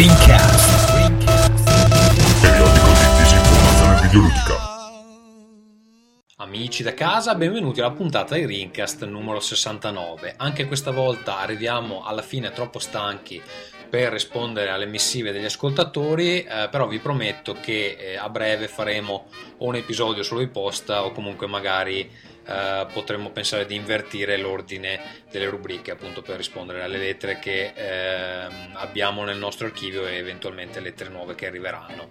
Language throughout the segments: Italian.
Rincast. Periodico di disinformazione videoludica. Amici da casa, benvenuti alla puntata di Rincast numero 69. Anche questa volta arriviamo alla fine troppo stanchi per rispondere alle missive degli ascoltatori, eh, però vi prometto che eh, a breve faremo un episodio solo di posta o comunque magari eh, potremmo pensare di invertire l'ordine delle rubriche appunto per rispondere alle lettere che eh, abbiamo nel nostro archivio e eventualmente lettere nuove che arriveranno.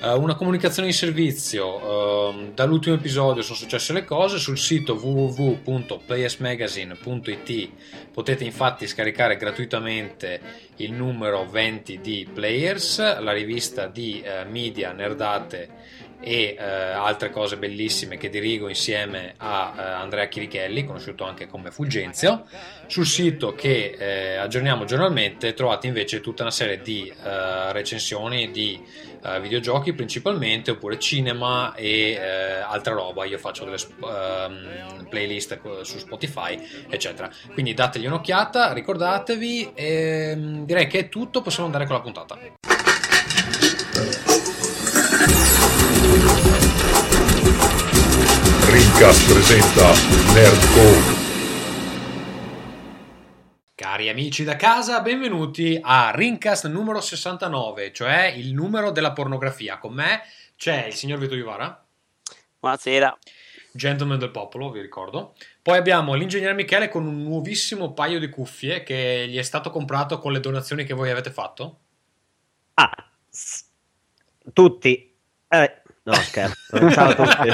Eh, una comunicazione di servizio, ehm, dall'ultimo episodio sono successe le cose, sul sito www.playersmagazine.it potete infatti scaricare gratuitamente il numero 20 di Players, la rivista di eh, media nerdate e eh, altre cose bellissime che dirigo insieme a eh, Andrea Chirichelli, conosciuto anche come Fulgenzio. Sul sito che eh, aggiorniamo giornalmente trovate invece tutta una serie di eh, recensioni di eh, videogiochi principalmente, oppure cinema e eh, altra roba. Io faccio delle ehm, playlist su Spotify, eccetera. Quindi dategli un'occhiata, ricordatevi e ehm, direi che è tutto, possiamo andare con la puntata. Rincast presenta Nerdcore. Cari amici da casa, benvenuti a Rincast numero 69, cioè il numero della pornografia. Con me c'è il signor Vito Ivara. Buonasera. Gentleman del popolo, vi ricordo. Poi abbiamo l'ingegnere Michele con un nuovissimo paio di cuffie che gli è stato comprato con le donazioni che voi avete fatto. Ah, tutti. Eh, no, scherzo. Ciao a tutti.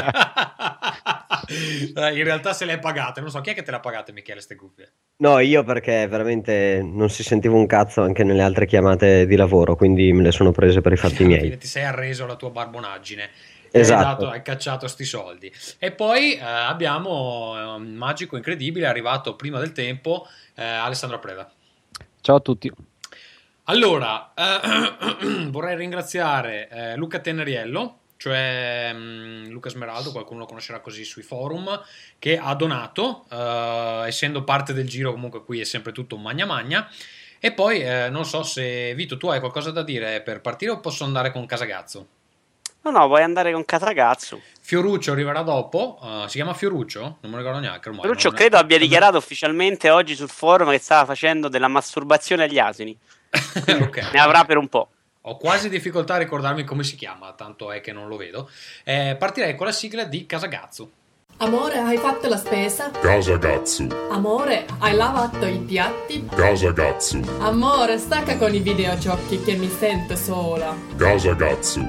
In realtà se le hai pagate, non so chi è che te le ha pagate Michele queste cuffie. No, io perché veramente non si sentiva un cazzo anche nelle altre chiamate di lavoro, quindi me le sono prese per i fatti miei. Ti sei arreso alla tua barbonaggine. Esatto. Hai, dato, hai cacciato sti soldi. E poi eh, abbiamo eh, un magico incredibile, arrivato prima del tempo, eh, Alessandro Preda. Ciao a tutti. Allora, eh, vorrei ringraziare eh, Luca Teneriello cioè um, Luca Smeraldo, qualcuno lo conoscerà così sui forum, che ha donato, uh, essendo parte del giro comunque qui è sempre tutto magna magna. E poi eh, non so se Vito tu hai qualcosa da dire per partire o posso andare con Casagazzo? No, no, vuoi andare con Casagazzo. Fioruccio arriverà dopo, uh, si chiama Fioruccio? Non me lo ricordo neanche ormai. Fioruccio credo abbia dichiarato ufficialmente oggi sul forum che stava facendo della masturbazione agli asini. okay. Ne avrà per un po'. Ho quasi difficoltà a ricordarmi come si chiama, tanto è che non lo vedo. Eh, partirei con la sigla di Casagazzo. Amore, hai fatto la spesa? Casagazzo. Amore, hai lavato i piatti? Casagazzo. Amore, stacca con i videogiochi che mi sento sola. Casagazzo.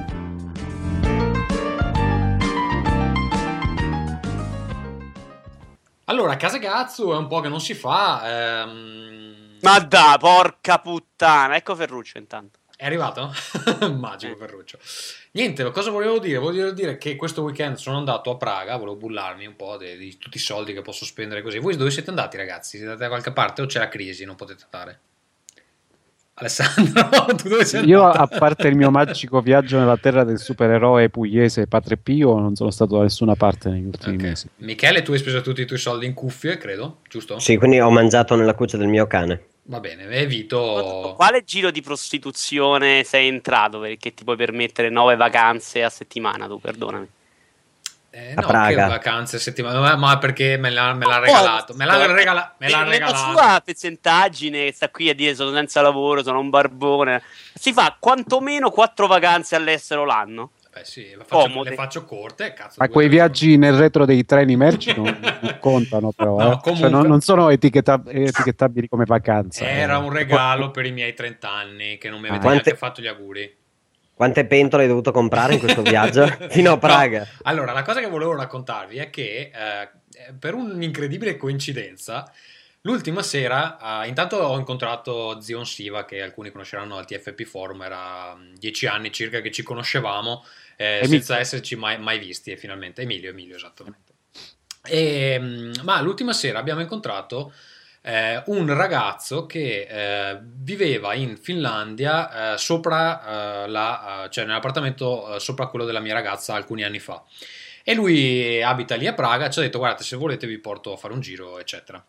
Allora, Casagazzo è un po' che non si fa. Ehm... Ma da, porca puttana. Ecco Ferruccio intanto. È arrivato? Magico Ferruccio. Niente, cosa volevo dire? Volevo dire che questo weekend sono andato a Praga, volevo bullarmi un po' di, di tutti i soldi che posso spendere così. Voi dove siete andati ragazzi? Siete andati da qualche parte o c'è la crisi? Non potete andare? Alessandro, tu dove sei Io, a parte il mio magico viaggio nella terra del supereroe pugliese Padre Pio, non sono stato da nessuna parte negli ultimi okay. mesi. Michele, tu hai speso tutti i tuoi soldi in cuffie, credo, giusto? Sì, quindi ho mangiato nella cuccia del mio cane. Va bene, evito. Quale giro di prostituzione sei entrato perché ti puoi permettere nove vacanze a settimana? Tu, perdonami. Eh, no, che vacanze a settimana, ma perché me l'ha, me l'ha regalato. Me l'ha, regala, me l'ha regalato. La sua pezzentaggine sta qui a dire sono senza lavoro, sono un barbone. Si fa quantomeno quattro vacanze all'estero l'anno. Beh sì, le faccio, le faccio corte. Cazzo, Ma quei viaggi nel retro dei treni merci non, non contano però. No, eh. comunque, cioè non, non, sono etichetta, etichettabili come vacanza. Era eh. un regalo per i miei 30 anni che non mi avete ah. neanche fatto gli auguri. Quante pentole hai dovuto comprare in questo viaggio fino a Praga? No. Allora, la cosa che volevo raccontarvi è che eh, per un'incredibile coincidenza L'ultima sera, uh, intanto ho incontrato Zion Siva, che alcuni conosceranno al TFP Forum, era mm, dieci anni circa che ci conoscevamo, eh, senza esserci mai, mai, visti, e finalmente, Emilio, Emilio esattamente. E, mm, ma l'ultima sera abbiamo incontrato eh, un ragazzo che eh, viveva in Finlandia eh, sopra eh, la, cioè nell'appartamento sopra quello della mia ragazza alcuni anni fa. E lui abita lì a Praga, ci ha detto guardate se volete vi porto a fare un giro, eccetera.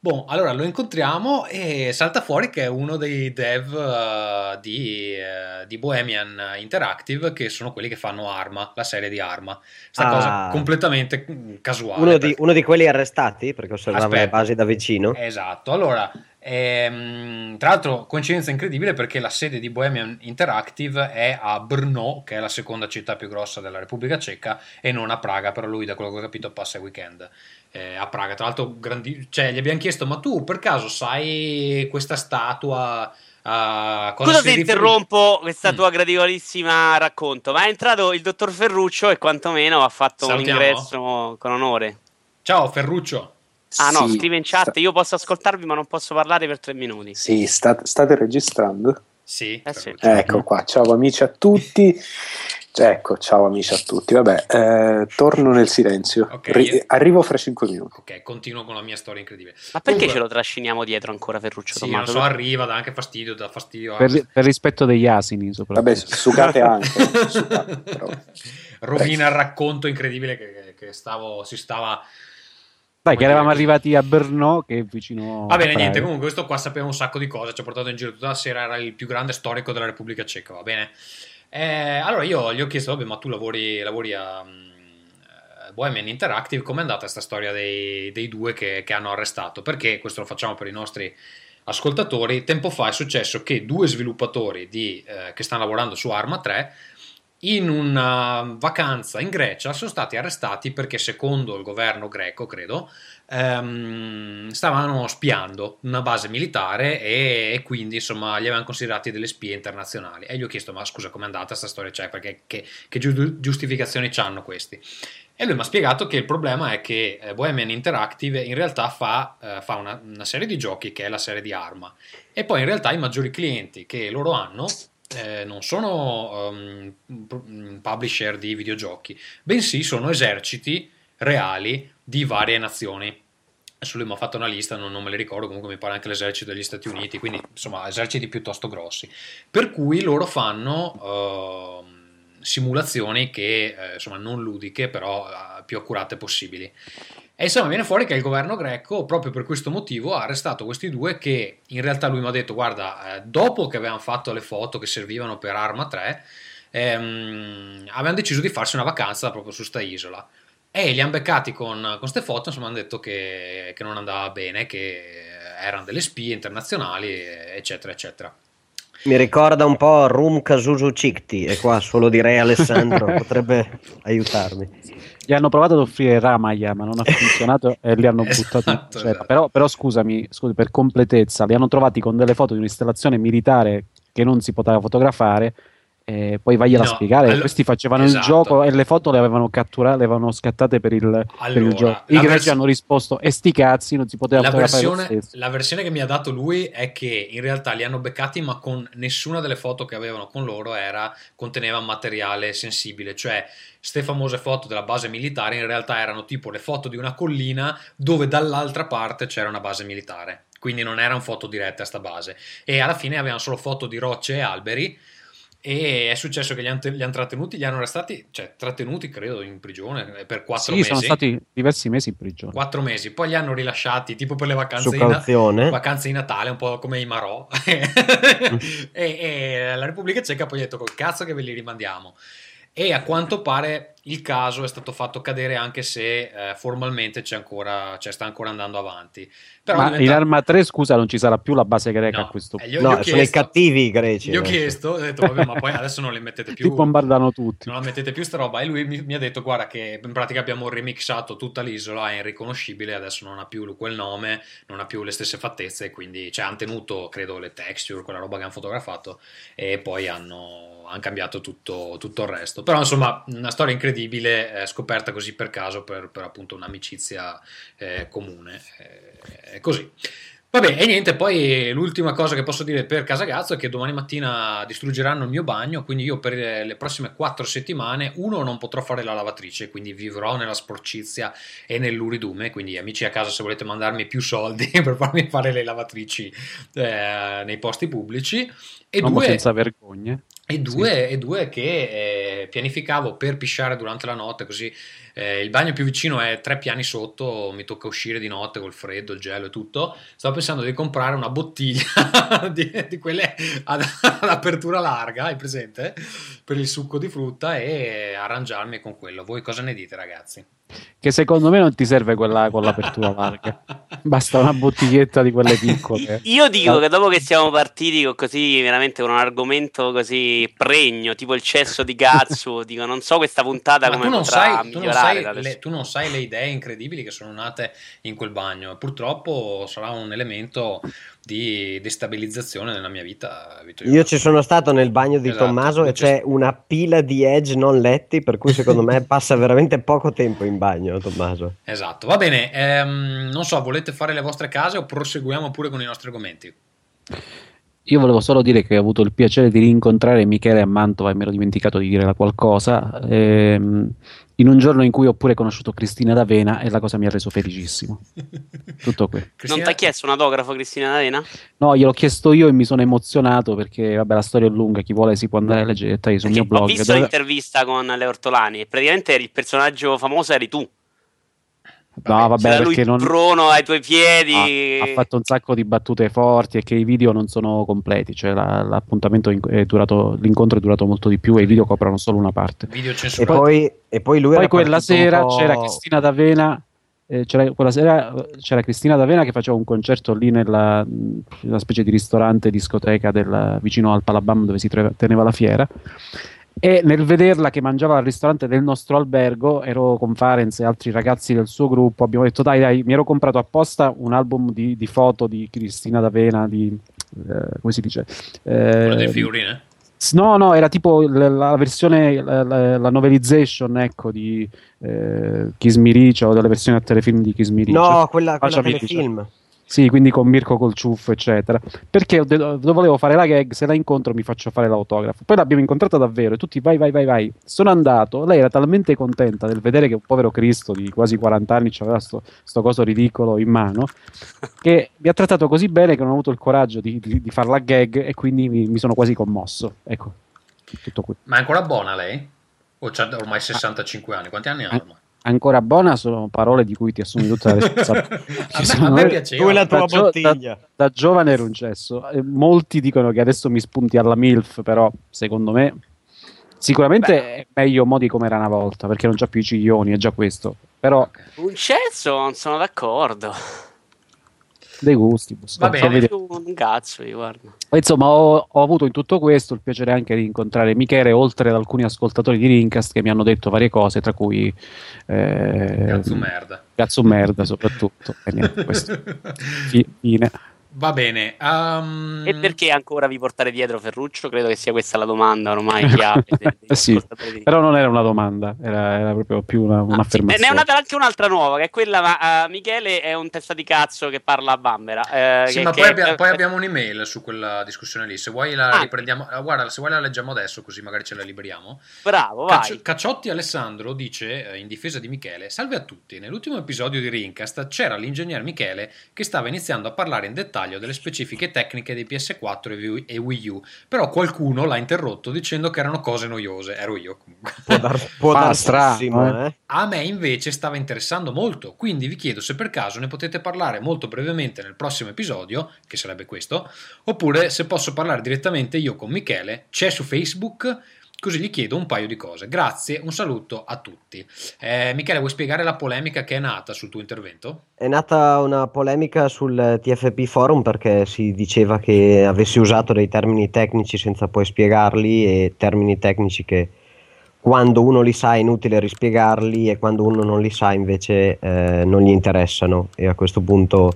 Boh, allora lo incontriamo e salta fuori che è uno dei dev uh, di, uh, di, Bohemian Interactive, che sono quelli che fanno Arma, la serie di Arma. Sta ah, cosa completamente casuale. Uno, di, uno di quelli arrestati, perché osservava le basi da vicino. Esatto, allora Ehm, tra l'altro, coincidenza incredibile perché la sede di Bohemian Interactive è a Brno, che è la seconda città più grossa della Repubblica Ceca, e non a Praga. Però lui, da quello che ho capito, passa il weekend eh, a Praga. Tra l'altro, grandi... cioè, gli abbiamo chiesto: Ma tu per caso sai questa statua? Uh, cosa Scusa se interrompo questa mm. tua gradevolissima racconto, ma è entrato il dottor Ferruccio e quantomeno ha fatto Salutiamo. un ingresso con onore. Ciao Ferruccio. Ah no, scrive in chat, sta... io posso ascoltarvi ma non posso parlare per tre minuti. Sì, state, state registrando? Sì. Eh sì. Ecco qua, ciao amici a tutti. Ecco, ciao amici a tutti. Vabbè, eh, torno nel silenzio. Okay, Ri- io... Arrivo fra cinque minuti. Ok, continuo con la mia storia incredibile. Ma perché Comunque... ce lo trasciniamo dietro ancora Ferruccio sì, Tommaso? non so, arriva, dà anche fastidio, dà fastidio. Per, per rispetto degli asini, soprattutto. Vabbè, sucate anche. sucate, però. Rovina il racconto incredibile che, che stavo, si stava dai, che eravamo arrivati a Brno, che è vicino. Va bene, niente. Comunque, questo qua sapeva un sacco di cose. Ci ha portato in giro tutta la sera. Era il più grande storico della Repubblica Ceca. Va bene. Eh, allora io gli ho chiesto: Vabbè, ma tu lavori, lavori a um, Bohemian Interactive. Com'è andata questa storia dei, dei due che, che, hanno arrestato? Perché questo lo facciamo per i nostri ascoltatori. Tempo fa è successo che due sviluppatori di, eh, che stanno lavorando su Arma 3 in una vacanza in Grecia sono stati arrestati perché secondo il governo greco, credo, ehm, stavano spiando una base militare e, e, quindi insomma li avevano considerati delle spie internazionali. E gli ho chiesto ma scusa com'è andata questa storia, cioè perché che, che giustificazioni hanno questi? E lui mi ha spiegato che il problema è che eh, Bohemian Interactive in realtà fa, eh, fa una, una serie di giochi che è la serie di Arma e poi in realtà i maggiori clienti che loro hanno eh, non sono um, publisher di videogiochi, bensì sono eserciti reali di varie nazioni. Adesso lui mi ha fatto una lista, non, non, me le ricordo, comunque mi pare anche l'esercito degli Stati Uniti, quindi insomma eserciti piuttosto grossi. Per cui loro fanno uh, simulazioni che eh, insomma non ludiche, però uh, più accurate possibili. E insomma viene fuori che il governo greco, proprio per questo motivo, ha arrestato questi due che in realtà lui mi ha detto, guarda, eh, dopo che avevano fatto le foto che servivano per Arma 3, ehm, avevano deciso di farsi una vacanza proprio su sta isola. E li hanno beccati con queste foto, insomma hanno detto che, che non andava bene, che erano delle spie internazionali, eccetera, eccetera. Mi ricorda un po' Rum Kasuzu Cikti, e qua solo direi Alessandro potrebbe aiutarmi. Gli hanno provato ad offrire Ramaya, ma non ha funzionato e li hanno esatto, buttati. Esatto. Però, però scusami, scusami, per completezza, li hanno trovati con delle foto di un'installazione militare che non si poteva fotografare e poi vagliela no, a spiegare. Allora, questi facevano esatto. il gioco e le foto le avevano catturate, le avevano scattate per il, allora, per il gioco. I greci vers- hanno risposto: E sti cazzi, non si poteva la versione, la versione che mi ha dato lui è che in realtà li hanno beccati, ma con nessuna delle foto che avevano con loro era, conteneva materiale sensibile. Cioè, queste famose foto della base militare in realtà erano tipo le foto di una collina dove dall'altra parte c'era una base militare. Quindi non erano foto dirette a sta base. E alla fine avevano solo foto di rocce e alberi e è successo che li hanno, li hanno trattenuti, li hanno restati, cioè trattenuti credo in prigione eh, per quattro sì, mesi. sono stati diversi mesi in prigione. Quattro mesi, poi li hanno rilasciati tipo per le vacanze, di, vacanze di Natale, un po' come i Marò. E, e la Repubblica Ceca poi ha detto col cazzo che ve li rimandiamo e a quanto pare il caso è stato fatto cadere anche se eh, formalmente c'è ancora, cioè sta ancora andando avanti. Però Ma diventa... in Arma 3, scusa, non ci sarà più la base greca no. a questo punto. Eh, no, sono i cattivi i greci. Gli ho chiesto, ho detto, vabbè, ma poi adesso non li mettete più. Ti bombardano tutti. Non la mettete più sta roba. E lui mi, mi, ha detto, guarda, che in pratica abbiamo remixato tutta l'isola, è irriconoscibile, adesso non ha più quel nome, non ha più le stesse fattezze, quindi cioè, hanno tenuto, credo, le texture, quella roba che hanno fotografato, e poi hanno hanno cambiato tutto, tutto, il resto. Però insomma, una storia incredibile, eh, scoperta così per caso per, per appunto un'amicizia eh, comune. Eh, così. Vabbè, e niente, poi l'ultima cosa che posso dire per Casagazzo è che domani mattina distruggeranno il mio bagno, quindi io per le prossime quattro settimane, uno, non potrò fare la lavatrice, quindi vivrò nella sporcizia e nell'uridume, quindi amici a casa se volete mandarmi più soldi per farmi fare le lavatrici eh, nei posti pubblici. E due, senza vergogne. E due, sì. e due che eh, pianificavo per pisciare durante la notte, così eh, il bagno più vicino è tre piani sotto, mi tocca uscire di notte col freddo, il gelo e tutto. Stavo pensando di comprare una bottiglia di, di, quelle ad, ad, apertura larga, hai presente? Per il succo di frutta e arrangiarmi con quello. Voi cosa ne dite, ragazzi? Che secondo me non ti serve quella con l'apertura larga. Basta una bottiglietta di quelle piccole. Io dico che dopo che siamo partiti con così veramente con un argomento così pregno, tipo il cesso di Gatsu, dico non so questa puntata Ma come tu non sai, tu non, sai le, tu non sai le idee incredibili che sono nate in quel bagno. Purtroppo sarà un elemento di destabilizzazione nella mia vita. Io ci sono stato nel bagno di esatto, Tommaso e c'è una pila di edge non letti, per cui secondo me passa veramente poco tempo in bagno, Tommaso. Esatto, va bene. Ehm, non so, volete fare le vostre case o proseguiamo pure con i nostri argomenti? Io volevo solo dire che ho avuto il piacere di rincontrare Michele a Mantova e mi ero dimenticato di dire qualcosa. Ehm, in un giorno in cui ho pure conosciuto Cristina D'Avena e la cosa mi ha reso felicissimo. Tutto qui. Cristina... Non ti ha chiesto un autografo Cristina D'Avena? No, gliel'ho chiesto io e mi sono emozionato perché, vabbè, la storia è lunga, chi vuole si può andare a leggere i dettagli sul perché mio blog. Ho visto dove... l'intervista con Le Ortolani e praticamente il personaggio famoso eri tu. No, vabbè, C'era perché non... Bruno ai tuoi piedi. Ha, ha, fatto un sacco di battute forti e che i video non sono completi. Cioè, la, l'appuntamento è durato, l'incontro è durato molto di più e i video coprono solo una parte. E poi, e poi lui poi quella sera c'era Cristina D'Avena. Eh, c'era, quella sera c'era Cristina D'Avena che faceva un concerto lì nella una specie di ristorante discoteca del, vicino al Palabam dove si teneva la fiera e nel vederla che mangiava al ristorante del nostro albergo, ero con Farenz e altri ragazzi del suo gruppo, abbiamo detto dai dai, mi ero comprato apposta un album di, di foto di Cristina D'Avena, di, eh, come si dice? Eh, Quello delle figurine? No, no, era tipo la, la versione, la, la, novelization, ecco, di eh, Kiss Miricia o delle versioni a telefilm di Kiss Miricia. No, quella, quella telefilm. Sì, quindi con Mirko col ciuffo, eccetera. Perché volevo fare la gag, se la incontro mi faccio fare l'autografo. Poi l'abbiamo incontrata davvero e tutti vai, vai, vai, vai. Sono andato, lei era talmente contenta nel vedere che un povero Cristo di quasi 40 anni aveva sto, sto coso ridicolo in mano, che mi ha trattato così bene che non ho avuto il coraggio di, di, di fare la gag e quindi mi, mi, sono quasi commosso. Ecco, tutto qui. Ma è ancora buona lei? O c'ha ormai 65 anni? Quanti anni ha ormai? Ancora buona sono parole di cui ti assumi tutta la responsabilità. a, me, a me piaceva. Tu la tua da, bottiglia. Da, da, giovane ero un cesso. E molti dicono che adesso mi spunti alla MILF, però secondo me sicuramente Beh. è meglio modi come era una volta, perché non c'ha più i ciglioni, è già questo. Però... Un cesso, non sono d'accordo dei gusti. Va bene, un cazzo, io guardo. Insomma, ho, ho, avuto in tutto questo il piacere anche di incontrare Michele, oltre ad alcuni ascoltatori di Rincast che mi hanno detto varie cose, tra cui eh, Cazzo merda. Cazzo merda, soprattutto. e niente, questo. Fine. Va bene. Um... E perché ancora vi portare dietro Ferruccio? Credo che sia questa la domanda ormai chiave. sì, però non era una domanda, era, era proprio più una, un'affermazione. Sì, ne è nata anche un'altra nuova, che è quella, ma uh, Michele è un testa di cazzo che parla a Bambera. Uh, sì, che, ma che poi, abbia, poi, abbiamo un'email su quella discussione lì. Se vuoi la ah. riprendiamo, uh, guarda, se vuoi la leggiamo adesso, così magari ce la liberiamo. Bravo, Caccio- vai. Cacciotti Alessandro dice, in difesa di Michele, salve a tutti. Nell'ultimo episodio di Rincast c'era l'ingegner Michele che stava iniziando a parlare in dettaglio dettaglio delle specifiche tecniche di PS4 e Wii U, però qualcuno l'ha interrotto dicendo che erano cose noiose, ero io comunque. Può dar, può dar strano, eh? A me invece stava interessando molto, quindi vi chiedo se per caso ne potete parlare molto brevemente nel prossimo episodio, che sarebbe questo, oppure se posso parlare direttamente io con Michele, c'è su Facebook Così gli chiedo un paio di cose. Grazie, un saluto a tutti. Eh, Michele, vuoi spiegare la polemica che è nata sul tuo intervento? È nata una polemica sul TFP Forum perché si diceva che avessi usato dei termini tecnici senza poi spiegarli e termini tecnici che quando uno li sa è inutile rispiegarli e quando uno non li sa invece eh, non gli interessano e a questo punto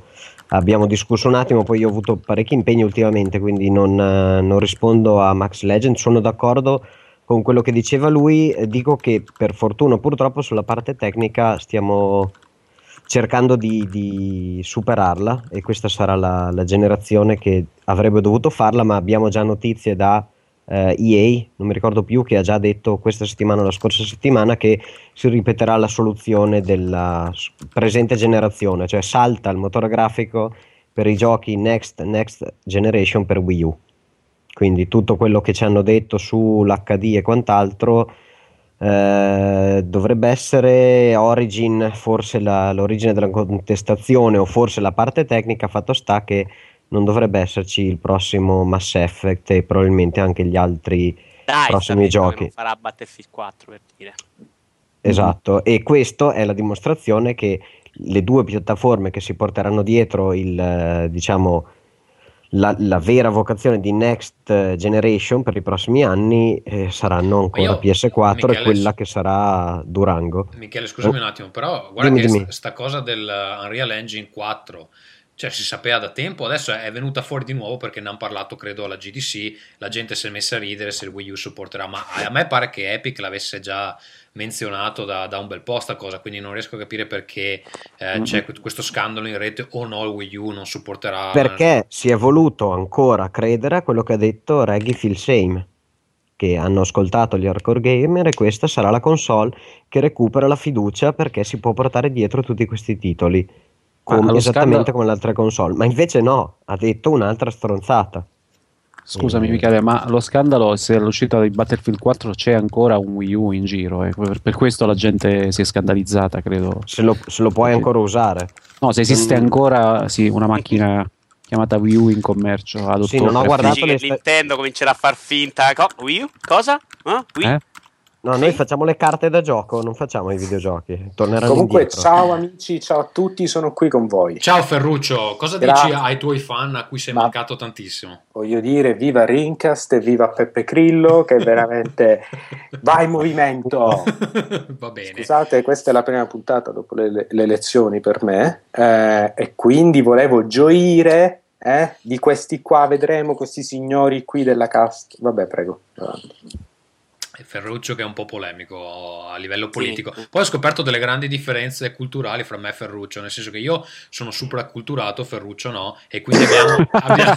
abbiamo discusso un attimo, poi io ho avuto parecchi impegni ultimamente, quindi non, eh, non rispondo a Max Legend, sono d'accordo con quello che diceva lui, eh, dico che per fortuna purtroppo sulla parte tecnica stiamo cercando di, di superarla e questa sarà la, la, generazione che avrebbe dovuto farla, ma abbiamo già notizie da eh, EA, non mi ricordo più, che ha già detto questa settimana o la scorsa settimana che si ripeterà la soluzione della presente generazione, cioè salta il motore grafico per i giochi next, next generation per Wii U quindi tutto quello che ci hanno detto sull'HD e quant'altro eh, dovrebbe essere Origin, forse la, l'origine della contestazione o forse la parte tecnica, fatto sta che non dovrebbe esserci il prossimo Mass Effect e probabilmente anche gli altri Dai, prossimi giochi. farà Battlefield 4 per dire. Esatto, e questa è la dimostrazione che le due piattaforme che si porteranno dietro il, diciamo, la, la, vera vocazione di Next Generation per i prossimi anni eh, saranno ancora io, PS4 Michele, e quella che sarà Durango. Michele, scusami oh. un attimo, però guarda dimmi, che dimmi. sta cosa del Unreal Engine 4 cioè si sapeva da tempo, adesso è venuta fuori di nuovo perché ne hanno parlato credo alla GDC, la gente si è messa a ridere se il Wii U supporterà, ma a me pare che Epic l'avesse già menzionato da, da un bel po' sta cosa, quindi non riesco a capire perché eh, mm-hmm. c'è questo scandalo in rete o no il Wii U non supporterà. Perché si è voluto ancora credere a quello che ha detto Reggie Fils-Aime che hanno ascoltato gli hardcore gamer e questa sarà la console che recupera la fiducia perché si può portare dietro tutti questi titoli come, esattamente scandalo... come le altre console ma invece no, ha detto un'altra stronzata Scusami Michele, ma lo scandalo se all'uscita di Battlefield 4 c'è ancora un Wii U in giro, eh. per, per, questo la gente si è scandalizzata, credo. Se lo, se lo puoi ancora usare. No, se esiste ancora sì, una macchina chiamata Wii U in commercio ad Sì, non ho guardato le... Nintendo comincerà a far finta... Co- Wii U? Cosa? Eh? Wii? Eh? No, noi facciamo le carte da gioco, non facciamo i videogiochi. Torneranno Comunque, indietro. ciao amici, ciao a tutti, sono qui con voi. Ciao Ferruccio, cosa Grazie. dici ai tuoi fan a cui sei Ma mancato tantissimo? Voglio dire, viva Rincast e viva Peppe Crillo, che veramente vai movimento. Va bene. Scusate, questa è la prima puntata dopo le, le elezioni per me, eh, e quindi volevo gioire. Eh, di questi qua vedremo questi signori qui della cast. Vabbè, prego. Avanti. Ferruccio che è un po' polemico a livello politico. Sì. Poi ho scoperto delle grandi differenze culturali fra me e Ferruccio, nel senso che io sono supraculturato, Ferruccio no, e quindi abbiamo, abbiamo,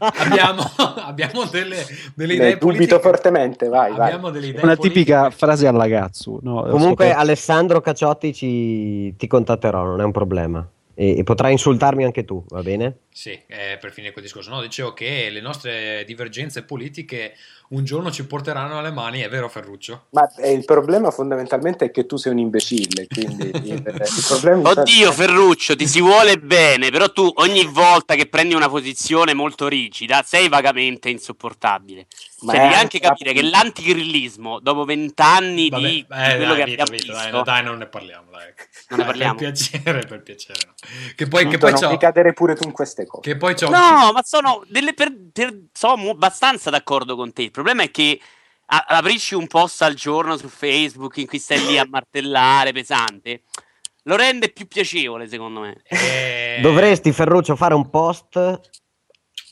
abbiamo, abbiamo delle, delle idee dubito politiche. fortemente, vai, abbiamo vai. Delle idee Una politiche. tipica frase alla Gazzu. No, Comunque Alessandro Cacciotti ci, ti contatterò, non è un problema. E, e, potrai insultarmi anche tu, va bene? Sì, eh, per finire quel discorso. No, dicevo che le nostre divergenze politiche un giorno ci porteranno alle mani, è vero Ferruccio? Ma eh, il problema fondamentalmente è che tu sei un imbecille, quindi il, il problema Oddio Ferruccio, ti si vuole bene, però tu ogni volta che prendi una posizione molto rigida sei vagamente insopportabile. Cioè, devi anche capire che l'antigrillismo, dopo vent'anni di, di eh, quello dai, che abbiamo visto... Dai, dai, non ne parliamo, dai. Non ne parliamo. Per piacere, per piacere. No. Che poi, che poi non c'ho... cadere pure tu in queste cose. Che poi c'ho... No, ma sono, delle per, per, sono abbastanza d'accordo con te. Il problema è che a, aprisci un post al giorno su Facebook in cui stai lì a martellare pesante lo rende più piacevole, secondo me. Eh... Dovresti, Ferruccio, fare un post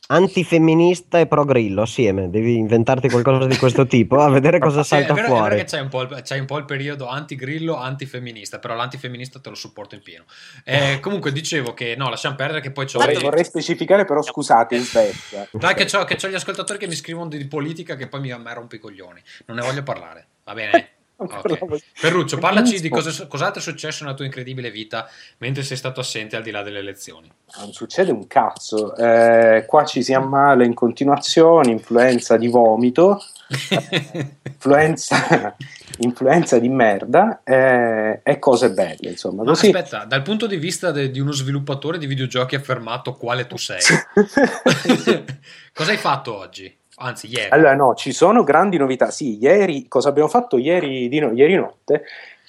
antifemminista e pro grillo assieme. Devi inventarti qualcosa di questo tipo a vedere cosa sì, salta è vero, fuori. È vero che c'hai un, po' il, c'hai un po' il periodo anti-grillo, antifemminista, però l'antifemminista te lo supporto in pieno. Eh, comunque dicevo che no, lasciamo perdere che poi c'ho... Vorrei, vorrei specificare però scusate in Svezia. Dai che c'ho, che c'ho gli ascoltatori che mi scrivono di politica che poi mi, mi rompo i coglioni. Non ne voglio parlare. Va bene? Okay. Ferruccio, parlaci di cosa, cos'altro è successo nella tua incredibile vita mentre sei stato assente al di là delle elezioni. Non succede un cazzo. Eh, qua ci si ammala in continuazione, influenza di vomito, influenza, influenza, di merda eh, e cose belle. Insomma, così. aspetta, dal punto di vista de, di uno sviluppatore di videogiochi affermato quale tu sei, cosa hai fatto oggi? Anzi, ieri. Allora, no, ci sono grandi novità. Sì, ieri, cosa abbiamo fatto ieri, di no, ieri notte?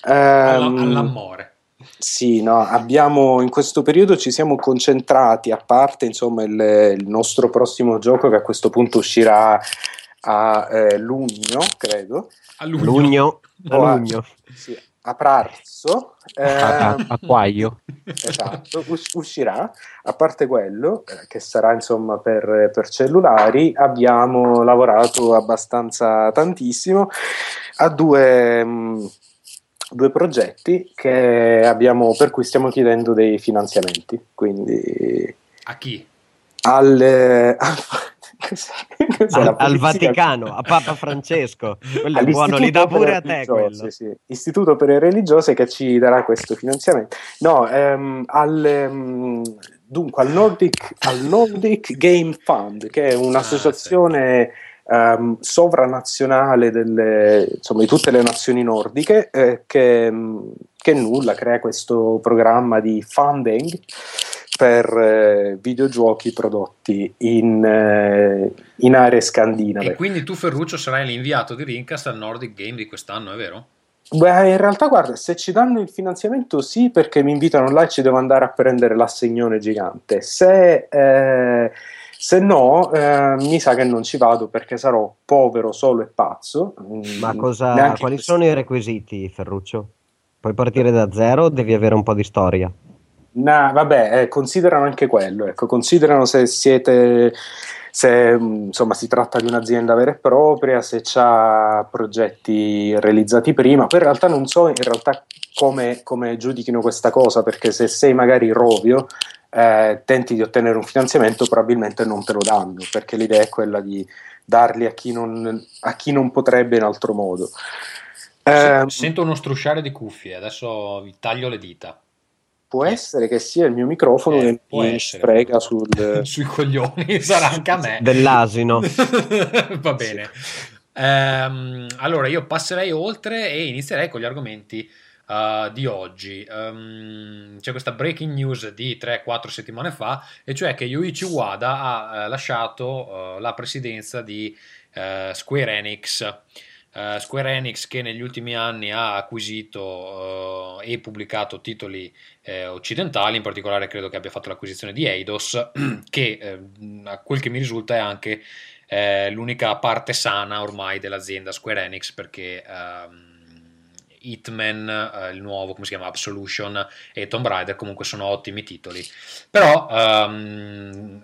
Um, all'amore. Sì, no, abbiamo in questo periodo ci siamo concentrati, a parte insomma il, il nostro prossimo gioco che a questo punto uscirà a eh, luglio, credo. A luglio. Lugno. A, lugno. Sì, a pranzo. Eh, a, a quaglio. Esatto, us- uscirà. A parte quello, eh, che sarà insomma per, per, cellulari, abbiamo lavorato abbastanza tantissimo a due, mh, mm, due progetti abbiamo, per cui stiamo chiedendo dei finanziamenti. Quindi, a chi? Al, al, al, Vaticano, a Papa Francesco. Quello è buono, li dà pure a te. Quello. Sì. Istituto per le religiose che ci darà questo finanziamento. No, ehm, al, ehm, dunque al Nordic, al Nordic, Game Fund, che è un'associazione... Ah, sì um, sovranazionale delle, insomma, di tutte le nazioni nordiche eh, che, che, nulla crea questo programma di funding per eh, videogiochi prodotti in, eh, in, aree scandinave. E quindi tu Ferruccio sarai l'inviato di Rincast al Nordic Game di quest'anno, è vero? Beh, in realtà, guarda, se ci danno il finanziamento, sì, perché mi invitano là e ci devo andare a prendere l'assegnone gigante. Se eh, se no, eh, mi sa che non ci vado perché sarò povero, solo e pazzo. Mm, Ma cosa, quali questo. sono i requisiti, Ferruccio? Puoi partire da zero o devi avere un po' di storia? No, vabbè, eh, considerano anche quello. Ecco, considerano se siete se mm, insomma si tratta di un'azienda vera e propria, se ha progetti realizzati prima, poi in realtà non so in realtà come, come giudichino questa cosa, perché se sei magari rovio eh, tenti di ottenere un finanziamento, probabilmente non te lo danno, perché l'idea è quella di darli a chi non, a chi non potrebbe in altro modo. Eh, Sento uno strusciare di cuffie, adesso vi taglio le dita. Può essere che sia il mio microfono eh, che mi sprega sul... sui coglioni, sarà anche a me. Dell'asino. Va bene. Sì. Um, allora io passerei oltre e inizierei con gli argomenti uh, di oggi. Um, c'è questa breaking news di 3-4 settimane fa, e cioè che Yuichi Wada ha uh, lasciato uh, la presidenza di Square Enix. Uh, Square Enix che negli ultimi anni ha acquisito uh, e pubblicato titoli eh, occidentali, in particolare credo che abbia fatto l'acquisizione di Eidos, che eh, a quel che mi risulta è anche eh, l'unica parte sana ormai dell'azienda Square Enix perché... Um, Hitman, eh, il nuovo, come si chiama, Absolution e Tomb Raider comunque sono ottimi titoli. Però... Um,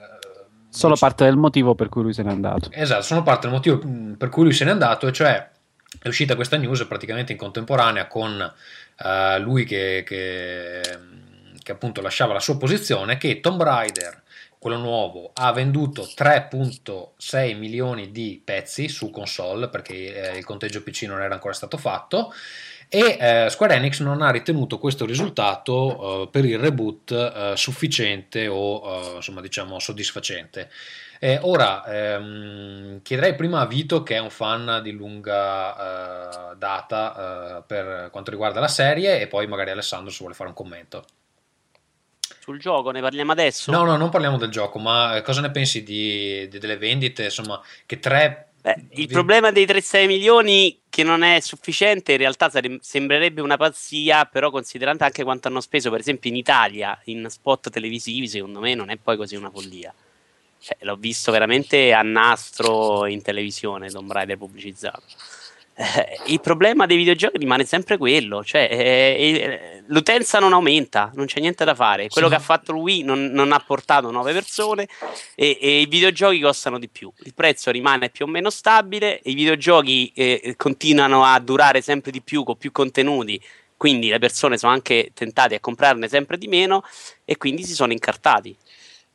Solo parte del motivo per cui lui se n'è andato. Esatto, sono parte del motivo per cui lui se n'è andato, e cioè è uscita questa news praticamente in contemporanea con uh, lui che, che, che, appunto lasciava la sua posizione, che Tomb Raider, quello nuovo, ha venduto 3.6 milioni di pezzi su console perché eh, il conteggio PC non era ancora stato fatto e eh, Square Enix non ha ritenuto questo risultato eh, per il reboot eh, sufficiente o eh, insomma diciamo soddisfacente. Ora ehm, chiederei prima a Vito che è un fan di lunga eh, data eh, per quanto riguarda la serie e poi magari Alessandro se vuole fare un commento. Sul gioco ne parliamo adesso? No, no, non parliamo del gioco, ma cosa ne pensi di, di, delle vendite? Insomma, che tre Beh, il problema dei 3-6 milioni che non è sufficiente in realtà sare- sembrerebbe una pazzia, però considerando anche quanto hanno speso per esempio in Italia in spot televisivi, secondo me non è poi così una follia. Cioè, l'ho visto veramente a nastro in televisione, Tomb Raider pubblicizzato. Eh, il problema dei videogiochi rimane sempre quello, cioè eh, eh, l'utenza non aumenta, non c'è niente da fare. Quello sì. che ha fatto Wii non, non ha portato nuove persone e, e, i videogiochi costano di più. Il prezzo rimane più o meno stabile, i videogiochi eh, continuano a durare sempre di più con più contenuti, quindi le persone sono anche tentate a comprarne sempre di meno e quindi si sono incartati.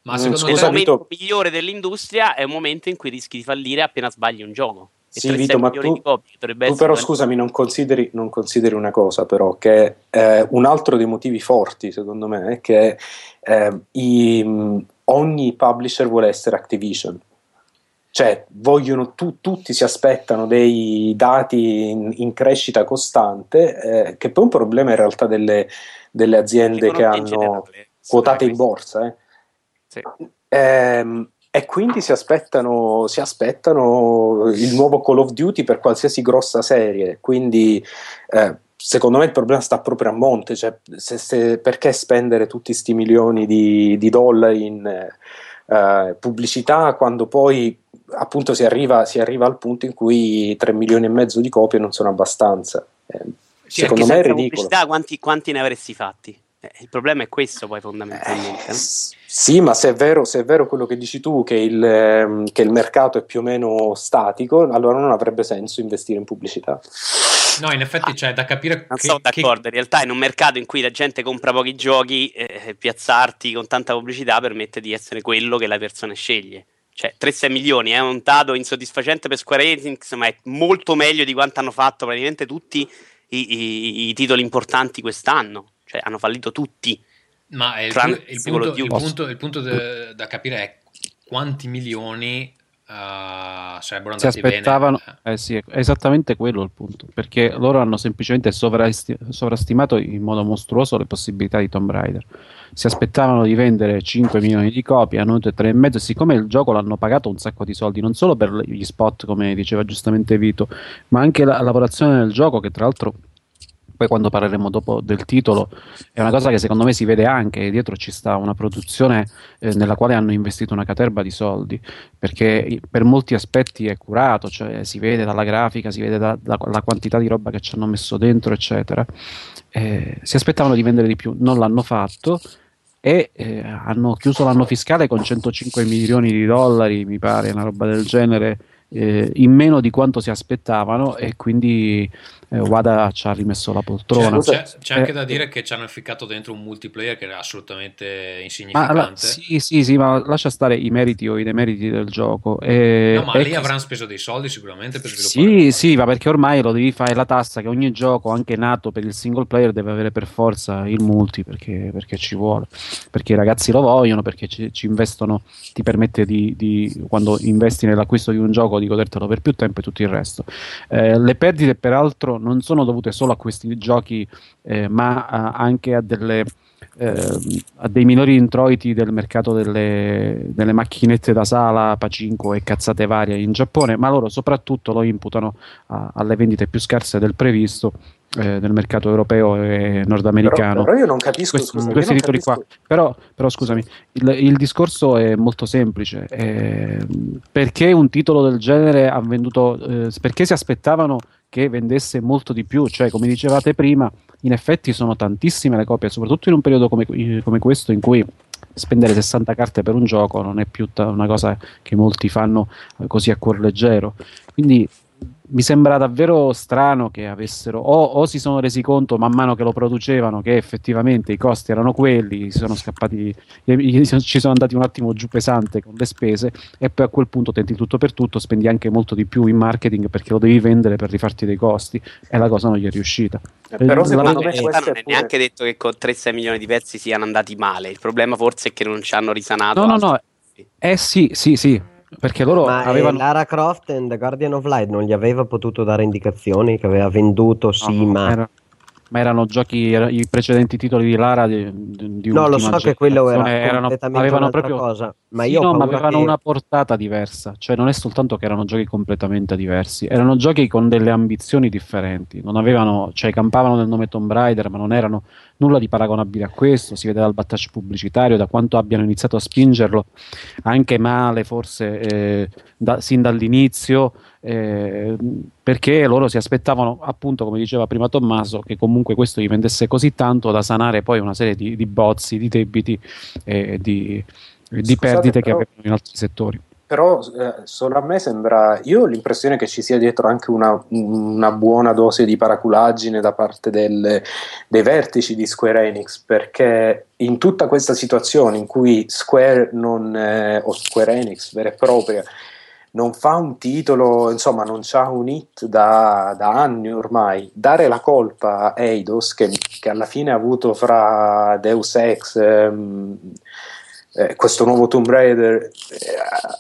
Ma secondo me il momento migliore dell'industria è un momento in cui rischi di fallire appena sbagli un gioco. Sì, Vito, ma tu, tu però scusami, non consideri, non consideri, una cosa però, che eh, un altro dei motivi forti secondo me è che eh, i, ogni publisher vuole essere Activision. Cioè, vogliono, tu, tutti si aspettano dei dati in, in crescita costante, eh, che poi è un problema in realtà delle, delle aziende che hanno quotate in borsa. Eh. Sì. Ehm, e quindi si aspettano, si aspettano, il nuovo Call of Duty per qualsiasi grossa serie. Quindi eh, secondo me il problema sta proprio a monte. Cioè, se, se, perché spendere tutti questi milioni di, di dollari in eh, pubblicità quando poi appunto si arriva, si arriva, al punto in cui 3 milioni e mezzo di copie non sono abbastanza. Eh, sì, secondo me è ridicolo. Quanti, quanti ne avresti fatti? Eh, il problema è questo poi fondamentalmente. Eh, sì, ma se è, vero, se è, vero, quello che dici tu, che il, ehm, che il, mercato è più o meno statico, allora non avrebbe senso investire in pubblicità. No, in effetti c'è da capire. Non che, sono d'accordo, che... in realtà in un mercato in cui la gente compra pochi giochi, eh, piazzarti con tanta pubblicità permette di essere quello che la persona sceglie. Cioè, 3-6 milioni è un dato insoddisfacente per Square Enix, ma è molto meglio di quanto hanno fatto praticamente tutti i, i, i titoli importanti quest'anno. Cioè, hanno fallito tutti. Ma il, il punto, il punto- il punto de- da capire è quanti milioni eh, sarebbero si andati aspettavano, bene. eh sì, è esattamente quello il punto, perché loro hanno semplicemente sovrasti- sovrastimato in modo mostruoso le possibilità di Tomb Raider. Si aspettavano di vendere 5 milioni di copie, hanno avuto 3,5 e siccome il gioco l'hanno pagato un sacco di soldi, non solo per gli spot, come diceva giustamente Vito, ma anche la lavorazione del gioco, che tra l'altro poi quando parleremo dopo del titolo è una cosa che secondo me si vede anche dietro ci sta una produzione eh, nella quale hanno investito una caterba di soldi perché per molti aspetti è curato cioè si vede dalla grafica si vede da- dalla quantità di roba che ci hanno messo dentro eccetera. Eh, si aspettavano di vendere di più non l'hanno fatto e eh, hanno chiuso l'anno fiscale con 105 milioni di dollari mi pare una roba del genere eh, in meno di quanto si aspettavano e quindi eh, Wada ci ha rimesso la poltrona. C'è, c'è- c'è anche Eh, da dire che ci hanno ficcato dentro un multiplayer che era assolutamente Ma insignificante. la- sì, sì, sì, ma lascia stare i meriti o i demeriti del gioco. E, no, ma lì che- avranno speso dei soldi sicuramente per sviluppare. Sì, sì, ma perché ormai lo devi fare la tassa che ogni gioco, anche nato per il single player, deve avere per forza il multi perché, perché ci vuole. Perché i ragazzi lo vogliono, perché ci, ci investono, ti permette di, di- quando investi nell'acquisto di un gioco, di godertelo per più tempo e tutto il resto. Eh, le perdite, peraltro, non sono dovute solo a questi giochi, eh, ma a- anche a delle. eh, a dei minori introiti del mercato delle, delle macchinette da sala, Pacinco e cazzate varie in Giappone, ma loro soprattutto lo imputano a- alle vendite più scarse del previsto eh, nel mercato europeo e nordamericano. Però, però io non capisco, Questo- scusa, io questi titoli qua. capisco- Però, però scusami, il, il discorso è molto semplice. eh, perché un titolo del genere ha venduto? eh, perché si aspettavano che vendesse molto di più? Cioè, come dicevate prima, in effetti sono tantissime le copie, soprattutto in un periodo come, come questo in cui spendere 60 carte per un gioco non è più ta- una cosa che molti fanno eh, così a cuor leggero. Quindi mi sembra davvero strano che avessero o, o si sono resi conto man mano che lo producevano che effettivamente i costi erano quelli, si sono scappati, ci sono andati un attimo giù pesante con le spese e poi a quel punto tenti tutto per tutto, spendi anche molto di più in marketing perché lo devi vendere per rifarti dei costi e la cosa non gli è riuscita. Eh, però Eh, secondo la- me realtà non è è pure- neanche detto che con 3-6 milioni di pezzi siano andati male. Il problema forse è che non ci hanno risanato. No, no, altri no, pezzi. eh sì, sì, sì, perché loro Ma eh, avevano... Lara Croft and The Guardian of Light non gli aveva potuto dare indicazioni che aveva venduto, sì, No, ma... era- ma erano giochi, era- i precedenti titoli di Lara di, di, No, lo so che quello era erano- avevano proprio cosa, ma Sì, io no, ma avevano che- una portata diversa, cioè non è soltanto che erano giochi completamente diversi, erano giochi con delle ambizioni differenti, non avevano, cioè campavano nel nome Tomb Raider, ma non erano nulla di paragonabile a questo, si vede dal battage pubblicitario, da quanto abbiano iniziato a spingerlo anche male, forse eh, da- sin dall'inizio, eh, perché loro si aspettavano, appunto, come diceva prima Tommaso, che comunque questo gli vendesse così tanto da sanare poi una serie di, di bozzi, di debiti e di, di perdite che però- avevano in altri settori. Però eh, solo a me sembra, io ho l'impressione che ci sia dietro anche una, una buona dose di paraculaggine da parte del- dei vertici di Square Enix, perché in tutta questa situazione in cui Square non, eh, o Square Enix vera e propria non fa un titolo, insomma non c'ha un hit da, da anni ormai, dare la colpa a Eidos che, che alla fine ha avuto fra Deus Ex... ehm, eh, questo nuovo Tomb Raider eh,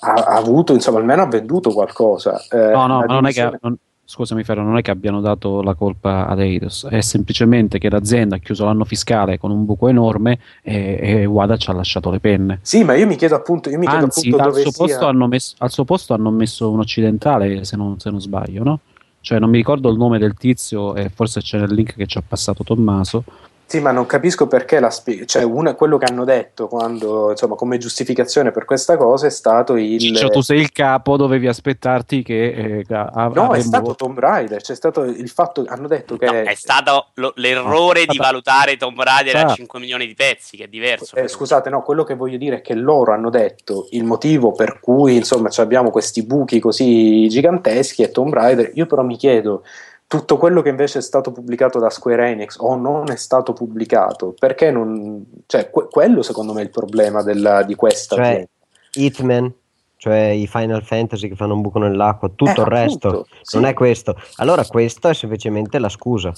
ha, ha avuto, insomma, almeno ha venduto qualcosa. Eh, No, no, ma non è che, non- scusami Ferro, non è che abbiano dato la colpa ad Eidos, è semplicemente che l'azienda ha chiuso l'anno fiscale con un buco enorme e, e Wada ci ha lasciato le penne. Sì, ma io mi chiedo appunto, io mi chiedo Anzi, appunto al dove suo, sia... posto hanno messo, al suo posto hanno messo un occidentale, se non, se non sbaglio, no? Cioè, non mi ricordo il nome del tizio, e forse c'è nel link che ci ha passato Tommaso. Sì, ma non capisco perché la spie- cioè una- quello che hanno detto quando, insomma, come giustificazione per questa cosa è stato il... Ciccio, tu sei il capo, dovevi aspettarti che. eh, a- No, è stato Tomb Raider, c'è stato il fatto, hanno detto che... No, è stato lo- l'errore di stata- valutare Tomb Raider a Ah. 5 milioni di pezzi, che è diverso. Eh, scusate, no, quello che voglio dire è che loro hanno detto il motivo per cui insomma ci abbiamo questi buchi così giganteschi è Tomb Raider. Io però mi chiedo tutto quello che invece è stato pubblicato da Square Enix o non è stato pubblicato, perché non. cioè, que- quello secondo me è il problema della- di questa Cioè. Hitman, cioè i Final Fantasy che fanno un buco nell'acqua, tutto Eh, il resto appunto, sì. non è questo. Allora questo è semplicemente la scusa.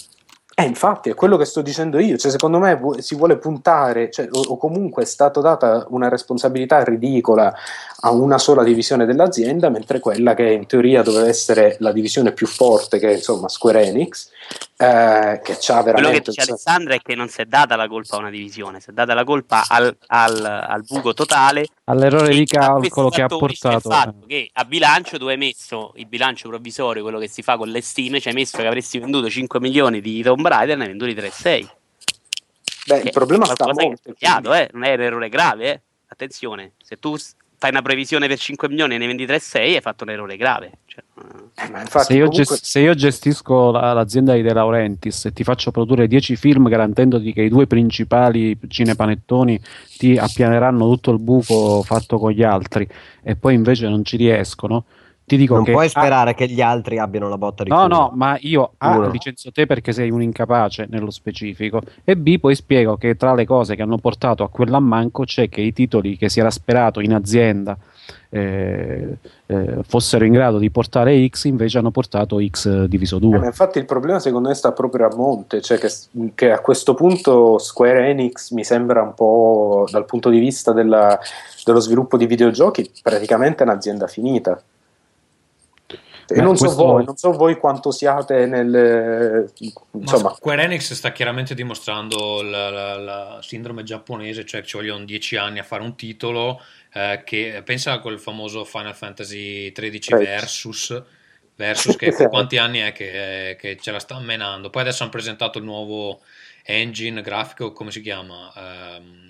Eh, infatti, è quello che sto dicendo io. Cioè, secondo me si vuole puntare, cioè, o, o comunque è stata data una responsabilità ridicola a una sola divisione dell'azienda, mentre quella che in teoria doveva essere la divisione più forte, che è insomma Square Enix, eh, che c'ha Quello che veramente. dice Alessandra è che non si è data la colpa a una divisione, si è data la colpa al, al- al buco totale. All'errore di calcolo che ha portato. Il fatto che a bilancio tu hai messo il bilancio provvisorio, quello che si fa con le stime, ci hai messo che avresti venduto 5 milioni di Tomb Raider, ne hai venduti 3,6. Beh, Che il problema è sta qualcosa che molto. è sbagliato, eh, non è un errore grave, eh. Attenzione, se tu fai una previsione per 5 milioni e ne vendi 3,6 hai fatto un errore grave. Cioè, eh, Eh, ma infatti, Se io, comunque- se io gestisco la- l'azienda di De Laurentiis e ti faccio produrre 10 film garantendoti che i due principali cinepanettoni ti appianeranno tutto il buco fatto con gli altri e poi invece non ci riescono, ti dico non che puoi A- sperare che gli altri abbiano la botta di No, culo. no, ma io A Uno. licenzio te perché sei un incapace nello specifico e B poi spiego che tra le cose che hanno portato a quell'ammanco c'è che i titoli che si era sperato in azienda eh, eh, fossero in grado di portare X invece hanno portato X diviso Eh, 2. ma infatti il problema secondo me sta proprio a monte, cioè che, che a questo punto Square Enix mi sembra un po' dal punto di vista della- dello sviluppo di videogiochi praticamente un'azienda finita. E Beh, non, so voi, non so voi quanto siate nel... Insomma, Ma Square Enix sta chiaramente dimostrando la, la- la sindrome giapponese, cioè che ci vogliono 10 anni a fare un titolo eh, che pensa a quel famoso Final Fantasy XIII Tredici. Versus, Versus che Esatto. quanti anni è che, eh, che ce la sta menando. Poi adesso hanno presentato il nuovo engine grafico, come si chiama? Eh,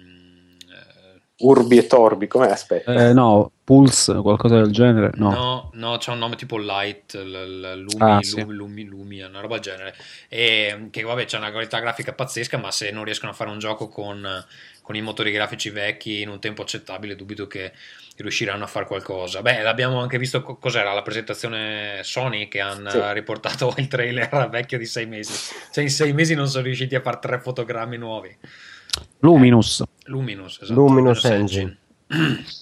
Urbi e Torbi, come aspetta? Eh, no, Pulse, qualcosa del genere, no. No, no, c'ha un nome tipo Light, l- l- Lumi, Ah, sì. Lumi, Lumi, Lumi, una roba del genere. E che vabbè, c'è una qualità grafica pazzesca, ma se non riescono a fare un gioco con, con i motori grafici vecchi in un tempo accettabile, dubito che riusciranno a fare qualcosa. Beh, l'abbiamo anche visto co- cos'era la presentazione Sony che hanno Sì. riportato il trailer vecchio di sei mesi. Cioè, in sei mesi non sono riusciti a fare tre fotogrammi nuovi. Luminous. Luminous, esatto. Luminous Engine.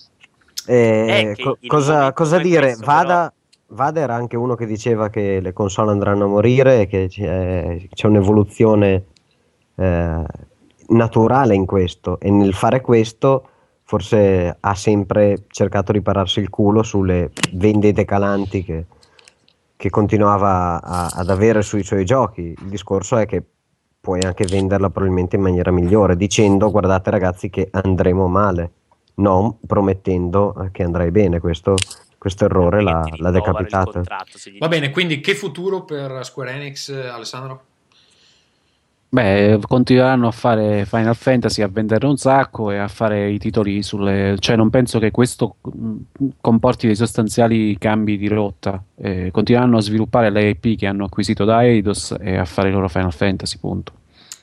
Eh, Eh, co- cosa, cosa dire? questo, Vada, Vada era anche uno che diceva che le console andranno a morire e che c'è, c'è un'evoluzione eh, naturale in questo e nel fare questo forse ha sempre cercato di pararsi il culo sulle vendite calanti che, che continuava a- ad avere sui suoi giochi. Il discorso è che puoi anche venderla probabilmente in maniera migliore dicendo guardate ragazzi che andremo male non promettendo eh, che andrai bene. Questo, questo errore l'ha, l'ha decapitato. Va bene, quindi che futuro per Square Enix, Alessandro? Beh, continueranno a fare Final Fantasy, a vendere un sacco e a fare i titoli sulle... Cioè, non penso che questo mh, comporti dei sostanziali cambi di rotta. Eh, continueranno a sviluppare le IP che hanno acquisito da Eidos e a fare i loro Final Fantasy, punto.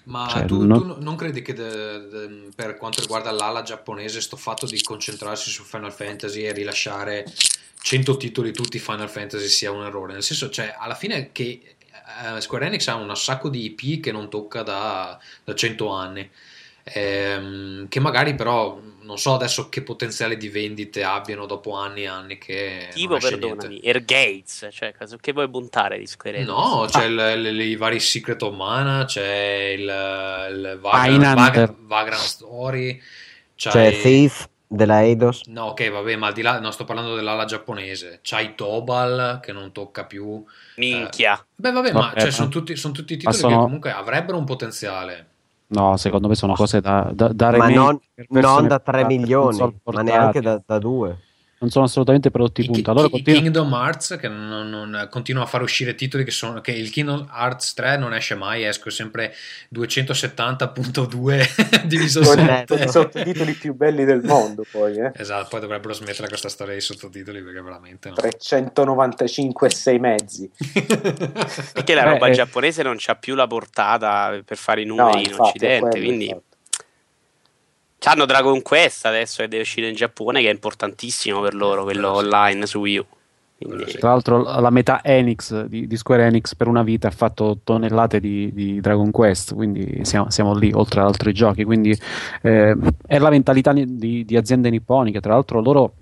Ma Cioè, tu, non- tu non credi che de- de- per quanto riguarda l'ala giapponese sto fatto di concentrarsi su Final Fantasy e rilasciare 100 titoli tutti Final Fantasy sia un errore? Nel senso, cioè, alla fine che eh, Square Enix ha un sacco di IP che non tocca da, da 100 anni. Ehm, che magari però non so adesso che potenziale di vendite abbiano dopo anni e anni che Tipo, perdonami, niente. Air Gates, cioè, che vuoi puntare di Square Enix? No, c'è il- il- i vari Secret of Mana, c'è il, il. Vagrant, Vag- Vagrant Story, C'è Thief della Eidos. No, ok, vabbè, ma al di là, no, sto parlando dell'ala giapponese. C'hai Tobal che non tocca più. Minchia. Beh, vabbè, ma cioè, ma- sono, tutti, sono tutti ma titoli sono- che comunque avrebbero un potenziale. No, secondo me sono cose da, da, da Ma non, non da 3 portate, milioni, ma neanche da, da 2. Non sono assolutamente prodotti I, punta. I continua- Kingdom Hearts che non, non- continua a fare uscire titoli che sono che il Kingdom Hearts 3 non esce mai, escono sempre 270.2 diviso Con 7. i sottotitoli più belli del mondo, poi, eh. Esatto, poi dovrebbero smettere questa storia dei sottotitoli perché veramente no. 395 e 6 mezzi. Perché la Beh, roba eh. giapponese non c'ha più la portata per fare i numeri in infatti, è Occidente, quindi infatti. Hanno Dragon Quest adesso che deve uscire in Giappone, che è importantissimo per loro, quello online su Wii U. Quindi. Tra l'altro la metà Enix di, di Square Enix per una vita ha fatto tonnellate di, di Dragon Quest, quindi siamo, siamo lì oltre ad altri giochi, quindi eh, è la mentalità di, di aziende nipponiche, tra l'altro loro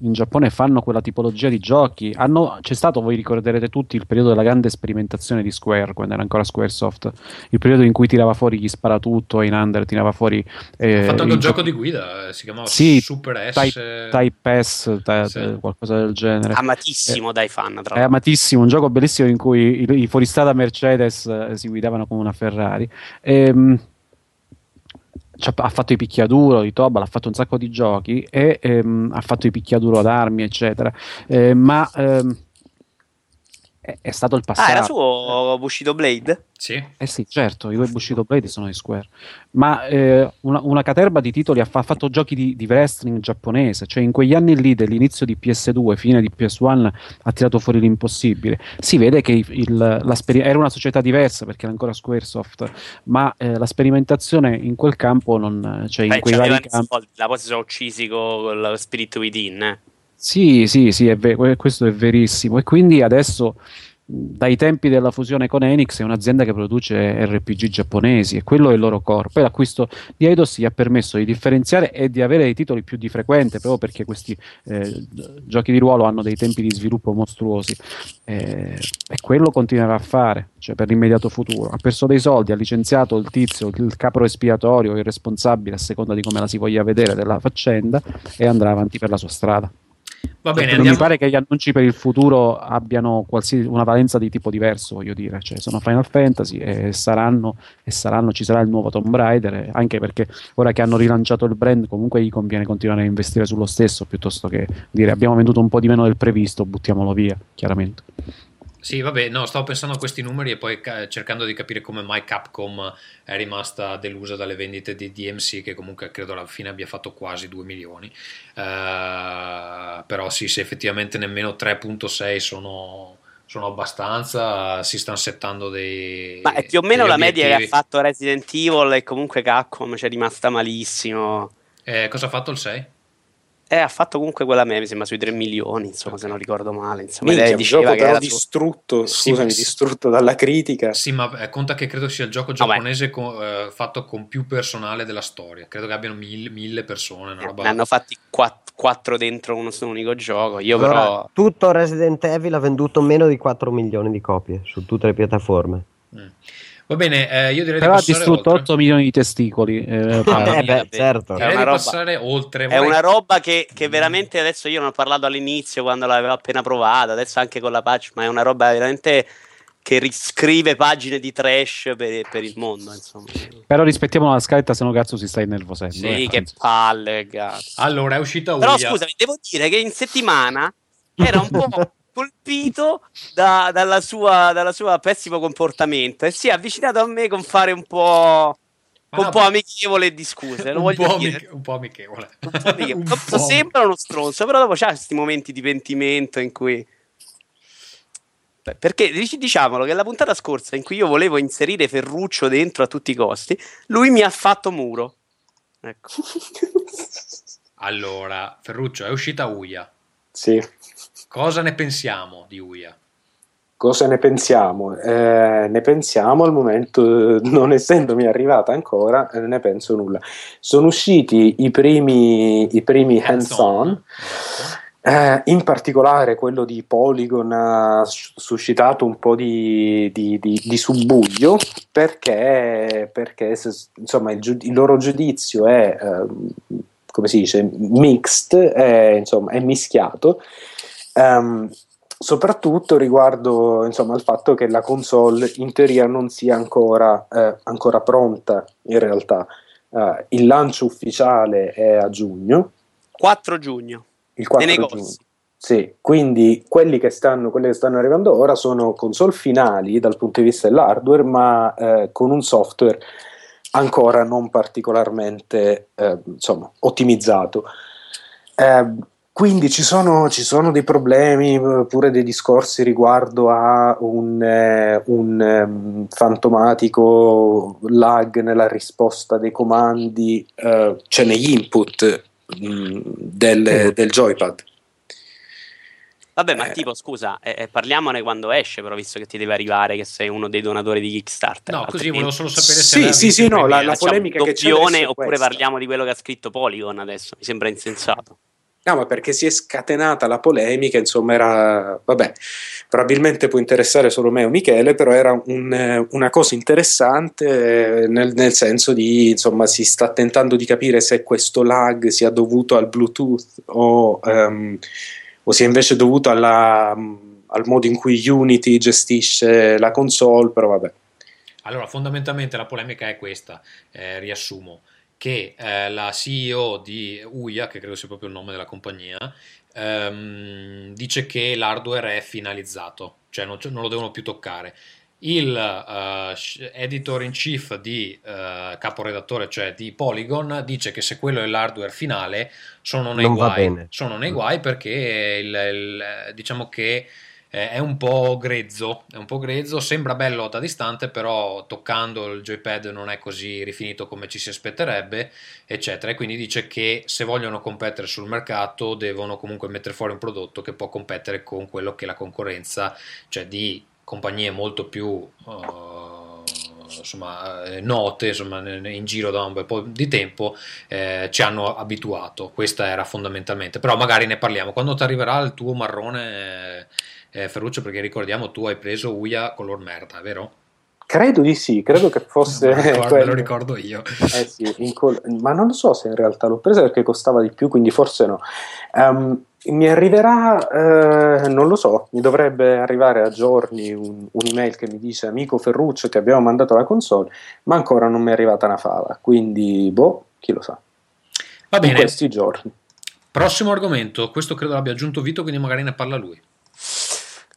in Giappone fanno quella tipologia di giochi. Hanno, c'è stato, voi ricorderete tutti, il periodo della grande sperimentazione di Square, quando era ancora Squaresoft, il periodo in cui tirava fuori gli sparatutto in under, tirava fuori... Eh, ha fatto anche un gioco di guida, eh, si chiamava sì, Super S. Type, type S, ta, sì. qualcosa del genere. Amatissimo eh, dai fan, tra È amatissimo, un gioco bellissimo in cui i, i fuoristrada Mercedes eh, si guidavano come una Ferrari. Ehm, ha fatto i picchiaduro di Tobal, ha fatto un sacco di giochi e ehm, ha fatto i picchiaduro ad armi, eccetera. Eh, ma ehm, è, è, stato il passato. Ah, era suo Bushido Blade? Sì. Eh sì, certo, i due Bushido Blade sono di Square. Ma eh, una, una, caterba di titoli ha, fa, ha fatto giochi di, di, wrestling giapponese, cioè in quegli anni lì dell'inizio di PS2, fine di PS1, ha tirato fuori l'impossibile. Si vede che il, il, era una società diversa perché era ancora Squaresoft, ma eh, la sperimentazione in quel campo non... Cioè Beh, in quei vari campi... La poi si sono uccisi con lo Spirit Within, eh. Sì, sì, sì, è ver- questo è verissimo. E quindi adesso, dai tempi della fusione con Enix, è un'azienda che produce RPG giapponesi e quello è il loro core. Poi l'acquisto di Eidos gli ha permesso di differenziare e di avere dei titoli più di frequente, proprio perché questi eh, giochi di ruolo hanno dei tempi di sviluppo mostruosi. Eh, e quello continuerà a fare, cioè per l'immediato futuro. Ha perso dei soldi, ha licenziato il tizio, il capro espiatorio, il responsabile, a seconda di come la si voglia vedere della faccenda, e andrà avanti per la sua strada. Va bene, non mi pare che gli annunci per il futuro abbiano una valenza di tipo diverso, voglio dire, cioè sono Final Fantasy e saranno, e saranno, ci sarà il nuovo Tomb Raider, anche perché ora che hanno rilanciato il brand comunque gli conviene continuare a investire sullo stesso piuttosto che dire abbiamo venduto un po' di meno del previsto, buttiamolo via, chiaramente. Sì, vabbè, no, stavo pensando a questi numeri e poi ca- cercando di capire come mai Capcom è rimasta delusa dalle vendite di DMC, che comunque credo alla fine abbia fatto quasi 2 milioni. Uh, però sì, se effettivamente nemmeno 3.6 sono, sono abbastanza, si stanno settando dei... Ma è più o meno la media che ha fatto Resident Evil e comunque Capcom ci è rimasta malissimo. Eh, cosa ha fatto il 6? Eh, ha fatto comunque quella me, mi sembra sui 3 milioni, insomma, se non ricordo male. Insomma, Minchia, lei diceva che era distrutto, sì, scusami, sì. distrutto dalla critica. Sì, ma eh, conta che credo sia il gioco giapponese con, eh, fatto con più personale della storia. Credo che abbiano mille, mille persone. Una roba... Ne hanno fatti 4 dentro uno unico gioco. Io allora, però... Tutto Resident Evil ha venduto meno di 4 milioni di copie su tutte le piattaforme. Mm. Va bene, eh, io direi Però di ha distrutto oltre. 8 milioni di testicoli. Eh, eh beh, certo. Direi di passare oltre. È una roba che, che, veramente adesso io non ho parlato all'inizio quando l'avevo appena provata, adesso anche con la patch, ma è una roba veramente che riscrive pagine di trash per, per il mondo. Insomma. Però rispettiamo la scaletta, se no cazzo si sta innervosendo. Sì, eh, che penso. palle, cazzo. Allora è uscita Però scusami, devo dire che in settimana era un po' colpito da, dalla sua, dalla sua pessimo comportamento e si è avvicinato a me con fare un po'. Un po' amichevole di scuse, lo un, po amiche- un po' amichevole. Un po amichevole. un po'. Sembra uno stronzo, però dopo c'ha questi momenti di pentimento in cui. Beh, perché diciamolo che la puntata scorsa in cui io volevo inserire Ferruccio dentro a tutti i costi, lui mi ha fatto muro. Ecco. allora, Ferruccio, è uscita Uia. Sì. Cosa ne pensiamo di UIA? Cosa ne pensiamo? Eh, ne pensiamo al momento, non essendomi arrivata ancora, eh, ne penso nulla. Sono usciti i primi, i primi hands-on. hands-on. Eh, in particolare quello di Polygon ha suscitato un po' di, di, di, di subbuglio perché, perché se, insomma, il, giud- il, loro giudizio è, eh, come si dice, mixed, è, insomma, è mischiato Um, soprattutto riguardo insomma, al fatto che la console in teoria non sia ancora, eh, ancora pronta in realtà. Uh, il lancio ufficiale è a giugno. 4 giugno. Il 4 nei giugno. negozi. Sì, quindi quelli che stanno, quelle che stanno arrivando ora sono console finali dal punto di vista dell'hardware, ma eh, con un software ancora non particolarmente eh, insomma, ottimizzato. Eh, quindi ci sono, ci sono, dei problemi, pure dei discorsi riguardo a un, eh, un um, fantomatico lag nella risposta dei comandi, uh, cioè negli input um, del, del, joypad. Vabbè, ma eh. tipo, scusa, eh, eh, parliamone quando esce, però visto che ti deve arrivare che sei uno dei donatori di Kickstarter. No, così volevo solo sapere se... Sì, sì, sì, no, la, la polemica che c'è oppure questa. parliamo di quello che ha scritto Polygon adesso, mi sembra insensato. No, ma perché si è scatenata la polemica, insomma, era, vabbè, probabilmente può interessare solo me o Michele, però era un, una cosa interessante eh, nel, nel, senso di, insomma, si sta tentando di capire se questo lag sia dovuto al Bluetooth o, um, o sia invece dovuto alla, al modo in cui Unity gestisce la console, però vabbè. Allora, fondamentalmente la polemica è questa, eh, riassumo che eh, la CEO di UIA, che credo sia proprio il nome della compagnia, ehm, dice che l'hardware è finalizzato, cioè non, non lo devono più toccare. Il uh, editor in chief di uh, caporedattore, cioè di Polygon, dice che se quello è l'hardware finale sono nei non guai. Sono nei guai perché il, il, diciamo che eh, è un po' grezzo, è un po' grezzo, sembra bello da distante, però toccando il joypad non è così rifinito come ci si aspetterebbe, eccetera. E quindi dice che se vogliono competere sul mercato devono comunque mettere fuori un prodotto che può competere con quello che la concorrenza, cioè di compagnie molto più... Uh, insomma, eh, note insomma, in giro da un bel po' di tempo eh, ci hanno abituato. Questa era fondamentalmente, però magari ne parliamo quando ti arriverà il tuo marrone. Eh, eh, Ferruccio, perché ricordiamo tu hai preso Uia color merda, vero? Credo di sì, credo che fosse. Me lo ricordo, me lo ricordo io. Eh sì, col... ma non lo so se in realtà l'ho presa perché costava di più, quindi forse no. Um, mi arriverà, eh, non lo so, mi dovrebbe arrivare a giorni un, un'email che mi dice amico Ferruccio ti abbiamo mandato la console, ma ancora non mi è arrivata una fava, quindi boh, chi lo sa. Va bene. In questi giorni. Prossimo argomento, questo credo l'abbia aggiunto Vito, quindi magari ne parla lui.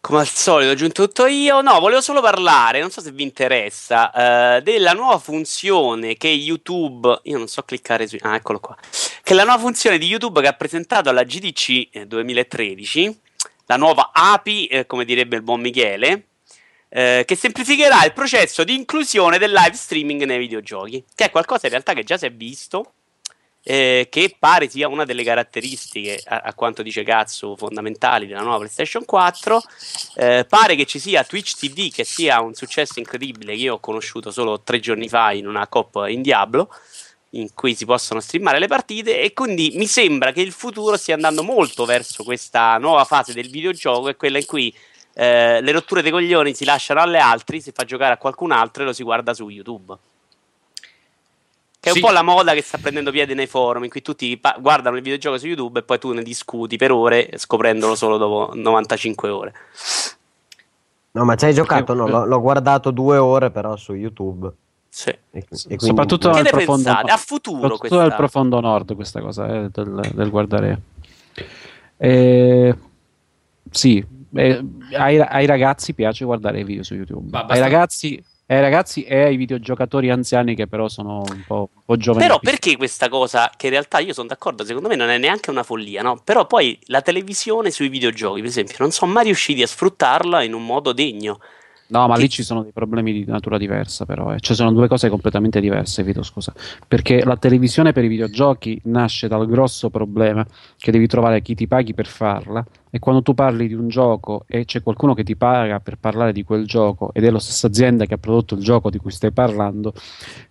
Come al solito, ho aggiunto tutto io. No, volevo solo parlare, non so se vi interessa, uh, della nuova funzione che YouTube. Io non so cliccare su. Ah, eccolo qua. Che è la nuova funzione di YouTube che ha presentato alla GDC 2013. Eh, la nuova API, eh, come direbbe il buon Michele. Eh, che semplificherà il processo di inclusione del live streaming nei videogiochi. Che è qualcosa in realtà che già si è visto eh, che pare sia una delle caratteristiche, a, a, quanto dice Cazzo, fondamentali della nuova PlayStation 4. Eh, pare che ci sia Twitch TV, che sia un successo incredibile che io ho conosciuto solo tre giorni fa in una cop in Diablo in cui si possono streamare le partite e quindi mi sembra che il futuro stia andando molto verso questa nuova fase del videogioco, è quella in cui eh, le rotture dei coglioni si lasciano alle altri, si fa giocare a qualcun altro e lo si guarda su YouTube. Che è sì. un po' la moda che sta prendendo piede nei forum, in cui tutti pa- guardano il videogioco su YouTube e poi tu ne discuti per ore, scoprendolo solo dopo 95 ore. No, ma ci hai giocato? No, l'ho, l'ho guardato due ore però su YouTube. Sì. E, e quindi... Soprattutto che nel profondo, pensate? a futuro soprattutto nel profondo nord questa cosa eh, del, del, guardare eh, sì eh, ai, ai, ragazzi piace guardare i video su YouTube Ma ai ragazzi ai ragazzi e ai videogiocatori anziani che però sono un po', un po giovani. Però perché questa cosa, che in realtà io sono d'accordo, secondo me non è neanche una follia, no? Però poi la televisione sui videogiochi, per esempio, non sono mai riusciti a sfruttarla in un modo degno. No, ma che... lì ci sono dei problemi di natura diversa, però. Eh. Cioè, sono due cose completamente diverse, Vito, scusa. Perché la televisione per i videogiochi nasce dal grosso problema che devi trovare chi ti paghi per farla e quando tu parli di un gioco e c'è qualcuno che ti paga per parlare di quel gioco ed è la stessa azienda che ha prodotto il gioco di cui stai parlando,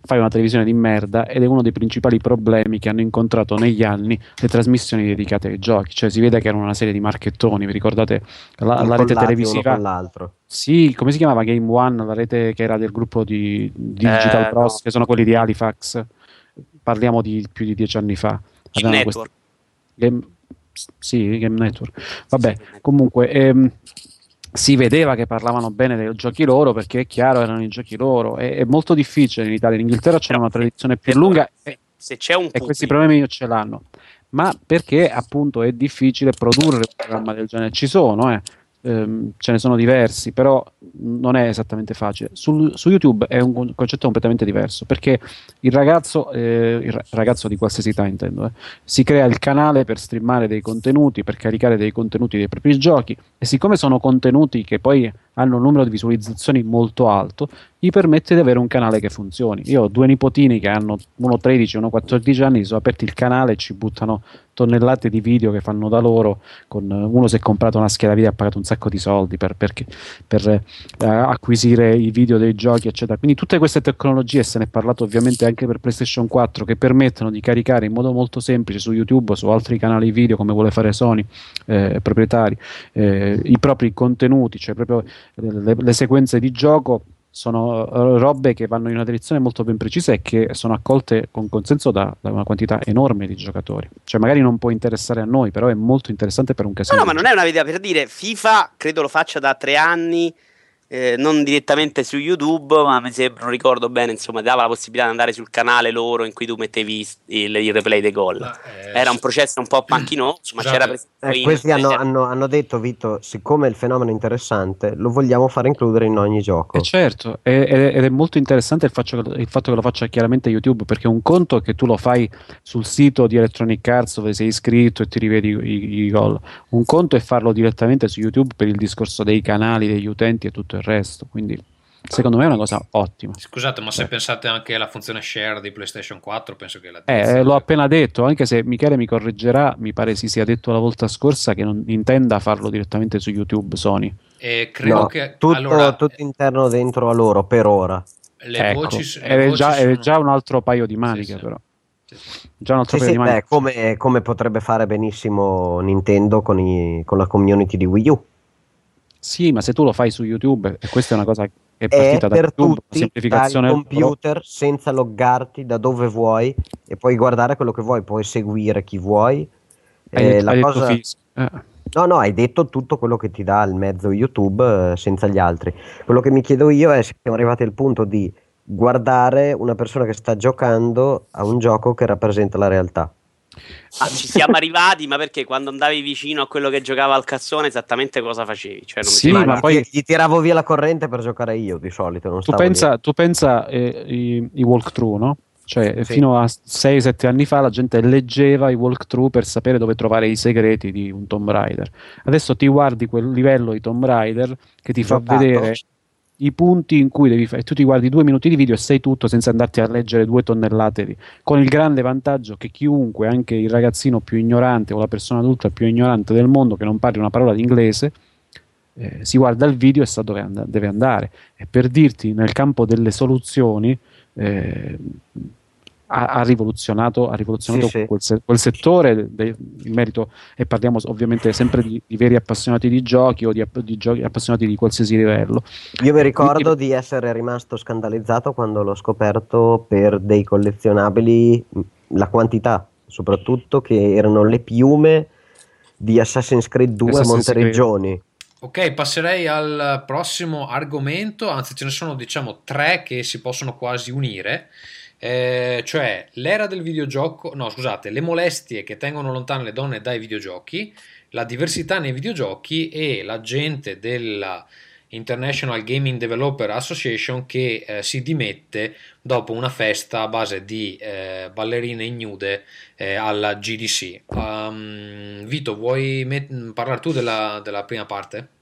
fai una televisione di merda ed è uno dei principali problemi che hanno incontrato negli anni le trasmissioni dedicate ai giochi. Cioè si vede che erano una serie di marchettoni, vi ricordate la, la rete televisiva? Con l'altro. Sì, come si chiamava Game One, la rete che era del gruppo di, di Digital eh, Bros, no. che sono quelli di Halifax. Parliamo di più di dieci anni fa. Game Network. Game, sì, Game Network. Vabbè, comunque ehm, si vedeva che parlavano bene dei giochi loro perché è chiaro erano i giochi loro. È, è molto difficile in Italia. In Inghilterra c'è una tradizione più lunga e, se c'è un e questi problemi non ce l'hanno. Ma perché appunto è difficile produrre un programma del genere? Ci sono, eh ehm, ce ne sono diversi, però non è esattamente facile. Sul, su YouTube è un concetto completamente diverso perché il ragazzo, eh, il ragazzo di qualsiasi età intendo, eh, si crea il canale per streamare dei contenuti, per caricare dei contenuti dei propri giochi e siccome sono contenuti che poi hanno un numero di visualizzazioni molto alto, gli permette di avere un canale che funzioni. Io ho due nipotini che hanno uno 13 e uno 14 anni, sono aperti il canale e ci buttano tonnellate di video che fanno da loro, con uno si è comprato una scheda video e ha pagato un sacco di soldi per, per, per eh, acquisire i video dei giochi, eccetera. Quindi tutte queste tecnologie, se ne è parlato ovviamente anche per PlayStation 4, che permettono di caricare in modo molto semplice su YouTube o su altri canali video come vuole fare Sony, eh, proprietari, eh, i propri contenuti, cioè proprio le, le sequenze di gioco sono uh, robe che vanno in una direzione molto ben precisa e che sono accolte con consenso da, da, una quantità enorme di giocatori. Cioè, magari non può interessare a noi, però è molto interessante per un casino. No, no, ma non è una idea per dire FIFA, credo lo faccia da tre anni eh, non direttamente su YouTube, ma mi sembra, non ricordo bene, insomma, dava la possibilità di andare sul canale loro in cui tu mettevi il, il replay dei gol. Eh, Era un processo un po' panchinoso, ma c'era eh, Questi hanno, hanno, hanno, detto, Vito, siccome il fenomeno è interessante, lo vogliamo fare includere in ogni gioco. Eh certo, ed è, è, molto interessante il, faccio, il, fatto che lo faccia chiaramente YouTube, perché un conto è che tu lo fai sul sito di Electronic Arts dove sei iscritto e ti rivedi i, i gol. Un conto è farlo direttamente su YouTube per il discorso dei canali, degli utenti e tutto il resto. Quindi secondo me è una cosa ottima. Scusate, ma se eh. pensate anche alla funzione share di PlayStation 4, penso che la eh, l'ho appena detto, anche se Michele mi correggerà, mi pare si sia detto la volta scorsa che non intenda farlo direttamente su YouTube Sony. E credo no, che tutto, allora, tutto interno dentro a loro per ora. Le ecco, voci, le è, voci già, sono... è, già, un altro paio di maniche, sì, però. Sì, sì. Già un altro Sì, paio sì, di maniche. beh, come, come potrebbe fare benissimo Nintendo con, i, con la community di Wii U. Sì, ma se tu lo fai su YouTube, e questa è una cosa che è È partita da per YouTube, tutti semplificazione dal computer senza loggarti da dove vuoi e puoi guardare quello che vuoi, puoi seguire chi vuoi. Hai Eh, la hai detto cosa- eh. No, no, hai detto tutto quello che ti dà il mezzo YouTube eh, senza gli altri. Quello che mi chiedo io è se siamo arrivati al punto di guardare una persona che sta giocando a un gioco che rappresenta la realtà. Ah, ci siamo arrivati, ma perché quando andavi vicino a quello che giocava al cassone, esattamente cosa facevi? Cioè, Sì, ma poi- gli tiravo via la corrente per giocare io di solito. Non Tu stavo lì. pensa, tu pensa eh, i, i walkthrough, no? Cioè, Sì. fino a 6-7 anni fa la gente leggeva i walkthrough per sapere dove trovare i segreti di un Tomb Raider. Adesso ti guardi quel livello di Tomb Raider che ti fa Giocato. vedere i punti in cui devi fare. Tu ti guardi due minuti di video e sai tutto senza andarti a leggere due tonnellate. Di... Con il grande vantaggio che chiunque, anche il ragazzino più ignorante o la persona adulta più ignorante del mondo che non parli una parola di inglese, eh, si guarda il video e sa dove and- deve andare. E per dirti, nel campo delle soluzioni, eh, ha, ha rivoluzionato, ha rivoluzionato Sì. Quel, se- quel settore de- in merito, e parliamo ovviamente sempre di, di veri appassionati di giochi o di, app- di giochi appassionati di qualsiasi livello. Io mi ricordo di essere rimasto scandalizzato quando l'ho scoperto per dei collezionabili, la quantità soprattutto, che erano le piume di Assassin's Creed 2 Assassin's Creed. Montereggioni. Ok, passerei al prossimo argomento, anzi ce ne sono diciamo tre che si possono quasi unire, eh, cioè l'era del videogioco, no scusate, le molestie che tengono lontane le donne dai videogiochi, la diversità nei videogiochi e la gente della International Gaming Developer Association che eh, si dimette dopo una festa a base di eh, ballerine ignude eh, alla GDC. Um, Vito, vuoi met- parlare tu della, della prima parte?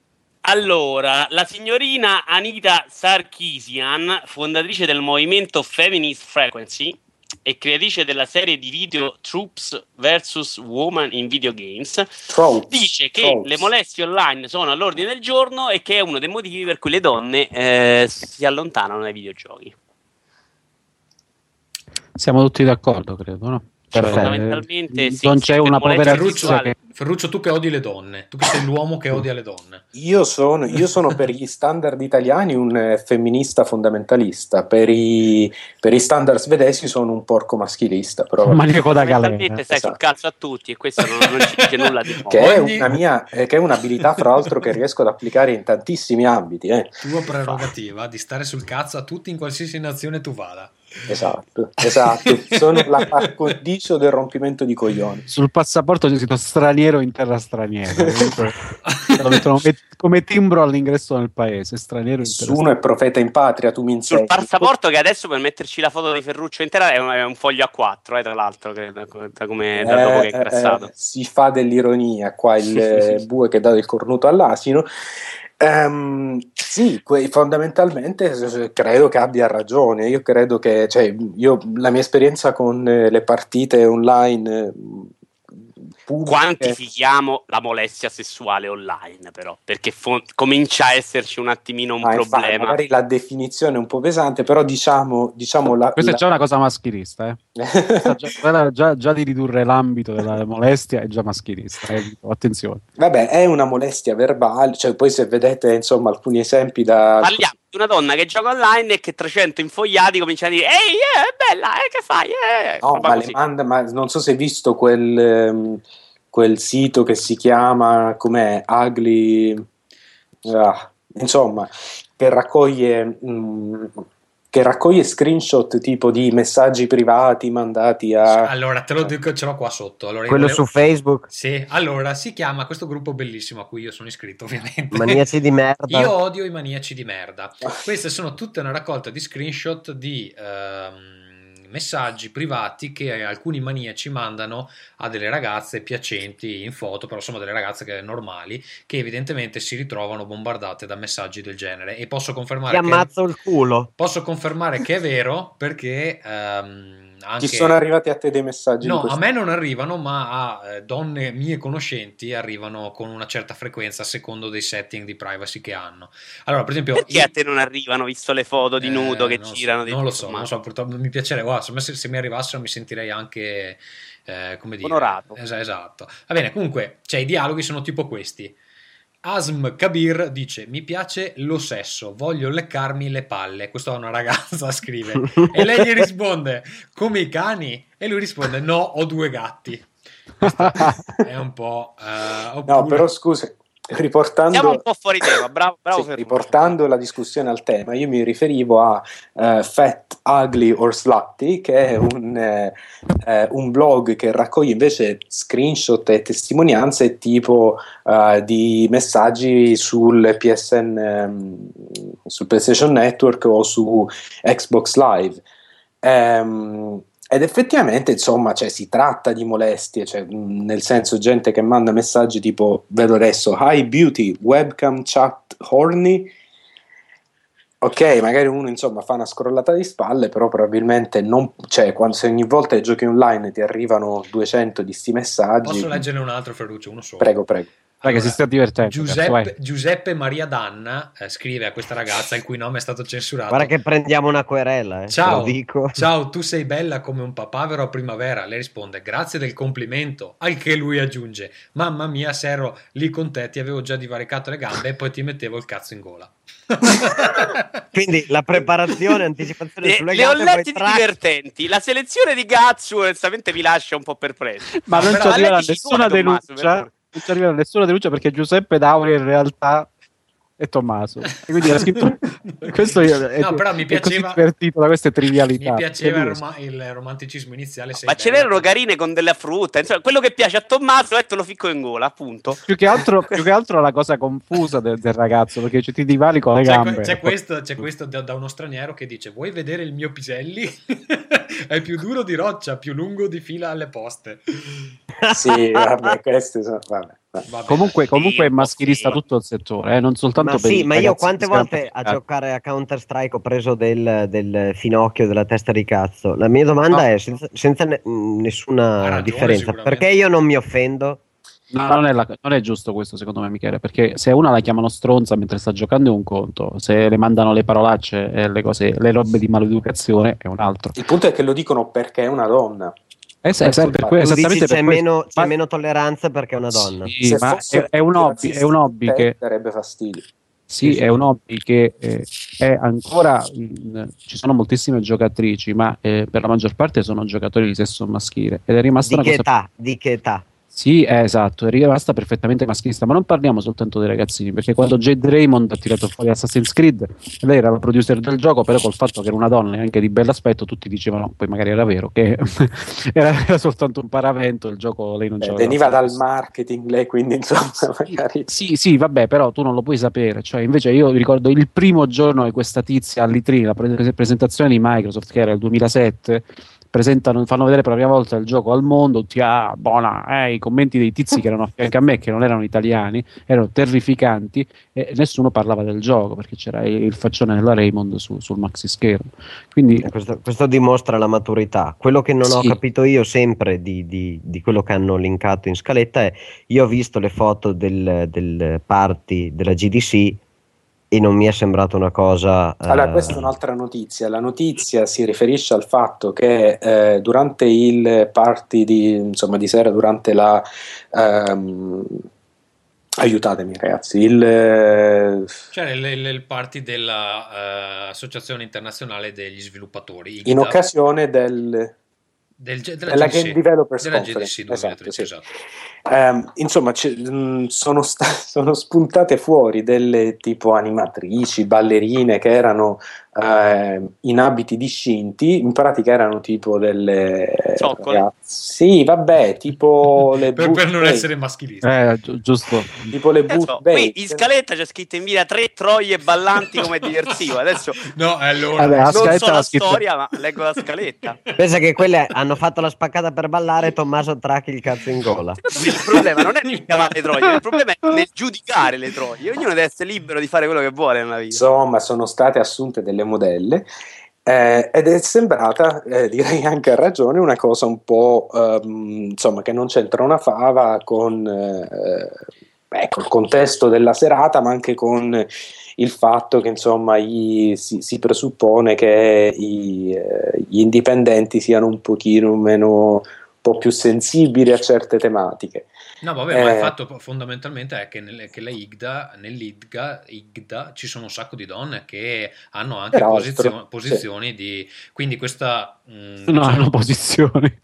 Allora, la signorina Anita Sarkeesian, fondatrice del movimento Feminist Frequency e creatrice della serie di video Troops vs. Women in Video Games, Tropes. dice che Tropes. le molestie online sono all'ordine del giorno e che è uno dei motivi per cui le donne eh, si allontanano dai videogiochi. Siamo tutti d'accordo, credo, no? Cioè. Fondamentalmente, sì, non c'è una povera Ferruccio, sessuali. Ferruccio, tu che odi le donne, tu che sei l'uomo che odia le donne. Io sono, io sono per gli standard italiani un eh, femminista fondamentalista, per i, per i standard svedesi sono un porco maschilista, però, maniaco da galera. Fondamentalmente stai sul Esatto. cazzo a tutti e questo non, non ci dice nulla di nuovo. che, è una mia, eh, che è un'abilità fra l'altro che riesco ad applicare in tantissimi ambiti. eh. Tua prerogativa di stare sul cazzo a tutti in qualsiasi nazione tu vada. Esatto, esatto. sono la par condicio del rompimento di coglioni. Sul passaporto c'è scritto straniero in terra straniera. Comunque, lo mettono come, come timbro all'ingresso nel paese. Straniero in terra Nessuno è profeta in patria, tu mi Sul insegni. passaporto che adesso per metterci la foto di Ferruccio intera è un, è un foglio A4, eh, tra l'altro, che- da, da come, da dopo che è Eh, incrassato. eh, si fa dell'ironia qua il Sì, sì, sì, eh, sì. bue che dà del cornuto all'asino. Ehm, sì, que- fondamentalmente credo che abbia ragione. Io credo che, cioè, io, la mia esperienza con eh, le partite online, pubbliche. quantifichiamo la molestia sessuale online, però, perché fo- comincia a esserci un attimino un Ah, infatti, problema. magari la definizione è un po' pesante, però diciamo, diciamo la, Questa è la- già una cosa maschilista, eh. Già, già, già di ridurre l'ambito della molestia è già maschilista. eh. Attenzione. Vabbè, è una molestia verbale, cioè poi se vedete insomma alcuni esempi da... Parliamo una donna che gioca online e che 300 infogliati cominciano a dire Ehi, eh, è bella, eh, che fai? Eh, No, ma, manda, ma non so se hai visto quel, ehm, quel sito che si chiama, com'è, Ugly, ah, insomma, che raccoglie, mm, che raccoglie screenshot tipo di messaggi privati mandati a... Allora, te lo dico, ce l'ho qua sotto. Allora, Quello volevo- su Facebook, Sì, allora si chiama questo gruppo bellissimo a cui io sono iscritto, ovviamente. maniaci di merda. Io odio i maniaci di merda. Queste sono tutte una raccolta di screenshot di ehm, messaggi privati che alcuni maniaci mandano a delle ragazze piacenti in foto, però sono delle ragazze che, normali, che evidentemente si ritrovano bombardate da messaggi del genere. E posso Ti confermare, che, ammazzo il culo. posso confermare che è vero perché ehm, anche... Ci sono arrivati a te dei messaggi? No, a me non arrivano, ma a eh, donne mie conoscenti arrivano con una certa frequenza a secondo dei setting di privacy che hanno. Allora, per esempio, Perché io- a te non arrivano, visto le foto di eh, nudo che non so, girano? di non lo so, ma- non so, purtroppo mi piacerebbe. Guarda, secondo me se, se mi arrivassero mi sentirei anche eh, come dire, Onorato. Es- esatto. Va bene, comunque, cioè, i dialoghi sono tipo questi. Asm Kabir dice: Mi piace lo sesso, voglio leccarmi le palle. Questa è una ragazza, scrive. E lei gli risponde: Come i cani? E lui risponde: No, ho due gatti. Questa è un po'. No, oppure- però scusa, riportando... Siamo un po' fuori tema, bravo, bravo Sì, riportando la discussione al tema, io mi riferivo a eh, Fat, Ugly or Slutty, che è un, eh, eh, un blog che raccoglie invece screenshot e testimonianze tipo di messaggi sul PSN, ehm, sul PlayStation Network o su Xbox Live. Ehm, ed effettivamente, insomma, cioè, si tratta di molestie, cioè, nel senso gente che manda messaggi tipo, vedo adesso, Hi beauty, webcam chat horny. Ok, magari uno insomma fa una scrollata di spalle, però probabilmente non, cioè, quando, se ogni volta che giochi online ti arrivano 200 di sti messaggi. Posso leggerne un altro, Ferruccio? Uno solo. Prego, prego. Dai, che Allora, si sta divertendo. Giuseppe. Giuseppe Maria Danna eh, scrive a questa ragazza il cui nome è stato censurato. Guarda che prendiamo una querela, eh, Ciao, lo dico. ciao, tu sei bella come un papavero a primavera. Lei risponde: Grazie del complimento. Al che lui aggiunge: Mamma mia, se ero lì con te, ti avevo già divaricato le gambe e poi ti mettevo il cazzo in gola. Quindi la preparazione, anticipazione Le, sulle le letti tra- divertenti. La selezione di Gatsu onestamente mi lascia un po' perplesso. Ma non ci nessuna denuncia. per Non ci arriverà nessuna denuncia perché Giuseppe Dauri in realtà è Tommaso. E quindi ha scritto questo è, No, però mi piaceva- divertito da queste trivialità. Mi piaceva il, roma- il romanticismo iniziale. Ma ce n'erano carine con delle frutta. Insomma, quello che piace a Tommaso è te lo ficco in gola, appunto. Più che, altro, più che altro la cosa confusa del, del ragazzo perché c'è ti divali con le C'è, gambe. c'è questo, c'è questo da, da uno straniero che dice: Vuoi vedere il mio piselli? è più duro di roccia, più lungo di fila alle poste. Sì, vabbè, queste sono... Vabbè, vabbè. Comunque, comunque è Sì, maschilista sì. tutto il settore, eh, non soltanto Ma per sì, ma io quante volte a giocare a Counter Strike ho preso del, del finocchio della testa di cazzo? La mia domanda No. è senza, senza ne- nessuna ragione, differenza, perché io non mi offendo? No, non è, la- non è giusto questo, secondo me, Michele. Perché se una la chiamano stronza mentre sta giocando è un conto, se le mandano le parolacce e le cose, le robe di maleducazione è un altro. Il punto è che lo dicono perché è una donna. Se- se- per que- Tu dici esattamente c'è per questo. meno, c'è Ma- meno tolleranza perché è una donna. Sì, Se ma è, è un hobby, è un hobby che darebbe fastidio. Sì, è un hobby che eh, è ancora. in- ci sono moltissime giocatrici, ma eh, per la maggior parte sono giocatori di sesso maschile. Ed è rimasta Di una che cosa. età? Di che età? Sì, eh, esatto, è rimasta perfettamente maschilista. Ma non parliamo soltanto dei ragazzini, perché quando Jade Raymond ha tirato fuori Assassin's Creed, lei era la producer del gioco, però col fatto che era una donna e anche di bell'aspetto, tutti dicevano, poi magari era vero, che era, era soltanto un paravento. Il gioco lei non Eh, c'era. veniva dal marketing lei, quindi insomma, magari... Sì, sì, vabbè, però tu non lo puoi sapere. Cioè, invece io ricordo il primo giorno di questa tizia all'E3, la pre- presentazione di Microsoft, che era il 2007, presentano, fanno vedere per la prima volta il gioco al mondo, ah, buona, eh, i commenti dei tizi che erano a fianco a me, che non erano italiani, erano terrificanti e nessuno parlava del gioco perché c'era il faccione della Raymond su, sul maxi schermo. Quindi, Eh, Questo, questo dimostra la maturità. Quello che non ho Sì. capito io sempre di, di- di quello che hanno linkato in scaletta è: io ho visto le foto del, del party della GDC e non mi è sembrata una cosa. Allora, eh, questa è un'altra notizia. La notizia si riferisce al fatto che eh, durante il party di, insomma, di sera, durante la. ehm, aiutatemi, ragazzi. Il, eh, Cioè il, il- il party dell'Associazione Internazionale degli Sviluppatori, in occasione del, del, della, della GDC, Game Developers della. GDC Esatto, 2013, sì. esatto. Ehm, insomma, ci- mh, sono, sta- sono spuntate fuori delle tipo animatrici, ballerine che erano ehm, in abiti discinti, in pratica erano tipo delle Zoccole? Sì, vabbè, tipo le per, per non essere maschilisti. eh, gi- giusto. tipo le Booth Bay. qui in scaletta c'è scritto in via tre troie ballanti come diversivo. Adesso No, allora Vabbè, la non so la storia, ma leggo la scaletta. Pensa che quelle hanno fatto la spaccata per ballare. Tommaso Tracchi il cazzo in gola. Il problema non è nel chiamare le troie, il problema è nel giudicare le troie. Ognuno deve essere libero di fare quello che vuole nella vita. Insomma, sono state assunte delle modelle eh, ed è sembrata, eh, direi anche a ragione, una cosa un po' ehm, insomma che non c'entra una fava con eh, ecco, il contesto della serata, ma anche con il fatto che insomma i- si, si presuppone che i, eh, gli indipendenti siano un pochino meno un po' più sensibili a certe tematiche. No, vabbè, ma il Eh. fatto fondamentalmente è che, nelle, che la IGDA, nell'IGDA IGDA ci sono un sacco di donne che hanno anche posizio- posizioni di... Quindi questa... mm, No, diciamo- hanno posizioni.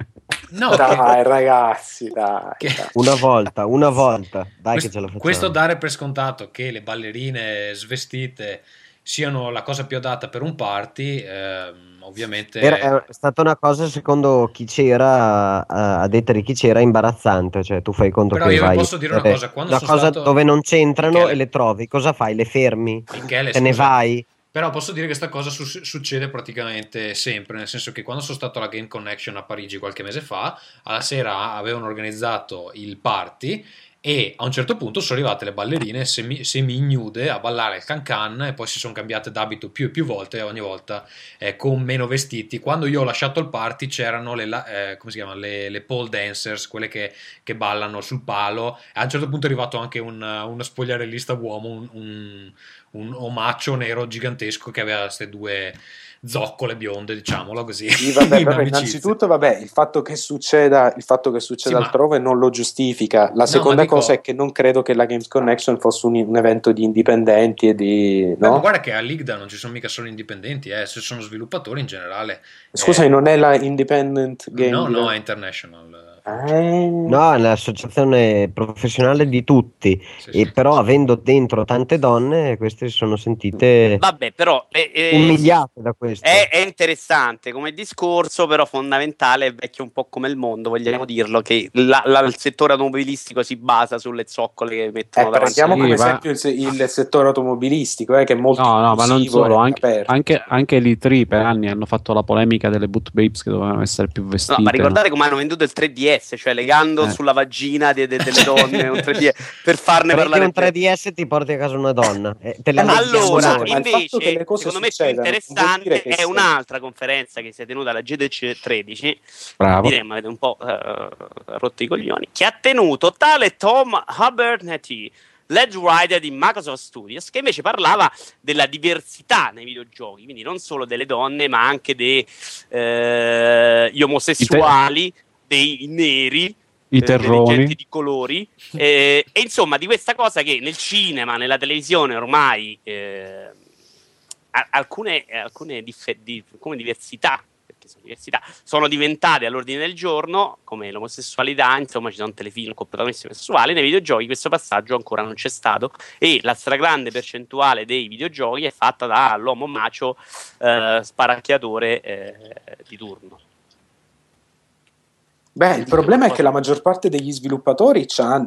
no, che- Dai ragazzi, dai. che- dai. Una volta, una volta. Dai, Questo, che ce la facciamo. questo dare per scontato che le ballerine svestite siano la cosa più adatta per un party, ehm, ovviamente... Era- è stata una cosa, secondo chi c'era, a a detta di chi c'era, imbarazzante. Cioè, tu fai conto Però che io vi vai posso dire una eh, cosa, quando sono cosa stato- dove non c'entrano Michele. e le trovi, cosa fai? Le fermi? Michele, Te ne scusa. vai? Però posso dire che questa cosa su- succede praticamente sempre, nel senso che quando sono stato alla Game Connection a Parigi qualche mese fa, alla sera avevano organizzato il party e a un certo punto sono arrivate le ballerine semi, semi-ignude a ballare il cancan e poi si sono cambiate d'abito più e più volte, ogni volta eh, con meno vestiti. Quando io ho lasciato il party c'erano le, eh, chiama, le, le pole dancers, quelle che, che ballano sul palo e a un certo punto è arrivato anche un, uno spogliarellista uomo, un, un, un omaccio nero gigantesco che aveva queste due zoccole bionde, diciamolo così. Sì, vabbè, però innanzitutto, vabbè, il fatto che succeda, il fatto che succeda Sì, ma- altrove non lo giustifica. La ma seconda dico- cosa è che non credo che la Games Connection fosse un, un evento di indipendenti e di. Beh, ma No? guarda che a Ligda non ci sono mica solo indipendenti, eh, se sono sviluppatori in generale. Scusami, Eh, non è la Independent Game No, no, è international. Eh, No, è l'associazione professionale di tutti. Sì, E sì. però, avendo dentro tante donne, queste si sono sentite Vabbè, però eh, eh, umiliate da questo. è, è interessante come discorso, però fondamentale è vecchio un po' come il mondo, vogliamo dirlo, che la- la- il settore automobilistico si basa sulle zoccole che eh, mettono davanti. prendiamo Sì, come ma- esempio il, il settore automobilistico, eh, che è molto No, no, ma non solo, anche, anche, anche l'E3 per anni hanno fatto la polemica delle boot babes che dovevano essere più vestite. No, ma ricordate come hanno venduto il 3DS, cioè legando Eh. sulla vagina de- de- delle donne un 3DS per farne Prendi parlare un 3DS ti porti a casa una donna. Eh, Allora, fatto invece, secondo me più interessante è un'altra conferenza che si è tenuta alla GDC 13, Bravo. diremmo avete un po' eh, rotto i coglioni, che ha tenuto tale Tom Abernethy, lead writer di Microsoft Studios, che invece parlava della diversità nei videogiochi, quindi non solo delle donne, ma anche degli omosessuali, dei neri, I eh, terroni. di colori. Eh, e insomma di questa cosa che nel cinema, nella televisione ormai eh, alcune, alcune diffe- di- come diversità perché sono diversità sono diventate all'ordine del giorno come l'omosessualità insomma ci sono telefilm con protagonisti omosessuali nei videogiochi questo passaggio ancora non c'è stato. E la stragrande percentuale dei videogiochi è fatta dall'uomo macio eh, sparacchiatore eh, di turno Beh, il problema è che la maggior parte degli sviluppatori cioè,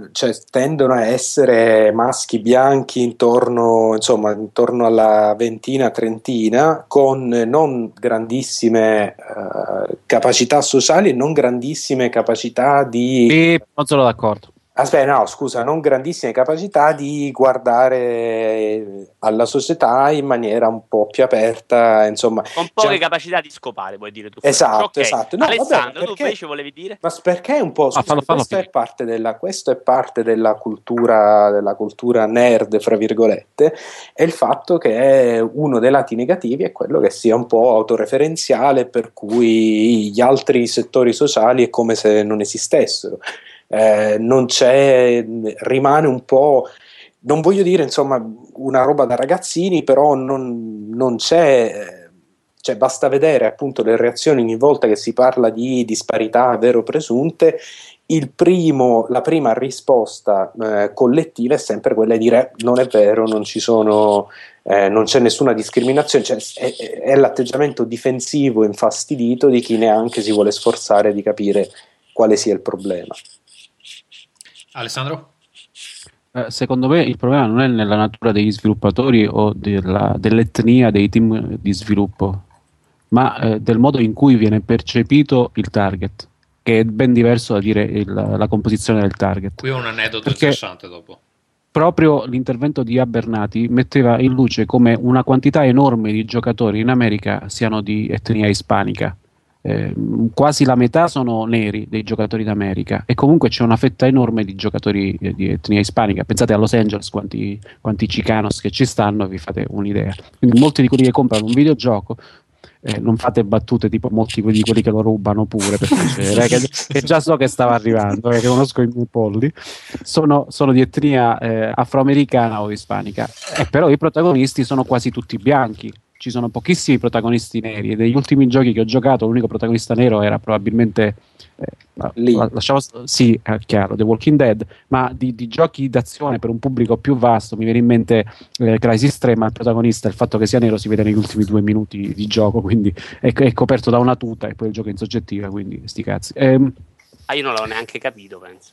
tendono a essere maschi bianchi intorno, insomma, intorno alla ventina, trentina, con non grandissime eh, capacità sociali e non grandissime capacità di... E non sono d'accordo. Aspetta, no, scusa, non grandissime capacità di guardare alla società in maniera un po' più aperta, insomma. Con poche Cioè- capacità di scopare, vuoi dire tu. Esatto, Ok. esatto. No, Alessandro, vabbè, tu perché- invece volevi dire? Ma perché è un po'. Ah, fallo- fallo questo, è parte della, questo è parte della cultura, della cultura nerd, fra virgolette, e il fatto che uno dei lati negativi è quello che sia un po' autoreferenziale, per cui gli altri settori sociali è come se non esistessero. Eh, non c'è, rimane un po'. Non voglio dire insomma una roba da ragazzini, però non, non c'è. eh, Cioè, basta vedere appunto le reazioni ogni volta che si parla di disparità vero presunte. Il primo, la prima risposta eh, collettiva è sempre quella di dire non è vero, non sono, eh, non c'è nessuna discriminazione, cioè, è- è l'atteggiamento difensivo infastidito di chi neanche si vuole sforzare di capire quale sia il problema. Alessandro? Eh, secondo me il problema non è nella natura degli sviluppatori o della- dell'etnia dei team di sviluppo, ma eh, del modo in cui viene percepito il target, che è ben diverso da dire il- la composizione del target. Qui ho un aneddoto Perché- interessante dopo. proprio l'intervento di Abernati metteva in luce come una quantità enorme di giocatori in America siano di etnia ispanica. Eh, quasi la metà sono neri dei giocatori d'America e comunque c'è una fetta enorme di giocatori eh, di etnia ispanica. Pensate a Los Angeles, quanti, quanti chicanos che ci stanno, vi fate un'idea. Quindi molti di quelli che comprano un videogioco eh, non fate battute tipo molti di quelli che lo rubano pure per piacere, eh, che, che già so che stava arrivando, eh, che conosco i miei polli, sono, sono di etnia eh, afroamericana o ispanica, Eh, però i protagonisti sono quasi tutti bianchi. Ci sono pochissimi protagonisti neri e degli ultimi giochi che ho giocato l'unico protagonista nero era probabilmente eh, la- Lì. la- lasciamo, sì, è chiaro, The Walking Dead, ma di, di giochi d'azione per un pubblico più vasto mi viene in mente eh, Crisis 3, ma il protagonista, il fatto che sia nero si vede negli ultimi due minuti di gioco, quindi è, è coperto da una tuta e poi il gioco è in soggettiva, quindi sti cazzi. Ehm, Ah, io non l'avevo neanche capito, penso.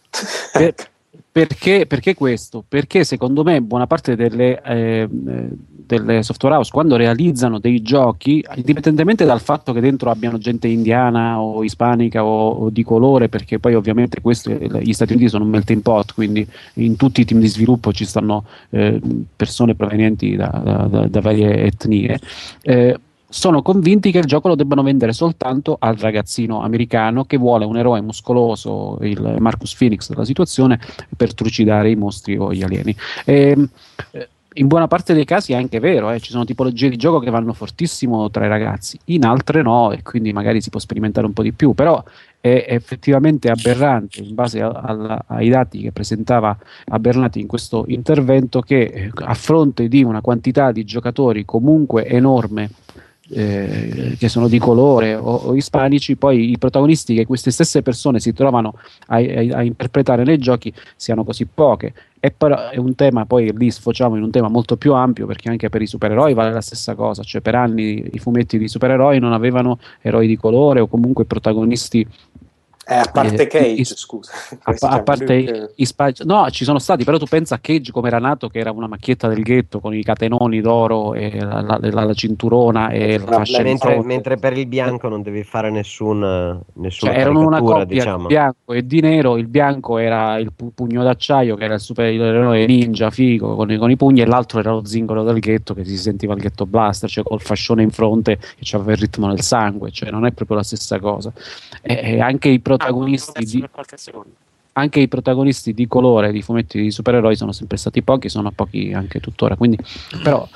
per- perché, perché questo? Perché secondo me buona parte delle, eh, delle software house quando realizzano dei giochi, indipendentemente dal fatto che dentro abbiano gente indiana o ispanica o, o di colore, perché poi ovviamente questo, gli Stati Uniti sono un melting pot, quindi in tutti i team di sviluppo ci stanno eh, persone provenienti da, da- da- da varie etnie. eh, sono convinti che il gioco lo debbano vendere soltanto al ragazzino americano che vuole un eroe muscoloso, il Marcus Phoenix della situazione, per trucidare i mostri o gli alieni. Ehm, eh, in buona parte dei casi è anche vero, eh, ci sono tipologie di gioco che vanno fortissimo tra i ragazzi, in altre no, e quindi magari si può sperimentare un po' di più, però è effettivamente aberrante in base a- ai dati che presentava Abernati in questo intervento che eh, a fronte di una quantità di giocatori comunque enorme eh, che sono di colore o, o ispanici, poi i protagonisti che queste stesse persone si trovano a, a- a interpretare nei giochi siano così poche. E però è un tema, poi lì sfociamo in un tema molto più ampio perché anche per i supereroi vale la stessa cosa, cioè per anni i fumetti di supereroi non avevano eroi di colore o comunque protagonisti Eh, a parte Eh, Cage, i- scusa. a, a parte Lui i, che- i spa- no, ci sono stati, però tu pensa a Cage come era nato, che era una macchietta del ghetto con i catenoni d'oro e la, la- la- la cinturona e la No, fascia di mentre, mentre per il bianco non devi fare nessun, nessuna Cioè, erano una coppia diciamo. di bianco e di nero. Il bianco era il pu- pugno d'acciaio, che era il supereroe ninja figo con i, con i pugni, e l'altro era lo zingaro del ghetto che si sentiva il ghetto blaster, cioè col fascione in fronte che aveva il ritmo nel sangue. Cioè, non è proprio la stessa cosa. E, e anche i protagonisti di, anche i protagonisti di colore di fumetti di supereroi sono sempre stati pochi, sono pochi anche tuttora. Quindi, però,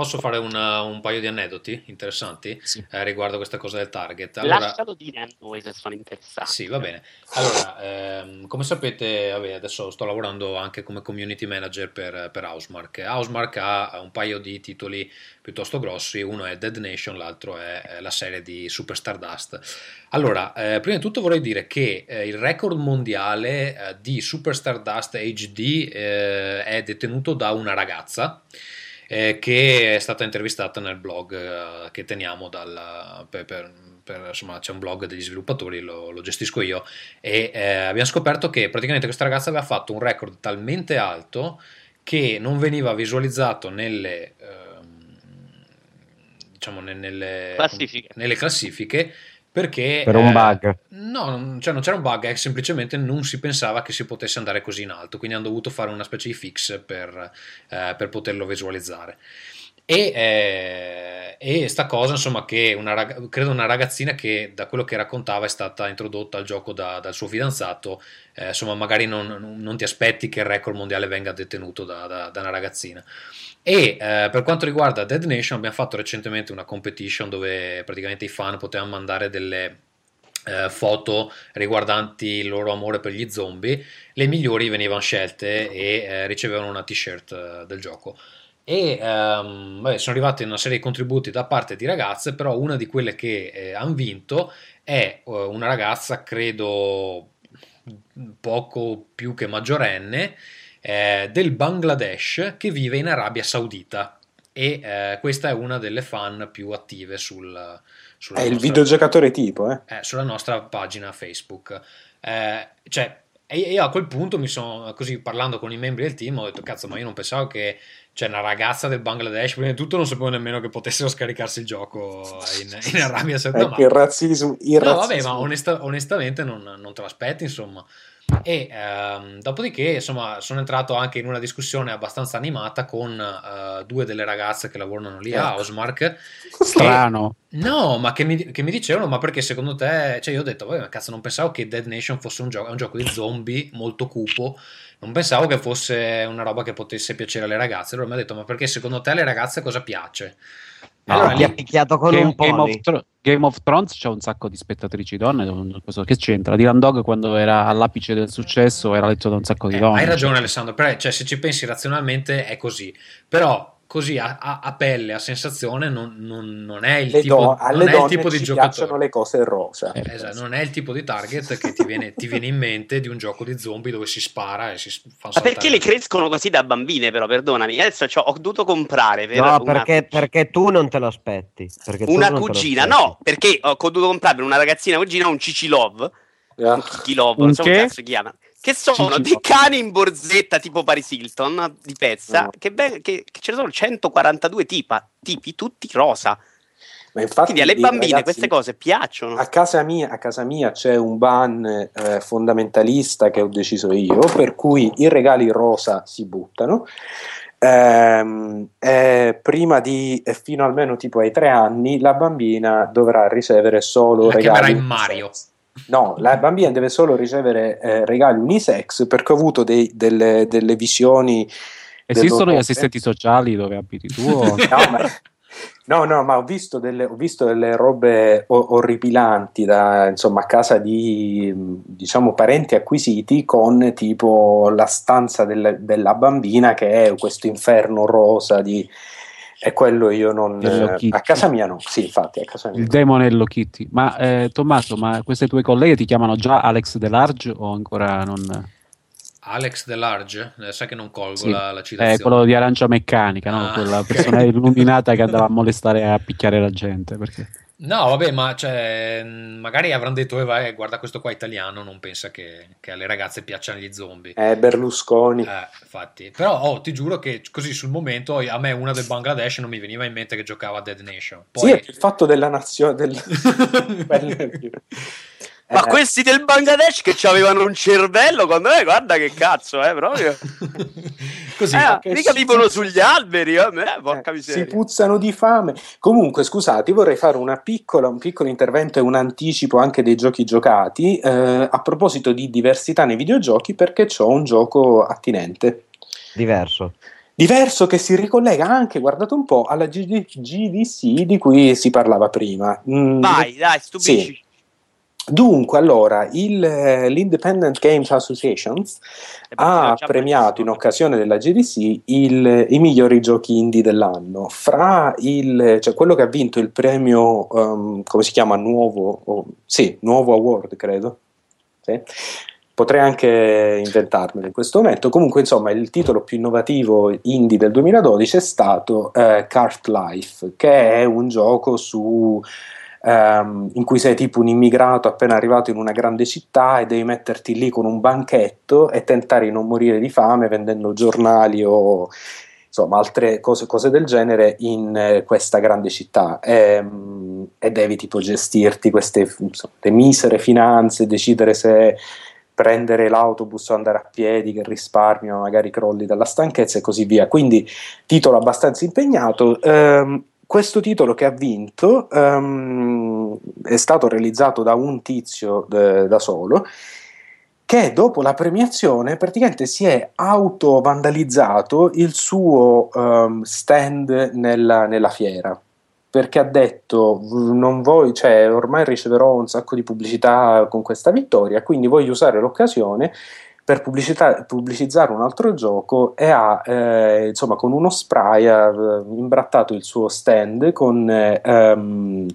Posso fare una- un paio di aneddoti interessanti Sì. eh, riguardo questa cosa del target? Allora, Lascialo dire a noi se sono interessati. Sì, va bene. Allora, ehm, come sapete, vabbè, adesso sto lavorando anche come community manager per, per Housemark. Housemark ha un paio di titoli piuttosto grossi, uno è Dead Nation, l'altro è eh, la serie di Super Stardust. Allora, eh, prima di tutto vorrei dire che eh, il record mondiale eh, di Super Stardust HD eh, è detenuto da una ragazza eh, che è stata intervistata nel blog eh, che teniamo dal- per, per- per, insomma, c'è un blog degli sviluppatori, lo, lo gestisco io, e eh, abbiamo scoperto che praticamente questa ragazza aveva fatto un record talmente alto che non veniva visualizzato nelle, ehm, diciamo, nelle, Classifiche. nelle classifiche perché Per un eh, bug. no, cioè non c'era un bug, è semplicemente non si pensava che si potesse andare così in alto, quindi hanno dovuto fare una specie di fix per, eh, per poterlo visualizzare. E, eh, e sta cosa, insomma, che una, rag- credo una ragazzina che da quello che raccontava è stata introdotta al gioco da- dal suo fidanzato, eh, insomma, magari non, non ti aspetti che il record mondiale venga detenuto da, da- da una ragazzina. E eh, per quanto riguarda Dead Nation, abbiamo fatto recentemente una competition dove praticamente i fan potevano mandare delle eh, foto riguardanti il loro amore per gli zombie. Le migliori venivano scelte e eh, ricevevano una t-shirt eh, del gioco. E ehm, vabbè, sono arrivate una serie di contributi da parte di ragazze, però una di quelle che eh, hanno vinto è eh, una ragazza, credo poco più che maggiorenne, eh, del Bangladesh che vive in Arabia Saudita e eh, questa è una delle fan più attive sul, sulla, È il nostra, videogiocatore tipo, eh. eh, sulla nostra pagina Facebook. Eh, cioè, e io a quel punto mi sono così parlando con i membri del team, ho detto cazzo, ma io non pensavo che c'è una ragazza del Bangladesh, prima di tutto non sapevo nemmeno che potessero scaricarsi il gioco in, in Arabia Saudita. Ecco, il razzismo. Il No, vabbè, razzismo. ma onesta- onestamente non, non te l'aspetti, insomma. E ehm, dopodiché, insomma, sono entrato anche in una discussione abbastanza animata con eh, due delle ragazze che lavorano lì a Ecco. Osmark. Strano. No, ma che mi, che mi dicevano, ma perché secondo te, cioè io ho detto, vabbè, ma cazzo, non pensavo che Dead Nation fosse un gioco, è un gioco di zombie molto cupo, non pensavo che fosse una roba che potesse piacere alle ragazze. Allora mi ha detto, ma perché secondo te alle ragazze cosa piace? No, allora ti ha lì- picchiato con Game, un Game pony. of Thro- Game of Thrones c'è un sacco di spettatrici donne. Che c'entra? Dylan Dog quando era all'apice del successo era letto da un sacco di Eh, donne. hai ragione Alessandro, però, cioè, se ci pensi razionalmente è così, però così a, a- a pelle, a sensazione, non, non- non è il Le tipo, do- alle non è il tipo di giocatore. piacciono le cose rosa. Eh, Esatto, non è il tipo di target che ti viene, ti viene in mente di un gioco di zombie dove si spara e si fa Ma saltare. perché le crescono così da bambine, però, perdonami. Adesso cioè, ho dovuto comprare per No, una, perché, perché tu non te lo aspetti. una non te lo cugina. aspetti. No, perché ho dovuto comprare per una ragazzina cugina un Cici Love. Ah. Un Kiki Love, non so come che? cazzo si chiama. Che sono dei cani in borsetta tipo Paris Hilton di pezza. No. Che, ben- che- che ce ne sono 142 tipa, tipi, tutti rosa. Ma infatti, Quindi alle bambine ragazzi, queste cose piacciono. A casa, mia, a casa mia c'è un ban eh, fondamentalista che ho deciso io, per cui i regali rosa si buttano. Ehm, e prima di fino almeno tipo ai tre anni la bambina dovrà ricevere solo La regali chiamerai Mario. No, la bambina deve solo ricevere eh, regali unisex perché ho avuto dei- delle, delle visioni. Esistono gli assistenti sociali dove abiti tu? No, ma, no, no, ma ho visto delle, ho visto delle robe o- orripilanti da, insomma, a casa di diciamo, parenti acquisiti con tipo la stanza del- della bambina che è questo inferno rosa di... E quello io non... Eh, a casa mia no, sì, infatti, a casa mia. Il demone Hello Kitty. Ma eh, Tommaso, ma queste tue colleghe ti chiamano già Alex Delarge o ancora non... Alex Delarge, eh, sai che non colgo Sì. la, la Eh, citazione. quello di Arancia Meccanica, no? Ah, quella ok. persona illuminata che andava a molestare e a picchiare la gente. Perché... No, vabbè, ma cioè, mh, magari avranno detto, eh, vai, guarda questo qua italiano, non pensa che, che alle ragazze piacciono gli zombie. Eh, Berlusconi. Eh, infatti, però oh, ti giuro che così sul momento a me una del Bangladesh non mi veniva in mente che giocava a Dead Nation. Sì, Poi... è il fatto della nazione... Del... Ma Eh, questi del Bangladesh che avevano un cervello, quando me, guarda che cazzo, eh, proprio. Così, Eh, mica si- vivono sugli alberi, eh, eh, porca Eh, miseria. si puzzano di fame. Comunque, scusate, vorrei fare una piccola, un piccolo intervento e un anticipo anche dei giochi giocati eh, a proposito di diversità nei videogiochi, perché ho un gioco attinente. Diverso. Diverso che si ricollega anche, guardate un po', alla GD GDC di cui si parlava prima. Mm, Vai, dai, stupisci. Dunque, allora, il, eh, l'Independent Games Association E poi ha premiato in occasione della GDC il- i migliori giochi indie dell'anno. Fra il, cioè quello che ha vinto il premio, ehm, come si chiama? Nuovo, o- sì, Nuovo Award, credo. Sì. Potrei anche inventarmelo in questo momento. Comunque, insomma, il titolo più innovativo indie del 2012 è stato eh, Cart Life, che è un gioco su ehm, in cui sei tipo un immigrato appena arrivato in una grande città e devi metterti lì con un banchetto e tentare di non morire di fame vendendo giornali o insomma altre cose, cose del genere in eh, questa grande città e, mm, e devi tipo gestirti queste insomma, misere finanze, decidere se prendere l'autobus o andare a piedi che risparmio, magari crolli dalla stanchezza e così via. Quindi titolo abbastanza impegnato. Ehm, questo titolo che ha vinto um, è stato realizzato da un tizio de, da solo che dopo la premiazione praticamente si è auto-vandalizzato il suo um, stand nella, nella, fiera. Perché ha detto non voglio, cioè, ormai riceverò un sacco di pubblicità con questa vittoria quindi voglio usare l'occasione per pubblicizzare un altro gioco e ha eh, insomma con uno spray eh, imbrattato il suo stand con, eh, um,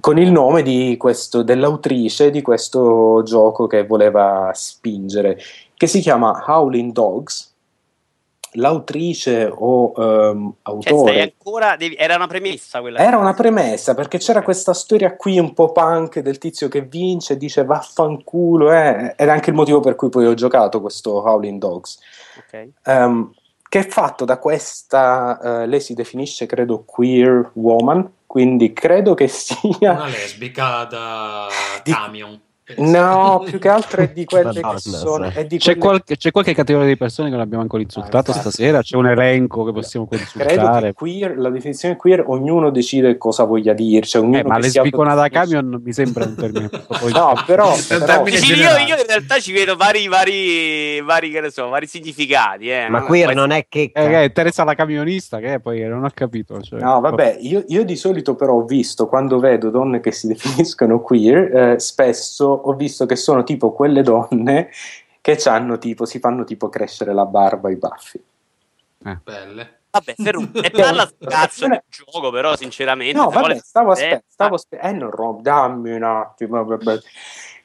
con il nome questo, dell'autrice di questo gioco che voleva spingere che si chiama Howling Dogs l'autrice o um, autore. Cioè, ancora, devi, era una premessa quella. Era una premessa perché c'era questa storia qui un po' punk del tizio che vince e dice vaffanculo. Eh. Ed è anche il motivo per cui poi ho giocato questo Howling Dogs. Okay. Um, che è fatto da questa, uh, lei si definisce credo queer woman, quindi credo che sia... Una lesbica da di... camion. No, più che altro è di quelle che sono. Di c'è, quelle... qualche, c'è, qualche, categoria di persone che non abbiamo ancora insultato ah, stasera? C'è un elenco che possiamo consultare? Credo che queer, la definizione queer, ognuno decide cosa voglia dire. Cioè, eh, ma lesbicona da camion non mi sembra un termine. no, però. però... Sì, io, io, in realtà ci vedo vari, vari, vari, che ne so, vari significati. Eh. Ma queer poi... non è che. Eh, Teresa la camionista, che poi non ho capito. Cioè... No, vabbè, io, io, di solito però ho visto quando vedo donne che si definiscono queer, eh, spesso ho visto che sono tipo quelle donne che tipo, si fanno tipo crescere la barba e i baffi. Eh. Belle. Vabbè, Ferru, e parla cazzo di gioco, però, sinceramente. No, vabbè, stavo aspettando, stavo aspettando. Eh, non rom, dammi un attimo. Vabbè.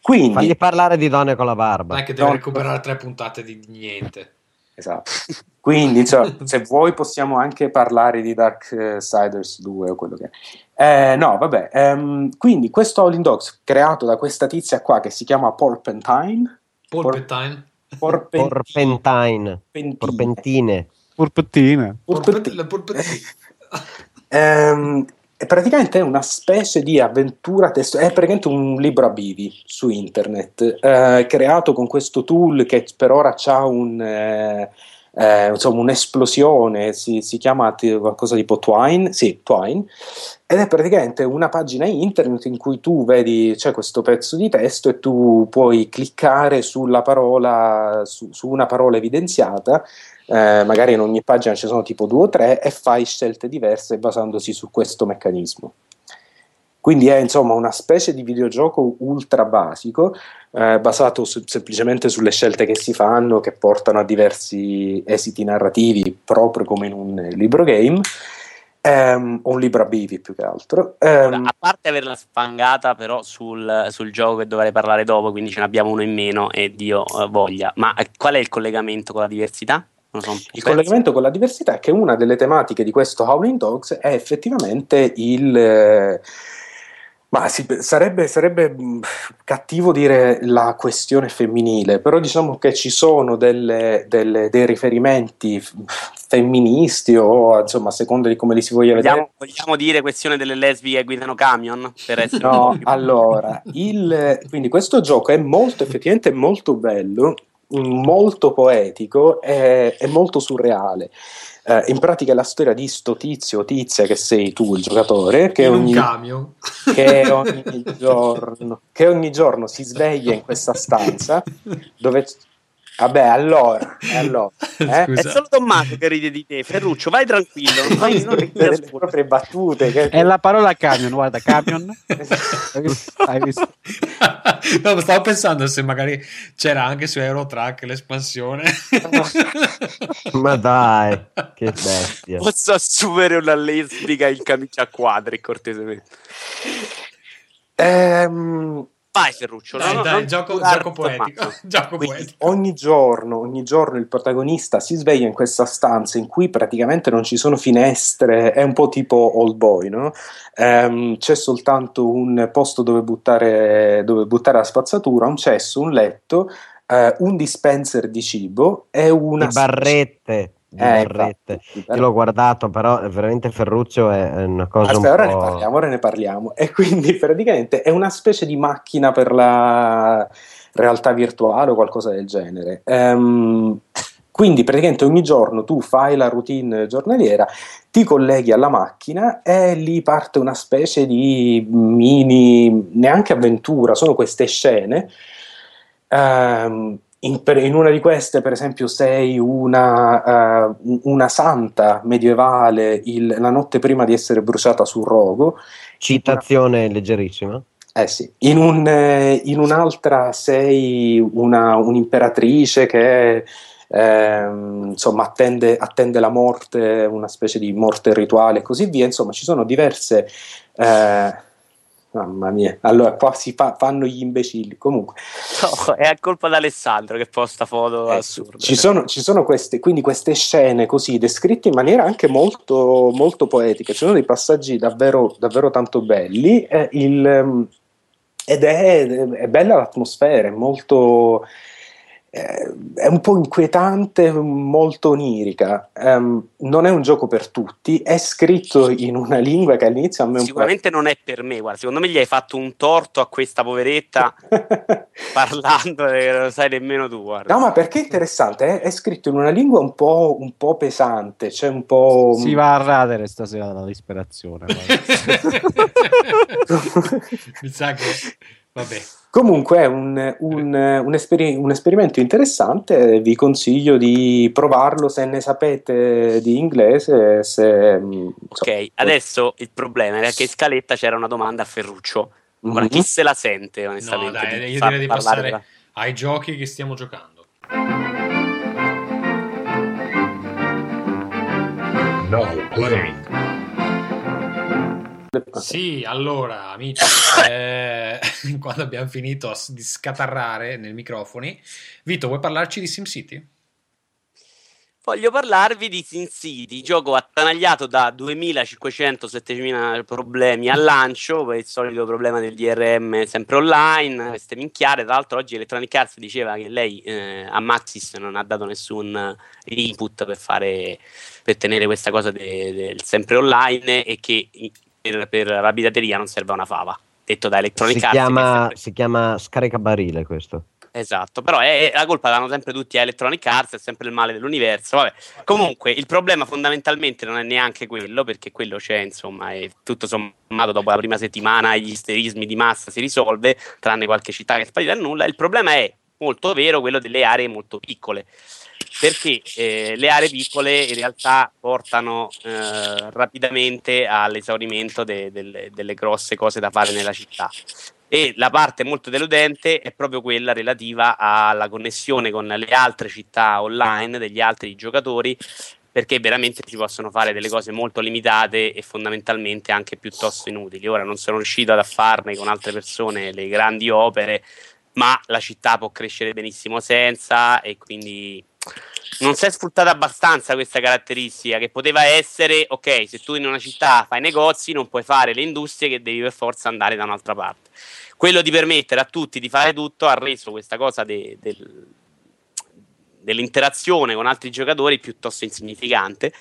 Quindi, Fagli parlare di donne con la barba. Non è che deve recuperare tre puntate di niente. Esatto. Quindi, cioè, se vuoi, possiamo anche parlare di Darksiders 2 o quello che è. Eh, no, vabbè. Um, quindi, questo Howling Dogs creato da questa tizia qua che si chiama Porpentine. Porpentine? Porpentine. Porpentine. Porpentine. Porpentine. Porpentine. um, è praticamente una specie di avventura testo è praticamente un libro a bivi su internet eh, creato con questo tool che per ora ha un eh, eh, insomma un'esplosione si, si, chiama qualcosa tipo Twine sì, Twine ed è praticamente una pagina internet in cui tu vedi c'è questo pezzo di testo e tu puoi cliccare sulla parola su, su una parola evidenziata eh, magari in ogni pagina ci sono tipo due o tre e fai scelte diverse basandosi su questo meccanismo. Quindi è insomma una specie di videogioco ultra basico, eh, basato su, semplicemente sulle scelte che si fanno, che portano a diversi esiti narrativi, proprio come in un libro game. Um, un libro a bivi più che altro. Um, a parte averla sfangata, però, sul, sul, gioco che dovrei parlare dopo, quindi ce ne abbiamo uno in meno e Dio uh, voglia. Ma eh, qual è il collegamento con la diversità? So, il collegamento con la diversità è che una delle tematiche di questo Howling Dogs è effettivamente il... Eh, ma sì, sarebbe, sarebbe, cattivo dire la questione femminile, però diciamo che ci sono delle, delle, dei riferimenti femministi o insomma a seconda di come li si voglia vogliamo, vedere. Vogliamo dire questione delle lesbiche che guidano camion? Per essere no, allora, il, quindi questo gioco è molto, effettivamente molto bello, molto poetico e molto surreale. Eh, in pratica è la storia di sto tizio o tizia che sei tu il giocatore che, ogni, che ogni, giorno, che ogni giorno si sveglia in questa stanza dove Vabbè, allora, allora eh? è solo Tommaso che ride di te, Ferruccio, vai tranquillo. Vai, non le proprie battute. Che... È la parola camion, guarda, camion. Hai visto? No, stavo pensando se magari c'era anche su Eurotrack l'espansione. Ma dai, che bestia. Posso assumere una lesbica in camicia a quadri, cortesemente. Ehm Vai Ferruccio, Dai, no, dai, gioco, gioco poetico. Gioco poetico. ogni giorno, ogni giorno il protagonista si sveglia in questa stanza in cui praticamente non ci sono finestre, è un po' tipo Old Boy, no? Ehm, c'è soltanto un posto dove buttare, dove buttare la spazzatura, un cesso, un letto, eh, un dispenser di cibo e una Di barrette. Di Eh, barrette. infatti, Io l'ho guardato, però veramente Ferruccio è una cosa Aspetta, un ora ne po'... parliamo, ora ne parliamo. E quindi praticamente è una specie di macchina per la realtà virtuale o qualcosa del genere. Ehm, quindi praticamente ogni giorno tu fai la routine giornaliera, ti colleghi alla macchina e lì parte una specie di mini, neanche avventura, sono queste scene. Ehm, in, per- in una di queste, per esempio, sei una, eh, una santa medievale il- la notte prima di essere bruciata sul rogo. Citazione leggerissima. Eh sì, in, un, eh, in un'altra sei una, un'imperatrice che ehm, insomma attende, attende la morte, una specie di morte rituale e così via. Insomma, ci sono diverse. eh, mamma mia, allora qua si fa- fanno gli imbecilli. Comunque, No, è colpa di Alessandro che posta foto Eh, assurde. Ci sono, ci sono queste, quindi queste scene così descritte in maniera anche molto, molto poetica. Ci sono dei passaggi davvero, davvero tanto belli. eh, il, ehm, ed è, è bella l'atmosfera, è molto. Eh, è un po' inquietante, molto onirica. Ehm, non è un gioco per tutti, è scritto in una lingua che all'inizio a me un po'. Sicuramente non è per me, guarda, secondo me gli hai fatto un torto a questa poveretta parlando e non lo sai nemmeno tu, guarda. No, ma perché è interessante? È, è scritto in una lingua un po', un po' pesante, c'è un po'. Si va a radere stasera dalla disperazione. Mi sa che... Vabbè. Comunque è un, un- un esperi- un esperimento interessante, vi consiglio di provarlo se ne sapete di inglese. Se, mm, insomma, Ok, adesso il problema era che in scaletta c'era una domanda a Ferruccio. Ora, Mhm. chi se la sente, No, onestamente? dai, di io direi di passare della- ai giochi che stiamo giocando. Now playing. Sì, allora, amici, eh, quando abbiamo finito di scatarrare nei microfoni, Vito, vuoi parlarci di SimCity? Voglio parlarvi di Sin City, gioco attanagliato da 2500-7000 problemi al lancio, per il solito problema del DRM sempre online, queste minchiate. Tra l'altro oggi Electronic Arts diceva che lei eh, a Maxis non ha dato nessun input per, fare, per tenere questa cosa de- del sempre online e che per, per la pirateria non serve una fava. Detto da Electronic Si Arts. chiama, si chiama scaricabarile questo. Esatto, però è, la colpa danno sempre tutti a Electronic Arts, è sempre il male dell'universo. Vabbè. Comunque, il problema fondamentalmente non è neanche quello, perché quello c'è, insomma, e tutto sommato dopo la prima settimana gli isterismi di massa si risolve, tranne qualche città che è sparita a nulla. Il problema è molto vero quello delle aree molto piccole. Perché eh, le aree piccole in realtà portano eh, rapidamente all'esaurimento de- delle- delle grosse cose da fare nella città e la parte molto deludente è proprio quella relativa alla connessione con le altre città online degli altri giocatori perché veramente si possono fare delle cose molto limitate e fondamentalmente anche piuttosto inutili. Ora non sono riuscito ad farne con altre persone le grandi opere, ma la città può crescere benissimo senza e quindi non si è sfruttata abbastanza questa caratteristica che poteva essere ok, se tu in una città fai negozi non puoi fare le industrie che devi per forza andare da un'altra parte. Quello di permettere a tutti di fare tutto ha reso questa cosa de- del- dell'interazione con altri giocatori piuttosto insignificante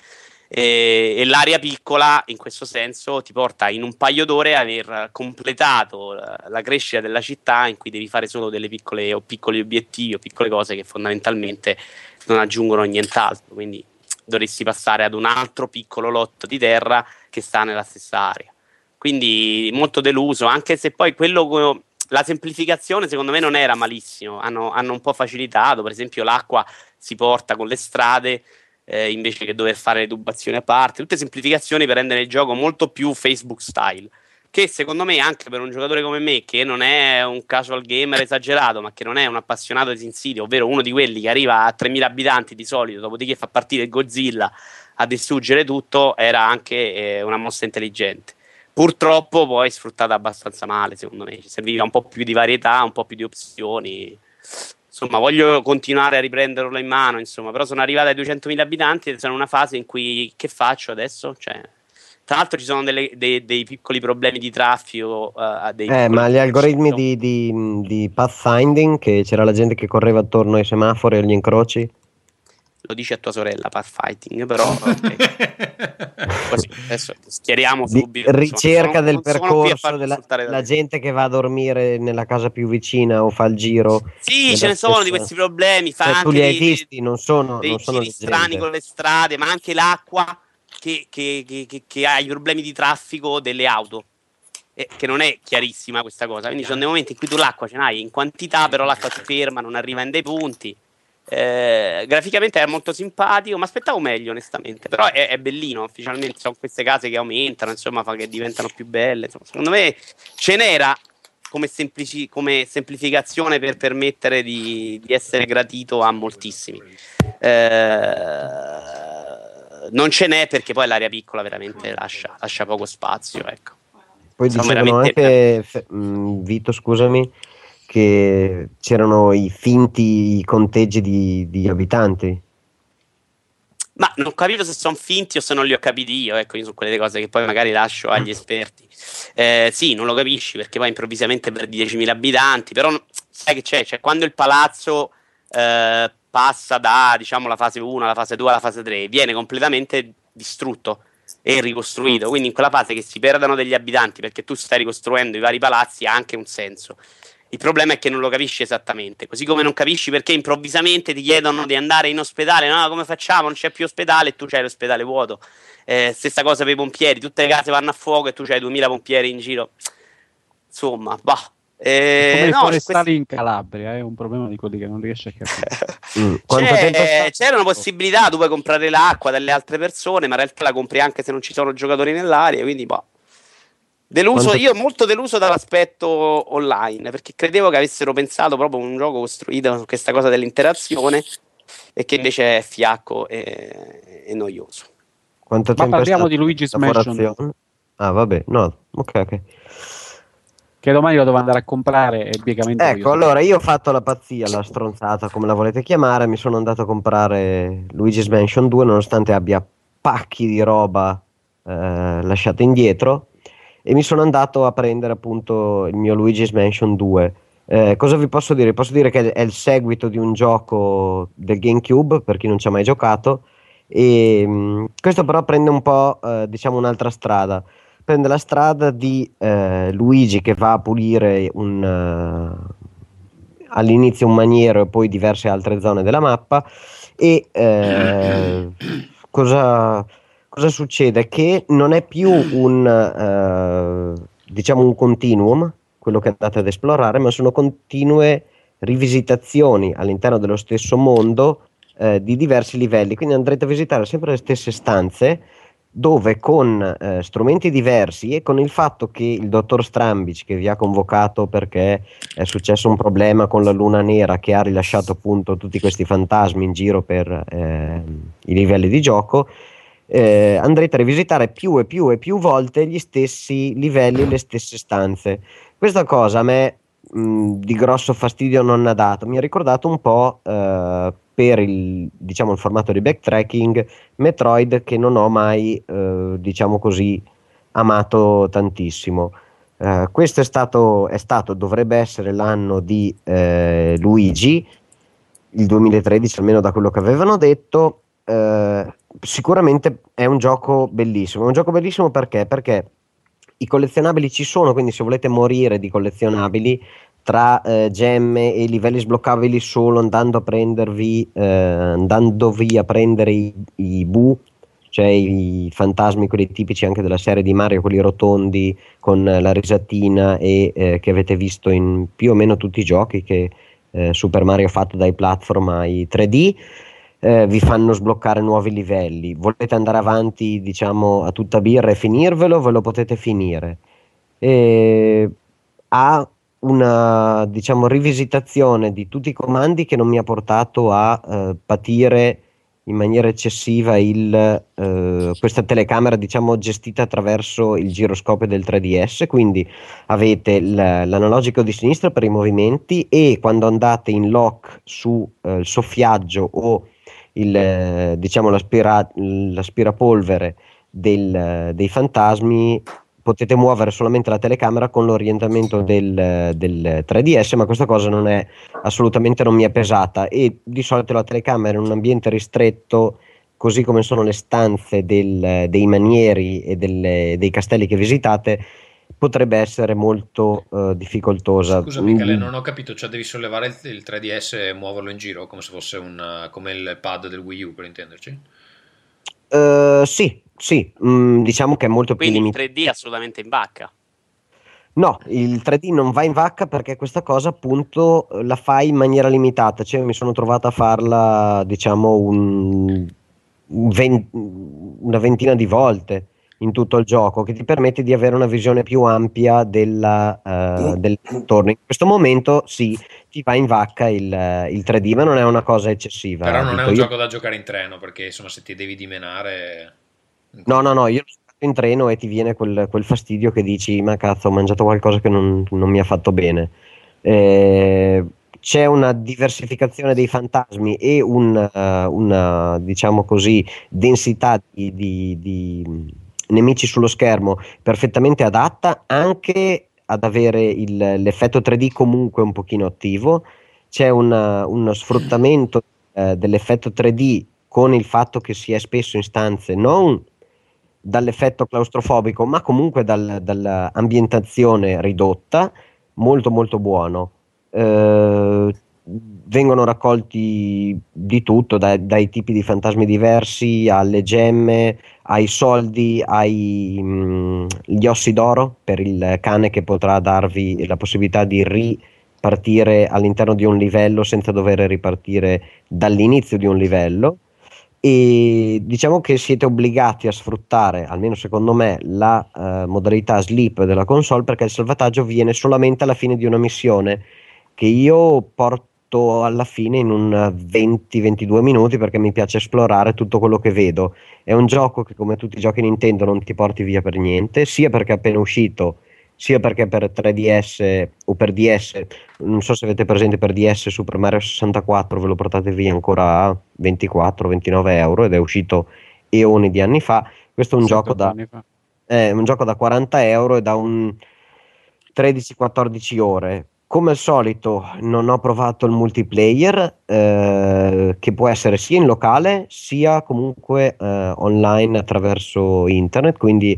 e, e l'area piccola in questo senso ti porta in un paio d'ore a aver completato la, crescita della città in cui devi fare solo delle piccole o piccoli obiettivi o piccole cose che fondamentalmente non aggiungono nient'altro. Quindi dovresti passare ad un altro piccolo lotto di terra che sta nella stessa area. Quindi molto deluso anche se poi quello la semplificazione secondo me non era malissimo. Hanno, hanno un po' facilitato per esempio l'acqua si porta con le strade eh, invece che dover fare le tubazioni a parte tutte semplificazioni per rendere il gioco molto più Facebook style che secondo me anche per un giocatore come me che non è un casual gamer esagerato ma che non è un appassionato di Sin City ovvero uno di quelli che arriva a 3000 abitanti di solito dopodiché fa partire Godzilla a distruggere tutto era anche eh, una mossa intelligente purtroppo poi sfruttata abbastanza male, secondo me. Ci serviva un po' più di varietà, un po' più di opzioni. Insomma, voglio continuare a riprenderlo in mano, insomma, però sono arrivato ai 200.000 abitanti e sono in una fase in cui che faccio adesso? Cioè, tra l'altro ci sono delle, dei, dei, piccoli problemi di traffico. Uh, eh, ma gli algoritmi di, di, di, pathfinding, che c'era la gente che correva attorno ai semafori e agli incroci? Lo dice a tua sorella, pathfighting, però... Okay. Così, adesso schieriamo subito. Ricerca sono, del percorso della la gente che va a dormire nella casa più vicina o fa il giro. Sì, ce ne sono stessa... di questi problemi. Fa cioè, tu li hai visti, non sono, dei non sono strani con le strade, ma anche l'acqua che, che, che, che ha i problemi di traffico delle auto. Eh, che non è chiarissima questa cosa. Quindi ci sono dei momenti in cui tu l'acqua ce n'hai in quantità, però l'acqua si ferma, non arriva in dei punti. Eh, graficamente è molto simpatico, ma aspettavo meglio onestamente. Però è, è, bellino, ufficialmente sono queste case che aumentano, insomma, fa che diventano più belle. Insomma, secondo me ce n'era come, semplici, come semplificazione per permettere di, di essere gratito a moltissimi. Eh, non ce n'è perché poi l'area piccola veramente lascia, lascia poco spazio. Ecco. Poi Sono dicevano anche, mh, Vito, scusami, che c'erano i finti conteggi di, di abitanti. Ma non ho capito se sono finti o se non li ho capiti io, ecco, io sono quelle cose che poi magari lascio agli esperti. Eh, sì, non lo capisci perché poi improvvisamente perdi 10.000 abitanti, però sai che c'è, cioè quando il palazzo eh, passa da diciamo la fase 1 alla fase 2 alla fase 3 viene completamente distrutto e ricostruito quindi in quella fase che si perdano degli abitanti perché tu stai ricostruendo i vari palazzi ha anche un senso il problema è che non lo capisci esattamente. Così come non capisci perché improvvisamente ti chiedono di andare in ospedale. No come facciamo? Non c'è più ospedale. E tu c'hai l'ospedale vuoto. Eh, stessa cosa per i pompieri. Tutte le case vanno a fuoco e tu c'hai 2000 pompieri in giro. Insomma bah. Eh, come no, forestali questi... in Calabria è un problema di quelli che non riesce a capire. mm. C'è, c'erano possibilità, tu puoi comprare l'acqua dalle altre persone, ma in realtà la compri anche se non ci sono giocatori nell'area, quindi boh. Deluso, Quanto... io molto deluso dall'aspetto online, perché credevo che avessero pensato proprio un gioco costruito su questa cosa dell'interazione e che invece è fiacco e, e noioso. Quanto Ma parliamo di Luigi's Mansion. Ah, vabbè, no, ok, ok. Che domani lo devo andare a comprare e biegamente ecco allora io ho fatto la pazzia la stronzata come la volete chiamare mi sono andato a comprare Luigi's Mansion 2 nonostante abbia pacchi di roba eh, lasciata indietro e mi sono andato a prendere appunto il mio Luigi's Mansion 2 eh, cosa vi posso dire? Posso dire che è il seguito di un gioco del GameCube per chi non ci ha mai giocato. E mh, mm, questo però prende un po' eh, diciamo un'altra strada. Prende la strada di eh, Luigi che va a pulire un, uh, all'inizio un maniero e poi diverse altre zone della mappa. E eh, cosa, cosa, succede? Che non è più un, uh, diciamo un continuum, quello che andate ad esplorare, ma sono continue rivisitazioni all'interno dello stesso mondo eh, di diversi livelli, quindi andrete a visitare sempre le stesse stanze dove con eh, strumenti diversi e con il fatto che il dottor Strambic che vi ha convocato perché è successo un problema con la luna nera che ha rilasciato appunto tutti questi fantasmi in giro per eh, i livelli di gioco eh, andrete a rivisitare più e più e più volte gli stessi livelli, le stesse stanze. Questa cosa a me mh, di grosso fastidio non ha dato, mi ha ricordato un po' eh, per il, diciamo, il formato di backtracking Metroid che non ho mai, eh, diciamo così, amato tantissimo. Uh, questo è stato, è stato, dovrebbe essere l'anno di eh, Luigi, il 2013 almeno da quello che avevano detto. Uh, sicuramente è un gioco bellissimo. È un gioco bellissimo perché? Perché i collezionabili ci sono, quindi se volete morire di collezionabili tra eh, gemme e livelli sbloccabili solo andando a prendervi eh, andandovi a prendere i, i bu cioè i fantasmi quelli tipici anche della serie di Mario quelli rotondi con la risatina e eh, che avete visto in più o meno tutti i giochi che eh, Super Mario ha fatto dai platform ai 3D eh, vi fanno sbloccare nuovi livelli. Volete andare avanti diciamo a tutta birra e finirvelo? Ve lo potete finire. E ha una diciamo rivisitazione di tutti i comandi che non mi ha portato a eh, patire in maniera eccessiva il, eh, questa telecamera diciamo gestita attraverso il giroscopio del 3DS quindi avete l'analogico di sinistra per i movimenti e quando andate in lock sul eh, soffiaggio o il, diciamo l'aspira- l'aspirapolvere del, dei fantasmi potete muovere solamente la telecamera con l'orientamento del, del, 3DS, ma questa cosa non è assolutamente non mi è pesata. E di solito la telecamera in un ambiente ristretto, così come sono le stanze del, dei manieri e delle, dei castelli che visitate, potrebbe essere molto uh, difficoltosa. Scusa Michele, mm. non ho capito, cioè devi sollevare il, il 3DS e muoverlo in giro come se fosse una, come il pad del Wii U per intenderci? Uh, sì, sì, mm, diciamo che è molto Quindi più limitato. il 3D assolutamente in vacca. No, il 3D non va in vacca perché questa cosa appunto la fai in maniera limitata, cioè mi sono trovato a farla diciamo un, un ven- una ventina di volte in tutto il gioco che ti permette di avere una visione più ampia della, uh, del contorno. In questo momento sì, ti va in vacca il, il 3D, ma non è una cosa eccessiva. Però non è un io. gioco da giocare in treno perché insomma se ti devi dimenare No, no, no, io sono in treno e ti viene quel, quel, fastidio che dici, ma cazzo, ho mangiato qualcosa che non, non mi ha fatto bene. Eh, c'è una diversificazione dei fantasmi e un, uh, una, diciamo così, densità di, di, di, nemici sullo schermo perfettamente adatta anche ad avere il, l'effetto 3D comunque un pochino attivo. C'è una, uno sfruttamento uh, dell'effetto 3D con il fatto che si è spesso in stanze non dall'effetto claustrofobico, ma comunque dal, dall'ambientazione ridotta, molto molto buono. Eh, vengono raccolti di tutto, dai, dai, tipi di fantasmi diversi, alle gemme, ai soldi, agli mm, ossi d'oro per il cane che potrà darvi la possibilità di ripartire all'interno di un livello senza dover ripartire dall'inizio di un livello. E diciamo che siete obbligati a sfruttare, almeno secondo me, la uh, modalità sleep della console perché il salvataggio viene solamente alla fine di una missione che io porto alla fine in un 20-22 minuti perché mi piace esplorare tutto quello che vedo. È un gioco che come tutti i giochi Nintendo non ti porti via per niente, sia perché è appena uscito sia perché per 3DS o per DS, non so se avete presente per DS Super Mario 64 ve lo portate via ancora a 24-29 euro ed è uscito eoni di anni fa. Questo è un, gioco da, è un gioco da 40 euro e da un 13-14 ore. Come al solito non ho provato il multiplayer eh, che può essere sia in locale sia comunque eh, online attraverso internet, quindi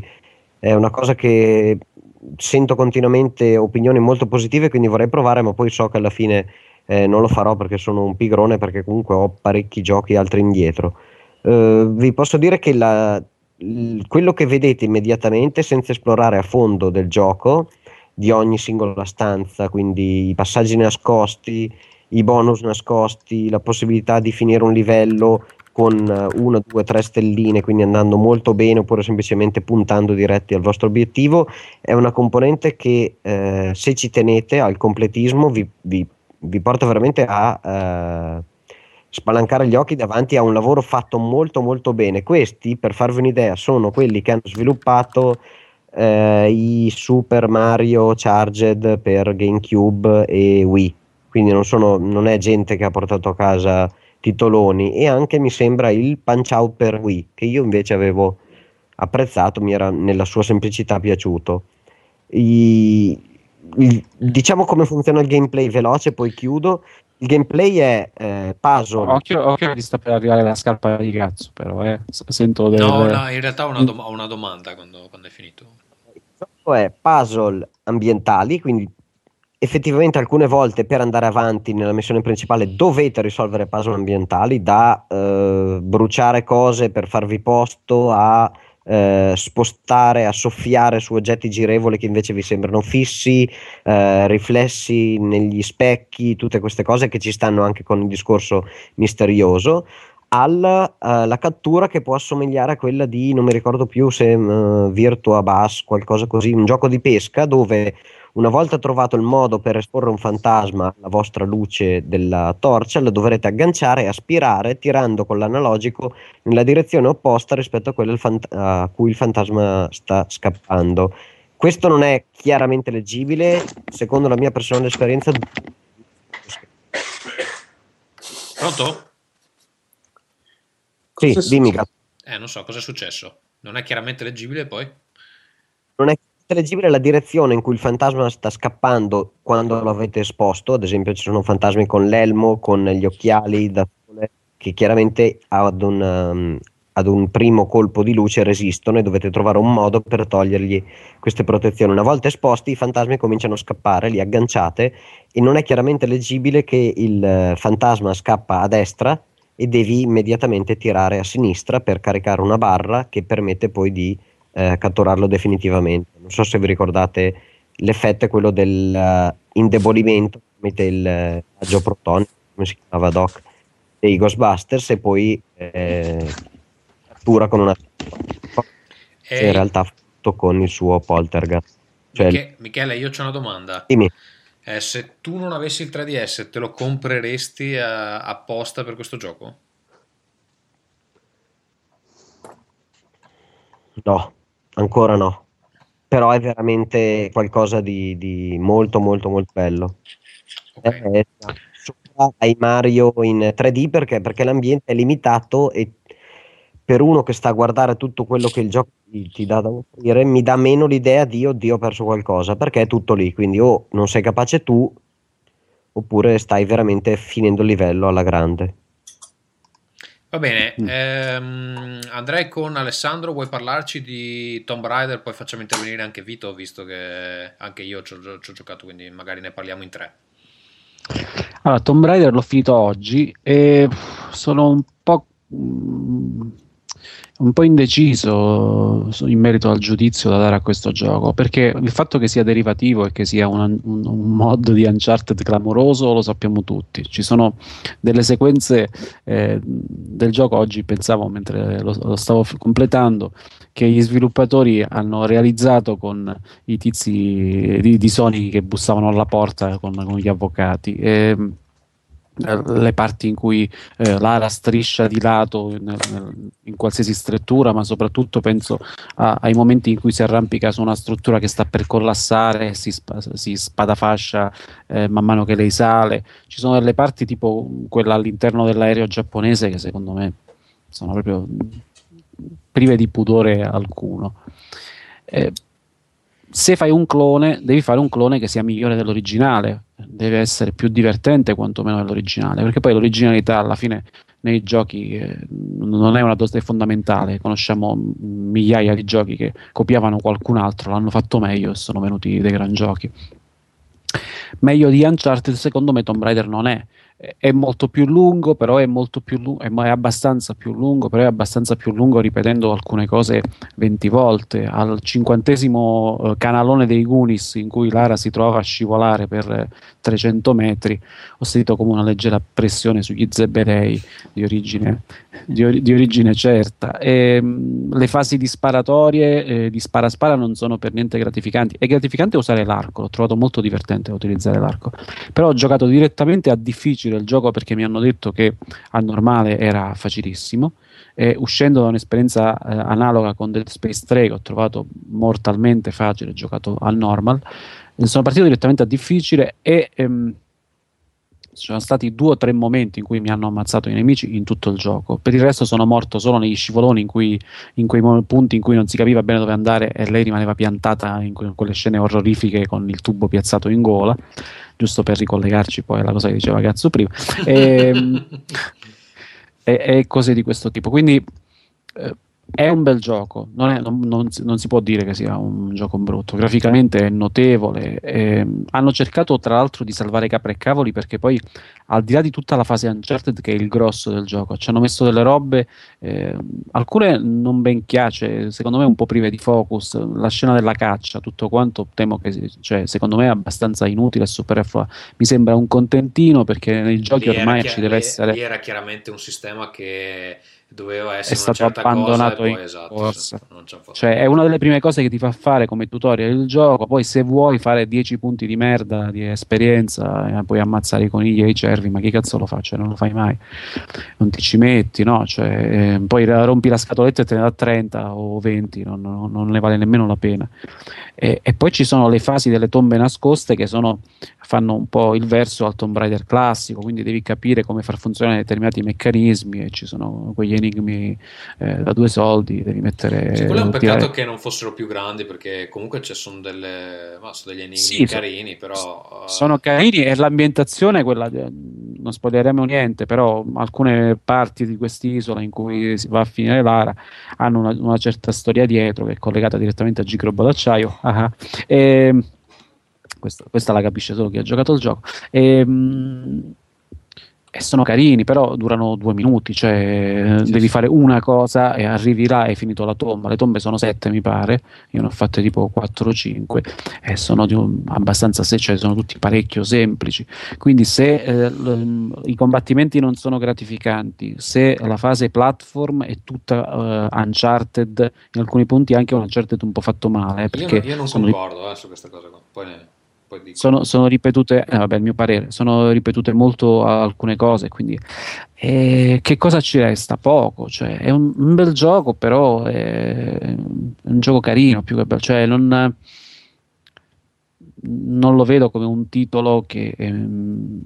è una cosa che sento continuamente opinioni molto positive, quindi vorrei provare, ma poi so che alla fine eh, non lo farò perché sono un pigrone, perché comunque ho parecchi giochi altri indietro. Uh, vi posso dire che la, quello che vedete immediatamente, senza esplorare a fondo del gioco, di ogni singola stanza, quindi i passaggi nascosti, i bonus nascosti, la possibilità di finire un livello con eh, una, due, tre stelline, quindi andando molto bene oppure semplicemente puntando diretti al vostro obiettivo, è una componente che eh, se ci tenete al completismo vi, vi, vi porta veramente a eh, spalancare gli occhi davanti a un lavoro fatto molto molto bene. Questi, per farvi un'idea, sono quelli che hanno sviluppato eh, i Super Mario Charged per GameCube e Wii. Quindi non, sono, non è gente che ha portato a casa titoloni e anche mi sembra il Punch Out per Wii che io invece avevo apprezzato, mi era nella sua semplicità piaciuto. I, il, diciamo come funziona il gameplay veloce, poi chiudo. Il gameplay è eh, puzzle. Occhio, occhio ti sta per arrivare la scarpa di cazzo, però eh. sento delle... No, no, in realtà ho una, dom- ho una domanda quando, quando è finito. È puzzle ambientali, quindi effettivamente alcune volte per andare avanti nella missione principale dovete risolvere puzzle ambientali da eh, bruciare cose per farvi posto a eh, spostare, a soffiare su oggetti girevoli che invece vi sembrano fissi, eh, riflessi negli specchi, tutte queste cose che ci stanno anche con il discorso misterioso alla uh, cattura che può assomigliare a quella di, non mi ricordo più se uh, Virtua Bass, qualcosa così, un gioco di pesca dove Una volta trovato il modo per esporre un fantasma alla vostra luce della torcia, lo dovrete agganciare e aspirare tirando con l'analogico nella direzione opposta rispetto a quella fant- a cui il fantasma sta scappando. Questo non è chiaramente leggibile, secondo la mia personale esperienza. Pronto? Sì, dimmi. Eh, non so cosa è successo. Non è chiaramente leggibile poi? non è leggibile la direzione in cui il fantasma sta scappando quando lo avete esposto. Ad esempio, ci sono fantasmi con l'elmo, con gli occhiali da sole, che chiaramente ad un, um, ad un primo colpo di luce resistono e dovete trovare un modo per togliergli queste protezioni. Una volta esposti, i fantasmi cominciano a scappare, li agganciate e non è chiaramente leggibile che il eh, fantasma scappa a destra e devi immediatamente tirare a sinistra per caricare una barra che permette poi di eh, catturarlo definitivamente. Non so se vi ricordate l'effetto è quello del eh, indebolimento tramite il eh, raggio protonico, come si chiamava Doc, dei Ghostbusters e poi eh, cattura con una Eh, che in realtà fatto con il suo poltergeist. Cioè, Miche- Michele, io ho una domanda. dimmi, Eh, se tu non avessi il 3DS, te lo compreresti eh, apposta per questo gioco? no, ancora no. Però è veramente qualcosa di, di molto molto molto bello. Ok. Eh, sopra ai Mario in 3D perché, perché l'ambiente è limitato e per uno che sta a guardare tutto quello che il gioco ti, dà da offrire mi dà meno l'idea di oddio ho perso qualcosa perché è tutto lì quindi o non sei capace tu oppure stai veramente finendo il livello alla grande Va bene, Mm. ehm, andrei con Alessandro, vuoi parlarci di Tomb Raider? Poi facciamo intervenire anche Vito, visto che anche io ci ho, ci ho giocato, quindi magari ne parliamo in tre. Allora, Tomb Raider l'ho finito oggi e sono un po', mm, un po' indeciso in merito al giudizio da dare a questo gioco, perché il fatto che sia derivativo e che sia un, un- un mod di Uncharted clamoroso lo sappiamo tutti. Ci sono delle sequenze eh, del gioco, oggi pensavo mentre lo, lo stavo completando, che gli sviluppatori hanno realizzato con i tizi di, di Sony che bussavano alla porta con, con gli avvocati. E, eh, le parti in cui eh, Lara striscia di lato nel- in qualsiasi strettura, ma soprattutto penso a- ai momenti in cui si arrampica su una struttura che sta per collassare si, spa- si spadafascia eh, man mano che lei sale. Ci sono delle parti tipo quella all'interno dell'aereo giapponese che secondo me sono proprio prive di pudore alcuno. Eh, se fai un clone, devi fare un clone che sia migliore dell'originale, deve essere più divertente quantomeno dell'originale, perché poi l'originalità alla fine nei giochi eh, non è una dose fondamentale, conosciamo migliaia di giochi che copiavano qualcun altro, l'hanno fatto meglio e sono venuti dei gran giochi. Meglio di Uncharted, secondo me Tomb Raider non è. È- molto più lungo, però è più lungo, è abbastanza più lungo, però è abbastanza più lungo ripetendo alcune cose 20 volte. Al cinquantesimo eh, canalone dei Goonies in cui Lara si trova a scivolare per eh, 300 metri, ho sentito come una leggera pressione sugli zebedei di origine, di ori- di origine certa. E, mh, le fasi di sparatorie, eh, di spara-spara, non sono per niente gratificanti. È gratificante usare l'arco, l'ho trovato molto divertente utilizzare l'arco. Però ho giocato direttamente a difficile il gioco perché mi hanno detto che a normale era facilissimo. E uscendo da un'esperienza eh, analoga con Dead Space 3 che ho trovato mortalmente facile, giocato a normal, eh, sono partito direttamente a difficile e ehm, ci sono stati due o tre momenti in cui mi hanno ammazzato i nemici in tutto il gioco. Per il resto sono morto solo negli scivoloni in, cui, in quei punti in cui non si capiva bene dove andare e lei rimaneva piantata in que- quelle scene orrorifiche con il tubo piazzato in gola, giusto per ricollegarci poi alla cosa che diceva Cazzo prima. Ehm, e, e cose di questo tipo. Quindi eh, è un bel gioco, non, è- non- non si- non si può dire che sia un gioco brutto. Graficamente è notevole. ehm, hanno cercato tra l'altro di salvare capra e cavoli perché poi, al di là di tutta la fase Uncharted, che è il grosso del gioco, ci hanno messo delle robe, ehm, alcune non ben chiace, secondo me un po' prive di focus. La scena della caccia, tutto quanto, temo che cioè, secondo me è abbastanza inutile e superflua. Mi sembra un contentino perché nei giochi ormai chia- ci deve essere. lì era chiaramente un sistema che doveva essere è stato abbandonato cosa in poi esatto, corsa. esatto. Cioè, è una delle prime cose che ti fa fare come tutorial il gioco. Poi, se vuoi fare 10 punti di merda di esperienza, eh, puoi ammazzare i conigli e i cervi. Ma chi cazzo lo fa? Cioè, non lo fai mai, non ti ci metti, no? Cioè, eh, poi rompi la scatoletta e te ne dà 30 o 20, non, non- non ne vale nemmeno la pena. E, e poi ci sono le fasi delle tombe nascoste che sono, fanno un po' il verso al Tomb Raider classico, quindi devi capire come far funzionare determinati meccanismi e ci sono quegli enigmi eh, da due soldi, devi mettere... Sì, quello è un tirare- peccato che non fossero più grandi perché comunque ci sono delle ma sono degli enigmi Sì, carini, però eh, Sono carini e l'ambientazione, quella de- non spoileremo niente, però alcune parti di quest'isola in cui si va a finire Lara hanno una, una certa storia dietro che è collegata direttamente a Gigrobo d'acciaio. Ah ah. E, questa, questa la capisce solo chi ha giocato il gioco. E, mm, e sono carini, però durano due minuti, cioè Sì, devi sì. fare una cosa e arrivi là e hai finito la tomba. Le tombe sono sette, mi pare, io ne ho fatte tipo 4 o 5 e sono di un- abbastanza se- cioè sono tutti parecchio semplici. Quindi se eh, l- i combattimenti non sono gratificanti, se la fase platform è tutta eh, uncharted, in alcuni punti anche un uncharted un po' fatto male, eh, io, perché non- io non concordo eh, su questa cosa qua. Poi, ne-. Sono, sono ripetute, eh, vabbè, il mio parere, sono ripetute molto alcune cose, quindi eh, che cosa ci resta? Poco, cioè, è un, un bel gioco, però è un gioco carino, più che bello, cioè non, non lo vedo come un titolo che ehm,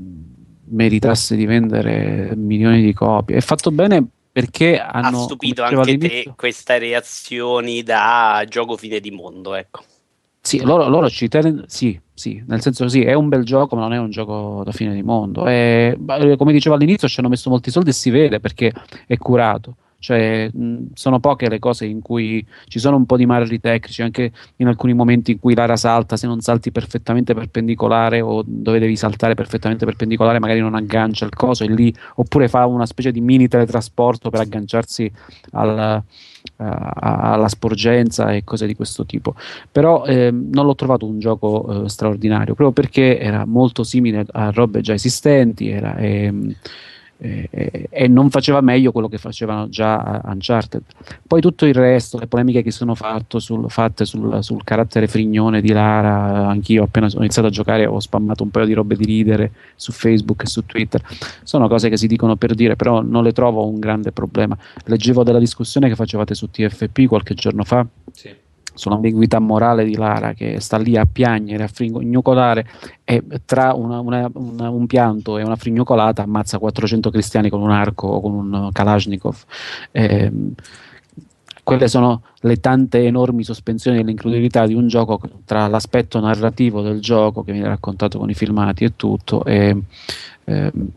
meritasse di vendere milioni di copie. È fatto bene perché hanno... ha stupito anche te queste reazioni da gioco fine di mondo, ecco. Sì, loro, loro ci tengono, sì, sì, nel senso sì, è un bel gioco, ma non è un gioco da fine di mondo. Beh, come dicevo all'inizio, ci hanno messo molti soldi e si vede perché è curato. Cioè, mh, sono poche le cose in cui ci sono un po' di marri tecnici, anche in alcuni momenti in cui Lara salta, se non salti perfettamente perpendicolare o dove devi saltare perfettamente perpendicolare, magari non aggancia il coso e lì, oppure fa una specie di mini teletrasporto per agganciarsi al, a- alla sporgenza e cose di questo tipo. Però ehm, non l'ho trovato un gioco eh, straordinario proprio perché era molto simile a robe già esistenti era, ehm, e, e- non faceva meglio quello che facevano già Uncharted. Poi tutto il resto, le polemiche che sono sul- fatte sul, sul carattere frignone di Lara, anch'io appena ho iniziato a giocare ho spammato un paio di robe di ridere su Facebook e su Twitter, sono cose che si dicono per dire, però non le trovo un grande problema. Leggevo della discussione che facevate su TFP qualche giorno fa Sì. Sull'ambiguità morale di Lara che sta lì a piangere, a frignocolare e tra una- una- una- un pianto e una frignocolata ammazza 400 cristiani con un arco o con un Kalashnikov. Ehm, quelle sono le tante enormi sospensioni dell'incredulità di un gioco tra l'aspetto narrativo del gioco che viene raccontato con i filmati e tutto e, ehm,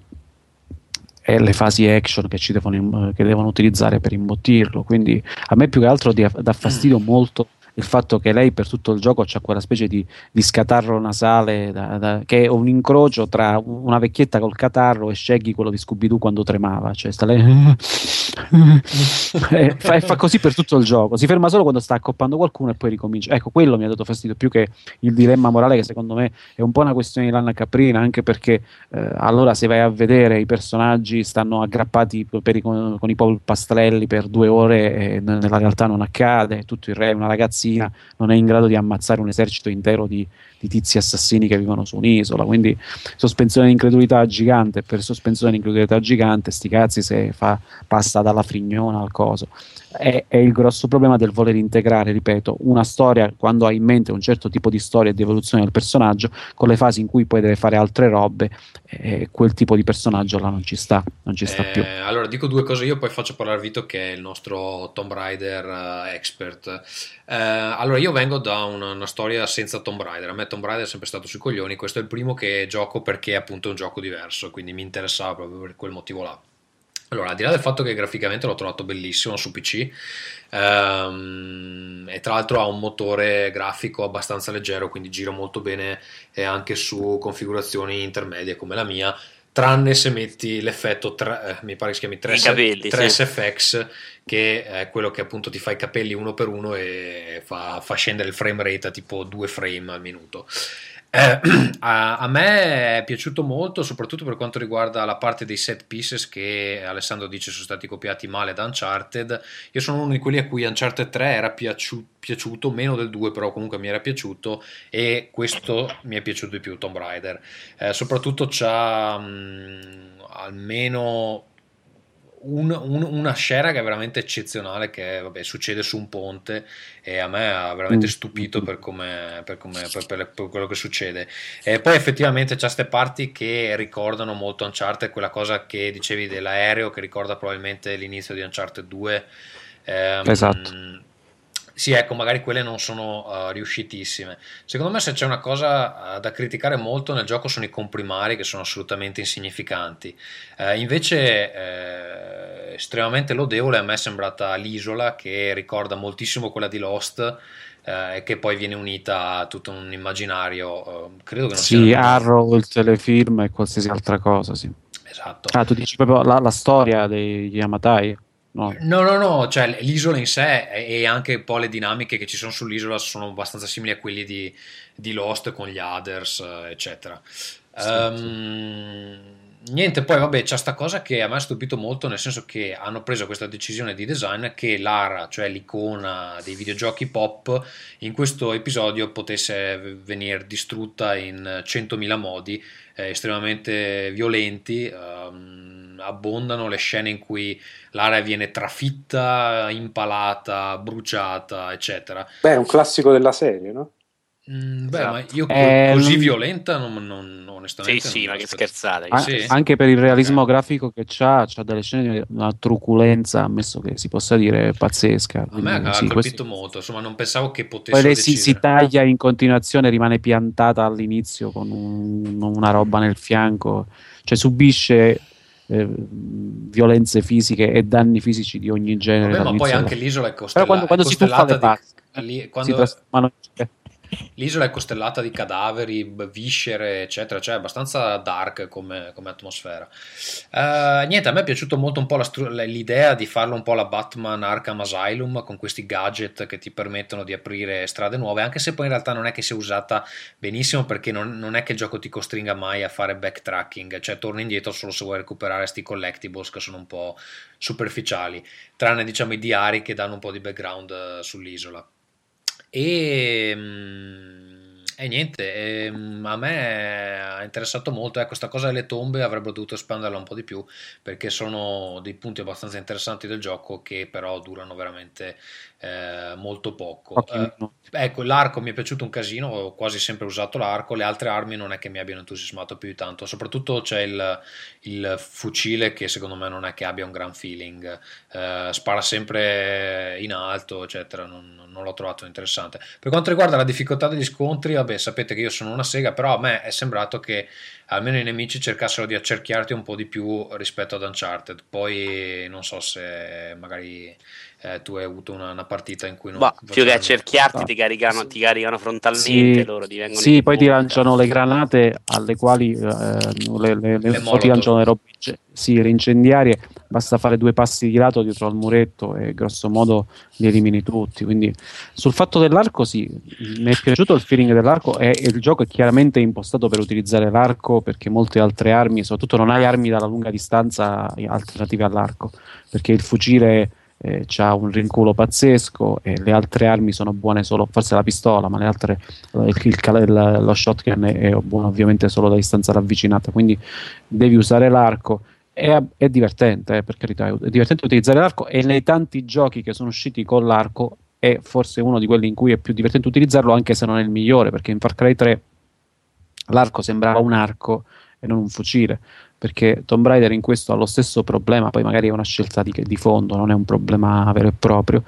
e le fasi action che, devono, che devono utilizzare per imbottirlo. Quindi a me più che altro dà fastidio molto il fatto che lei per tutto il gioco c'ha quella specie di, di scatarro nasale da- da- che è un incrocio tra una vecchietta col catarro e Shaggy quello di Scooby-Doo quando tremava. Cioè sta lei e fa, e fa così per tutto il gioco si ferma solo quando sta accoppando qualcuno e poi ricomincia. Ecco quello mi ha dato fastidio più che il dilemma morale che secondo me è un po' una questione di lana caprina anche perché eh, allora se vai a vedere i personaggi stanno aggrappati i- con, con i polpastrelli per due ore e nella realtà non accade tutto il re una ragazzina non è in grado di ammazzare un esercito intero di, di tizi assassini che vivono su un'isola. Quindi sospensione di incredulità gigante per sospensione di incredulità gigante sti cazzi se fa, passa dalla frignona al coso è, è il grosso problema del voler integrare, ripeto, una storia quando hai in mente un certo tipo di storia e di evoluzione del personaggio, con le fasi in cui poi deve fare altre robe, eh, quel tipo di personaggio là non ci sta, non ci sta Eh, più. Allora dico due cose io, poi faccio parlare Vito che è il nostro Tomb Raider eh, expert. Eh, allora io vengo da una, una storia senza Tomb Raider, a me Tomb Raider è sempre stato sui coglioni, questo è il primo che gioco perché appunto è un gioco diverso, quindi mi interessava proprio per quel motivo là. Allora, al di là del fatto che graficamente l'ho trovato bellissimo su PC, ehm, e tra l'altro ha un motore grafico abbastanza leggero, quindi gira molto bene eh, anche su configurazioni intermedie come la mia, tranne se metti l'effetto, tre- eh, mi pare che si chiami 3, I capelli, 3SFX, che è quello che appunto ti fa i capelli uno per uno e fa, fa scendere il frame rate a tipo 2 frame al minuto. Eh, a, a, me è piaciuto molto, soprattutto per quanto riguarda la parte dei set pieces che Alessandro dice sono stati copiati male da Uncharted. Io sono uno di quelli a cui Uncharted 3 era piaciu- piaciuto, meno del 2 però comunque mi era piaciuto e questo mi è piaciuto di più, Tomb Raider. Eh, soprattutto c'ha mh, almeno un, un, una scena che è veramente eccezionale che vabbè, succede su un ponte e a me ha veramente mm. stupito per, come, per, come, per, per quello che succede. E poi effettivamente c'è queste parti che ricordano molto Uncharted quella cosa che dicevi dell'aereo che ricorda probabilmente l'inizio di Uncharted 2 ehm, esatto sì, ecco, magari quelle non sono uh, riuscitissime. Secondo me, se c'è una cosa uh, da criticare molto nel gioco sono i comprimari che sono assolutamente insignificanti. Uh, invece, estremamente lodevole a me è sembrata l'isola che ricorda moltissimo quella di Lost e che poi viene unita a tutto un immaginario. credo che non sì, sia. Arrow, il telefilm e qualsiasi altra cosa, sì. Esatto. Ah, tu dici proprio la, la storia degli Yamatai? No. no, no, no, cioè l'isola in sé e anche un po' le dinamiche che ci sono sull'isola sono abbastanza simili a quelli di, di Lost con gli others, eccetera. Sì, um, sì. Niente, poi vabbè, c'è sta cosa che a me ha stupito molto, nel senso che hanno preso questa decisione di design che Lara, cioè l'icona dei videogiochi pop, in questo episodio potesse venire distrutta in 100.000 modi eh, estremamente violenti. Um, abbondano le scene in cui l'area viene trafitta, impalata, bruciata, eccetera. Beh, è un classico della serie, no? Mm, beh, esatto. ma io eh, così non... violenta non, non, onestamente. Sì, sì, ma che scherzate. Ah, sì. Anche per il realismo okay. grafico che c'ha, c'ha delle scene di una truculenza, ammesso che si possa dire, pazzesca. A me ha sì, colpito questo... molto, insomma, non pensavo che potesse. Poi lei si, si, taglia in continuazione, rimane piantata all'inizio con un, una roba nel fianco, cioè subisce eh, violenze fisiche e danni fisici di ogni genere. Vabbè, ma poi anche l'isola è costellata. Però quando, quando si tuffa le di, quando, si trasformano L'isola è costellata di cadaveri, viscere, eccetera, cioè è abbastanza dark come, come atmosfera. Uh, niente, a me è piaciuto molto un po' la, l'idea di farlo un po' la Batman Arkham Asylum con questi gadget che ti permettono di aprire strade nuove, anche se poi in realtà non è che sia usata benissimo perché non, non è che il gioco ti costringa mai a fare backtracking, cioè torni indietro solo se vuoi recuperare questi collectibles che sono un po' superficiali, tranne diciamo i diari che danno un po' di background uh, sull'isola. E, mm, e niente, e, ehm, a me ha interessato molto. Ecco, questa cosa delle tombe avrebbero dovuto espanderla un po' di più perché sono dei punti abbastanza interessanti del gioco che però durano veramente eh, molto poco. Eh, ecco, l'arco mi è piaciuto un casino, ho quasi sempre usato l'arco, le altre armi non è che mi abbiano entusiasmato più di tanto, soprattutto c'è il, il fucile che secondo me non è che abbia un gran feeling, eh, spara sempre in alto, eccetera, non, non, l'ho trovato interessante. Per quanto riguarda la difficoltà degli scontri, vabbè, sapete che io sono una sega, però a me è sembrato che almeno i nemici cercassero di accerchiarti un po' di più rispetto ad Uncharted, poi non so se magari eh, tu hai avuto una, una, partita in cui non... Bah, più che accerchiarti ti, caricano, ti caricano frontalmente, sì, loro ti vengono Sì, poi ti lanciano le granate alle quali eh, le, le, le, le ti lanciano le robe sì, incendiarie, basta fare due passi di lato dietro al muretto e grosso modo li elimini tutti. Quindi sul fatto dell'arco sì, mi è piaciuto il feeling dell'arco e, e il gioco è chiaramente impostato per utilizzare l'arco perché molte altre armi, soprattutto non hai armi dalla lunga distanza alternative all'arco, perché il fucile eh, ha un rinculo pazzesco e le altre armi sono buone solo, forse la pistola, ma le altre, il, il, lo shotgun è, buono ovviamente solo da distanza ravvicinata, quindi devi usare l'arco. È, è divertente, eh, per carità, è divertente utilizzare l'arco e nei tanti giochi che sono usciti con l'arco è forse uno di quelli in cui è più divertente utilizzarlo, anche se non è il migliore, perché in Far Cry 3 l'arco sembrava un arco e non un fucile perché Tomb Raider in questo ha lo stesso problema, poi magari è una scelta di, di, fondo, non è un problema vero e proprio,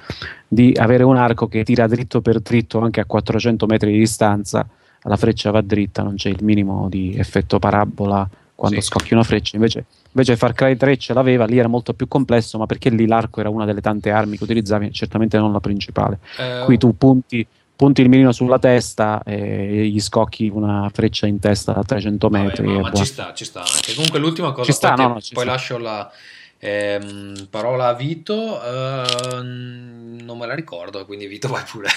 di avere un arco che tira dritto per dritto anche a 400 metri di distanza, la freccia va dritta, non c'è il minimo di effetto parabola quando sì. scocchi una freccia, invece, invece Far Cry 3 ce l'aveva, lì era molto più complesso, ma perché lì l'arco era una delle tante armi che utilizzavi, certamente non la principale. Uh... Qui tu punti punti il mirino sulla testa e gli scocchi una freccia in testa a 300 metri. Vabbè, ma, ma ci sta, ci sta anche. Comunque l'ultima cosa, ci sta, poi, no, no, poi lascio la ehm, parola a Vito, ehm, non me la ricordo, quindi Vito vai pure.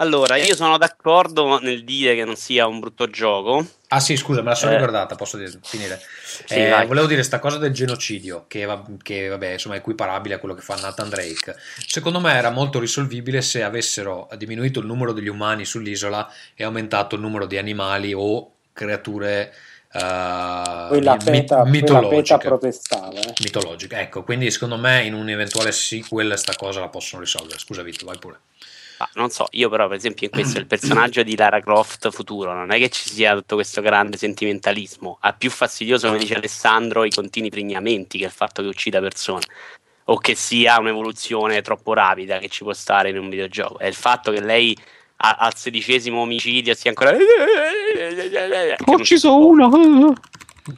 Allora, io sono d'accordo nel dire che non sia un brutto gioco. Ah sì, scusa, me la sono Eh. ricordata, posso dire- finire. Sì, Eh, volevo dire sta cosa del genocidio, che, va- che, vabbè, insomma, è equiparabile a quello che fa Nathan Drake. Secondo me era molto risolvibile se avessero diminuito il numero degli umani sull'isola e aumentato il numero di animali o creature eh, Poi la mi- PETA, mitologiche. PETA protestava. eh. mitologiche. Ecco, quindi secondo me in un eventuale sequel sta cosa la possono risolvere. Scusa Vito, vai pure. Ah, non so, io però per esempio in questo il personaggio di Lara Croft futuro non è che ci sia tutto questo grande sentimentalismo. Ha più fastidioso, come dice Alessandro, i continui pregnamenti che il fatto che uccida persone. O che sia un'evoluzione troppo rapida che ci può stare in un videogioco. È il fatto che lei a- al sedicesimo omicidio sia ancora. Ho ucciso uno.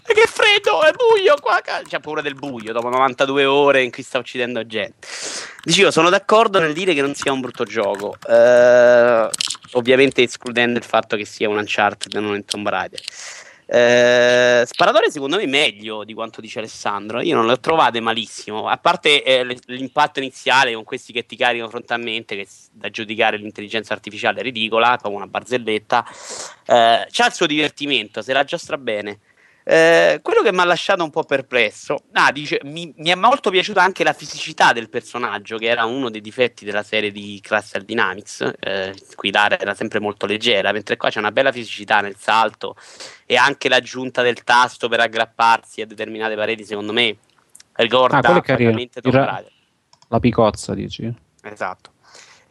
E che freddo, è buio qua. C'ha paura del buio dopo 92 ore in cui sta uccidendo gente. Dicevo, sono d'accordo nel dire che non sia un brutto gioco. eh, ovviamente escludendo il fatto che sia un Uncharted e non un Tomb Raider. Eh, Sparatore secondo me meglio di quanto dice Alessandro. Io non le ho trovate malissimo. A parte eh, l'impatto iniziale con questi che ti caricano frontalmente, che da giudicare l'intelligenza artificiale è ridicola, come una barzelletta. Eh, c'ha il suo divertimento, se la giostra bene. Eh, quello che mi ha lasciato un po' perplesso, ah, dice, mi, mi è molto piaciuta anche la fisicità del personaggio, che era uno dei difetti della serie di Cluster Dynamics. Eh, qui Lara era sempre molto leggera, mentre qua c'è una bella fisicità nel salto e anche l'aggiunta del tasto per aggrapparsi a determinate pareti, secondo me, ricorda Ah, Il Tomb ra- Raider. La picozza, dici? Esatto.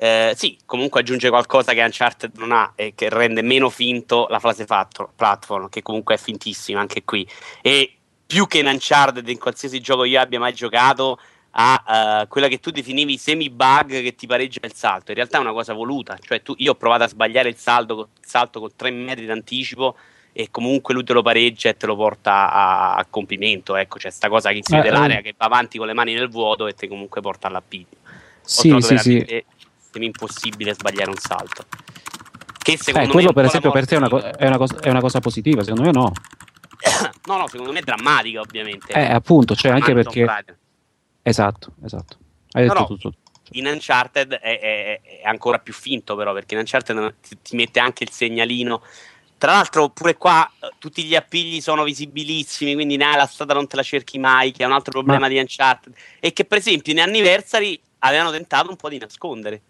Eh, sì, comunque aggiunge qualcosa che Uncharted non ha e che rende meno finto la fase fatto- platform, che comunque è fintissima anche qui. E più che in Uncharted, in qualsiasi gioco io abbia mai giocato, ha eh, quella che tu definivi semi-bug che ti pareggia il salto. In realtà è una cosa voluta, cioè tu, io ho provato a sbagliare il, saldo, il salto con 3 metri d'anticipo e comunque lui te lo pareggia e te lo porta a, a compimento. Ecco, c'è sta cosa che si vede Eh, l'area eh. che va avanti con le mani nel vuoto e te comunque porta all'appiglio Sì, sì, sì. Semi impossibile sbagliare un salto. Che Eh, secondo me quello per esempio per te è una, co- è una cosa, è una cosa positiva, secondo me no. no, no, secondo me è drammatica, ovviamente. Eh, appunto, cioè anche perché... Pride. Esatto, esatto. Hai No, detto no. tutto. In Uncharted è, è- è ancora più finto, però, perché in Uncharted ti, ti mette anche il segnalino. Tra l'altro, pure qua eh, tutti gli appigli sono visibilissimi, quindi nah, la strada non te la cerchi mai, che è un altro problema Ma- di Uncharted. E che, per esempio, in Anniversary avevano tentato un po' di nascondere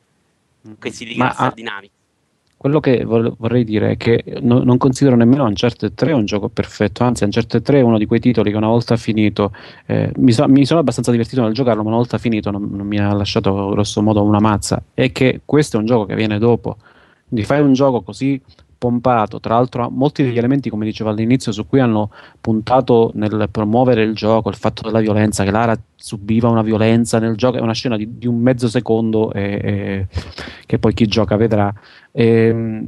questi di Ma, Dynamics. Quello che vorrei dire è che no- non considero nemmeno Uncharted 3 un gioco perfetto, anzi Uncharted 3 è uno di quei titoli che una volta finito, eh, mi, so- mi sono abbastanza divertito nel giocarlo, ma una volta finito non, non mi ha lasciato grosso modo una mazza, e che questo è un gioco che viene dopo, quindi fai un gioco così pompato, tra l'altro molti degli elementi come dicevo all'inizio su cui hanno puntato nel promuovere il gioco, il fatto della violenza, che Lara subiva una violenza nel gioco, è una scena di, di un mezzo secondo e- e- che poi chi gioca vedrà. Ehm,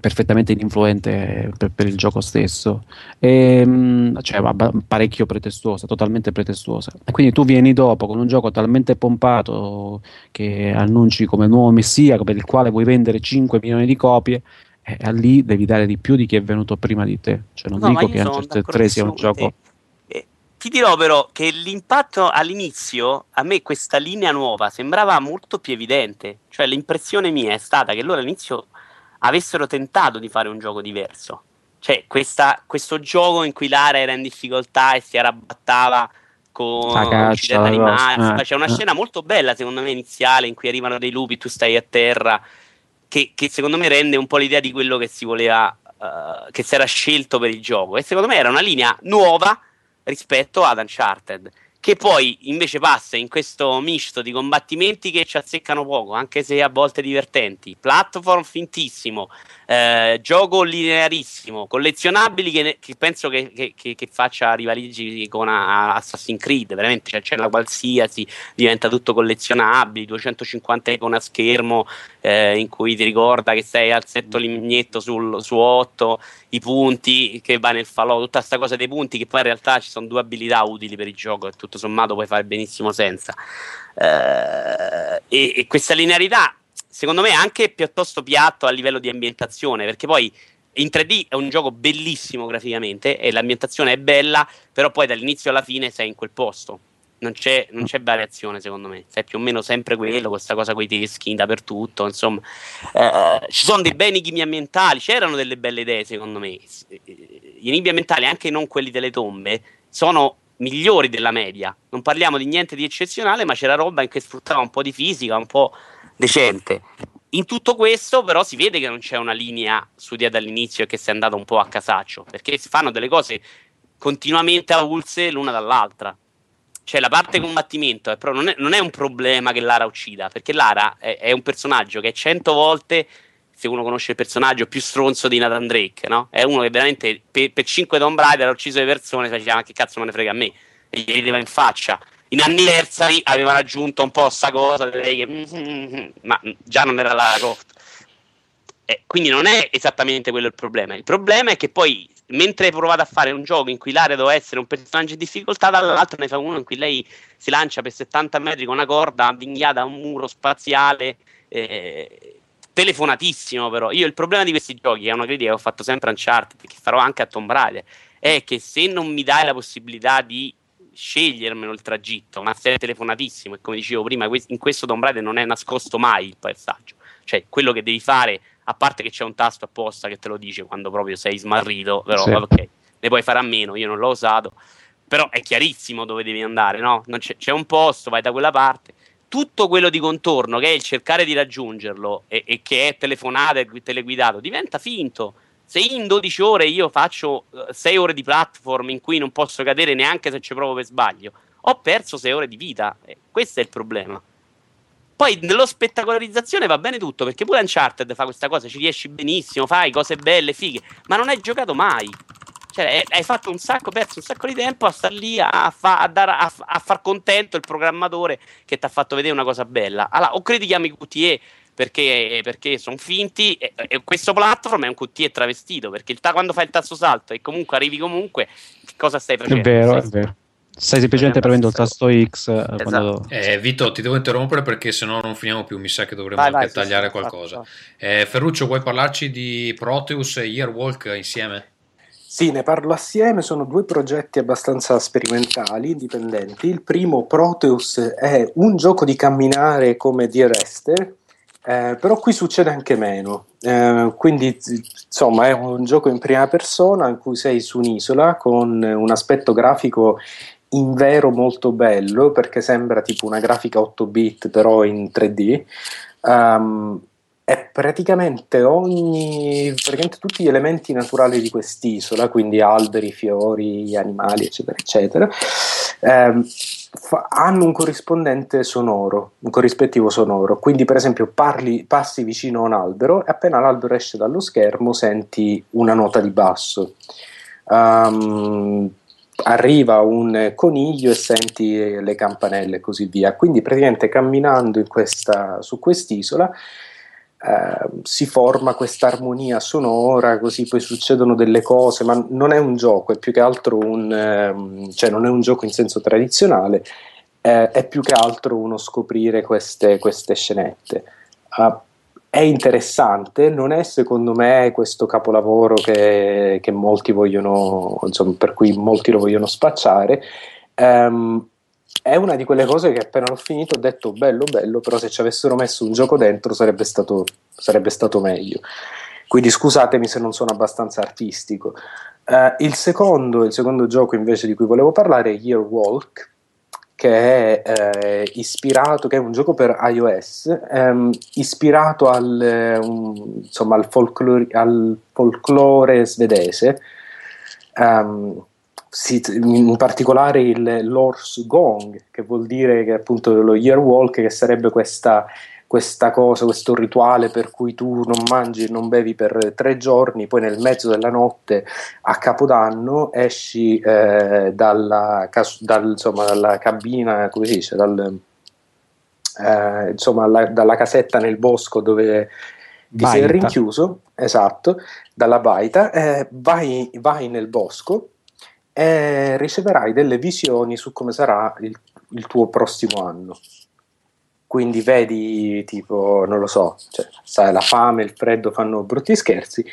perfettamente ininfluente per, per il gioco stesso, Ehm, cioè parecchio pretestuosa, totalmente pretestuosa. E quindi tu vieni dopo con un gioco talmente pompato che annunci come nuovo messia, per il quale vuoi vendere 5 milioni di copie, e a lì devi dare di più di chi è venuto prima di te. Cioè, non No, dico che Uncharted 3 sia un gioco. Eh, ti dirò però che l'impatto all'inizio, a me questa linea nuova sembrava molto più evidente. Cioè l'impressione mia è stata che loro all'inizio avessero tentato di fare un gioco diverso. Cioè questa- questo gioco in cui Lara era in difficoltà e si arrabattava con caccia, animali. eh, C'è una eh. scena molto bella secondo me iniziale in cui arrivano dei lupi, tu stai a terra che, che secondo me rende un po' l'idea di quello che si voleva, eh, che si era scelto per il gioco. E secondo me era una linea nuova rispetto ad Uncharted, che poi invece passa in questo misto di combattimenti che ci azzeccano poco, anche se a volte divertenti, platform fintissimo, eh, gioco linearissimo, collezionabili che, che penso che, che- che- faccia rivaliggi con a- Assassin's Creed, veramente cioè, c'è la qualsiasi, diventa tutto collezionabile, 250 icone a schermo eh, in cui ti ricorda che sei al setto lignetto sul, su 8, i punti che va nel falò, tutta questa cosa dei punti che poi in realtà ci sono due abilità utili per il gioco e tutto sommato puoi fare benissimo senza. Eh, e, e questa linearità secondo me anche piuttosto piatto a livello di ambientazione perché poi in 3D è un gioco bellissimo graficamente e l'ambientazione è bella, però poi dall'inizio alla fine sei in quel posto. non c'è, non c'è, variazione secondo me, è più o meno sempre quello, questa cosa con i teschi dappertutto, insomma, eh, ci sono dei bei enigmi ambientali, c'erano delle belle idee secondo me, gli enigmi ambientali, anche non quelli delle tombe, sono migliori della media, non parliamo di niente di eccezionale, ma c'era roba in cui sfruttava un po' di fisica, un po' decente. In tutto questo, però, si vede che non c'è una linea studiata dall'inizio e che si è andata un po' a casaccio, perché si fanno delle cose continuamente avulse l'una dall'altra. Cioè, la parte combattimento però non è, non è, un problema che Lara uccida, perché Lara è, è, un personaggio che è cento volte, se uno conosce il personaggio, più stronzo di Nathan Drake, no? È uno che veramente per, per 5 Tomb Raider ha ucciso le persone, si diceva, ma che cazzo me ne frega a me? E gli rideva in faccia. In Anniversary avevano aggiunto un po' sta cosa, che, ma già non era Lara Croft. Eh, quindi non è esattamente quello il problema. Il problema è che poi mentre hai provato a fare un gioco in cui l'area doveva essere un personaggio in difficoltà, dall'altro ne fa uno in cui lei si lancia per 70 metri con una corda avvinghiata a un muro spaziale. Eh, telefonatissimo però io il problema di questi giochi è una critica che ho fatto sempre a Uncharted che farò anche a Tomb Raider è che se non mi dai la possibilità di scegliermelo il tragitto ma sei telefonatissimo e come dicevo prima in questo Tomb Raider non è nascosto mai il passaggio cioè quello che devi fare a parte che c'è un tasto apposta che te lo dice quando proprio sei smarrito, però sì. ok, ne puoi fare a meno, io non l'ho usato, però è chiarissimo dove devi andare, no? C'è, c'è, un posto, vai da quella parte. Tutto quello di contorno, che è il cercare di raggiungerlo e, e che è telefonata e teleguidato, diventa finto. Se in 12 ore io faccio 6 uh, ore di platform in cui non posso cadere neanche se ci provo per sbaglio, ho perso 6 ore di vita. Eh, questo è il problema. Poi nello spettacolarizzazione va bene tutto, perché pure Uncharted fa questa cosa, ci riesci benissimo, fai cose belle, fighe, ma non hai giocato mai. Cioè, hai fatto un sacco, perso un sacco di tempo a star lì a, fa, a, dar, a, a far contento il programmatore che ti ha fatto vedere una cosa bella. Allora, o critichiamo i QTE perché, perché sono finti, e, e, questo platform è un QTE travestito, perché il, quando fai il tasto salto e comunque arrivi comunque, cosa stai facendo? È vero, è vero. Stai semplicemente premendo il tasto X. Eh, esatto. Quando... Eh, Vito, ti devo interrompere perché sennò non finiamo più. Mi sa che dovremmo vai, anche vai, tagliare sì, qualcosa. Eh, Ferruccio, vuoi parlarci di Proteus e Yearwalk insieme? Sì, ne parlo assieme. Sono due progetti abbastanza sperimentali, indipendenti. Il primo, Proteus, è un gioco di camminare come Dear Esther. Eh, però qui succede anche meno, eh, quindi insomma è un gioco in prima persona in cui sei su un'isola con un aspetto grafico in vero molto bello perché sembra tipo una grafica 8 bit però in 3D. Um, è praticamente ogni praticamente tutti gli elementi naturali di quest'isola, quindi alberi, fiori, animali, eccetera, eccetera, ehm, fa, hanno un corrispondente sonoro, un corrispettivo sonoro. Quindi, per esempio, parli, passi vicino a un albero e appena l'albero esce dallo schermo senti una nota di basso. Um, arriva un coniglio e senti le campanelle e così via. Quindi praticamente camminando questa, su quest'isola eh, si forma questa armonia sonora, così poi succedono delle cose, ma non è un gioco, è più che altro un, eh, cioè non è un gioco in senso tradizionale, eh, è più che altro uno scoprire queste, queste scenette. Uh, è interessante, non è secondo me questo capolavoro che, che molti vogliono, insomma, per cui molti lo vogliono spacciare. Um, è una di quelle cose che appena l'ho finito ho detto bello, bello, però se ci avessero messo un gioco dentro sarebbe stato, sarebbe stato meglio. Quindi scusatemi se non sono abbastanza artistico. Uh, il, secondo, il secondo gioco invece di cui volevo parlare è Year Walk, che è eh, ispirato, che è un gioco per iOS, ehm, ispirato al, um, insomma, al, folklore, al, folklore, svedese, um, si, in particolare il Lors Gong, che vuol dire che appunto lo Year Walk, che sarebbe questa questa cosa, questo rituale per cui tu non mangi e non bevi per tre giorni, poi nel mezzo della notte a Capodanno esci eh, dalla, dal, insomma, dalla, cabina, come si dice, dal, eh, insomma, la, dalla casetta nel bosco dove ti baita. sei rinchiuso, esatto, dalla baita, eh, vai, vai nel bosco e riceverai delle visioni su come sarà il, il tuo prossimo anno quindi vedi tipo, non lo so, cioè, sai, la fame e il freddo fanno brutti scherzi,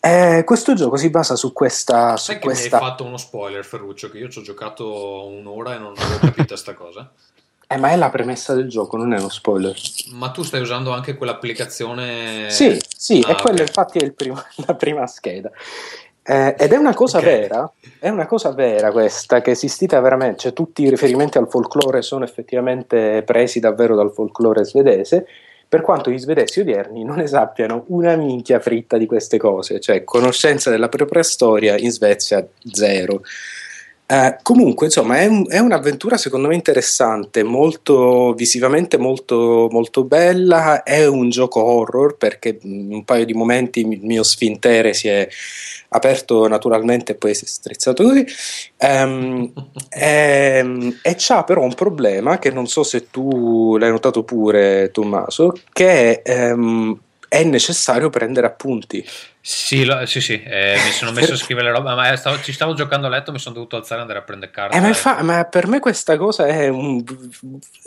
Eh, questo gioco si basa su questa. Sai su che questa... mi hai fatto uno spoiler, Ferruccio, che io ci ho giocato un'ora e non avevo capito sta cosa. Eh, ma è la premessa del gioco, non è uno spoiler. Ma tu stai usando anche quell'applicazione... Sì, sì, Ah, e quello ok. infatti è il primo- la prima scheda. Eh, ed è una cosa Ok. vera, è una cosa vera questa, che è esistita veramente, cioè tutti i riferimenti al folklore sono effettivamente presi davvero dal folklore svedese, per quanto gli svedesi odierni non ne sappiano una minchia fritta di queste cose, cioè conoscenza della propria storia in Svezia zero. Eh, comunque, insomma, è, un- è un'avventura secondo me interessante, molto visivamente molto, molto bella. È un gioco horror perché in un paio di momenti il mio sfintere si è aperto naturalmente e poi si è strizzato così. Ehm, ehm, e c'ha però un problema che non so se tu l'hai notato pure, Tommaso, che ehm, è necessario prendere appunti. Sì, lo- sì, sì, eh, mi sono messo a scrivere le robe, ma stavo- ci stavo giocando a letto, mi sono dovuto alzare e andare a prendere carta. Eh, ma, infa- ma per me questa cosa è un...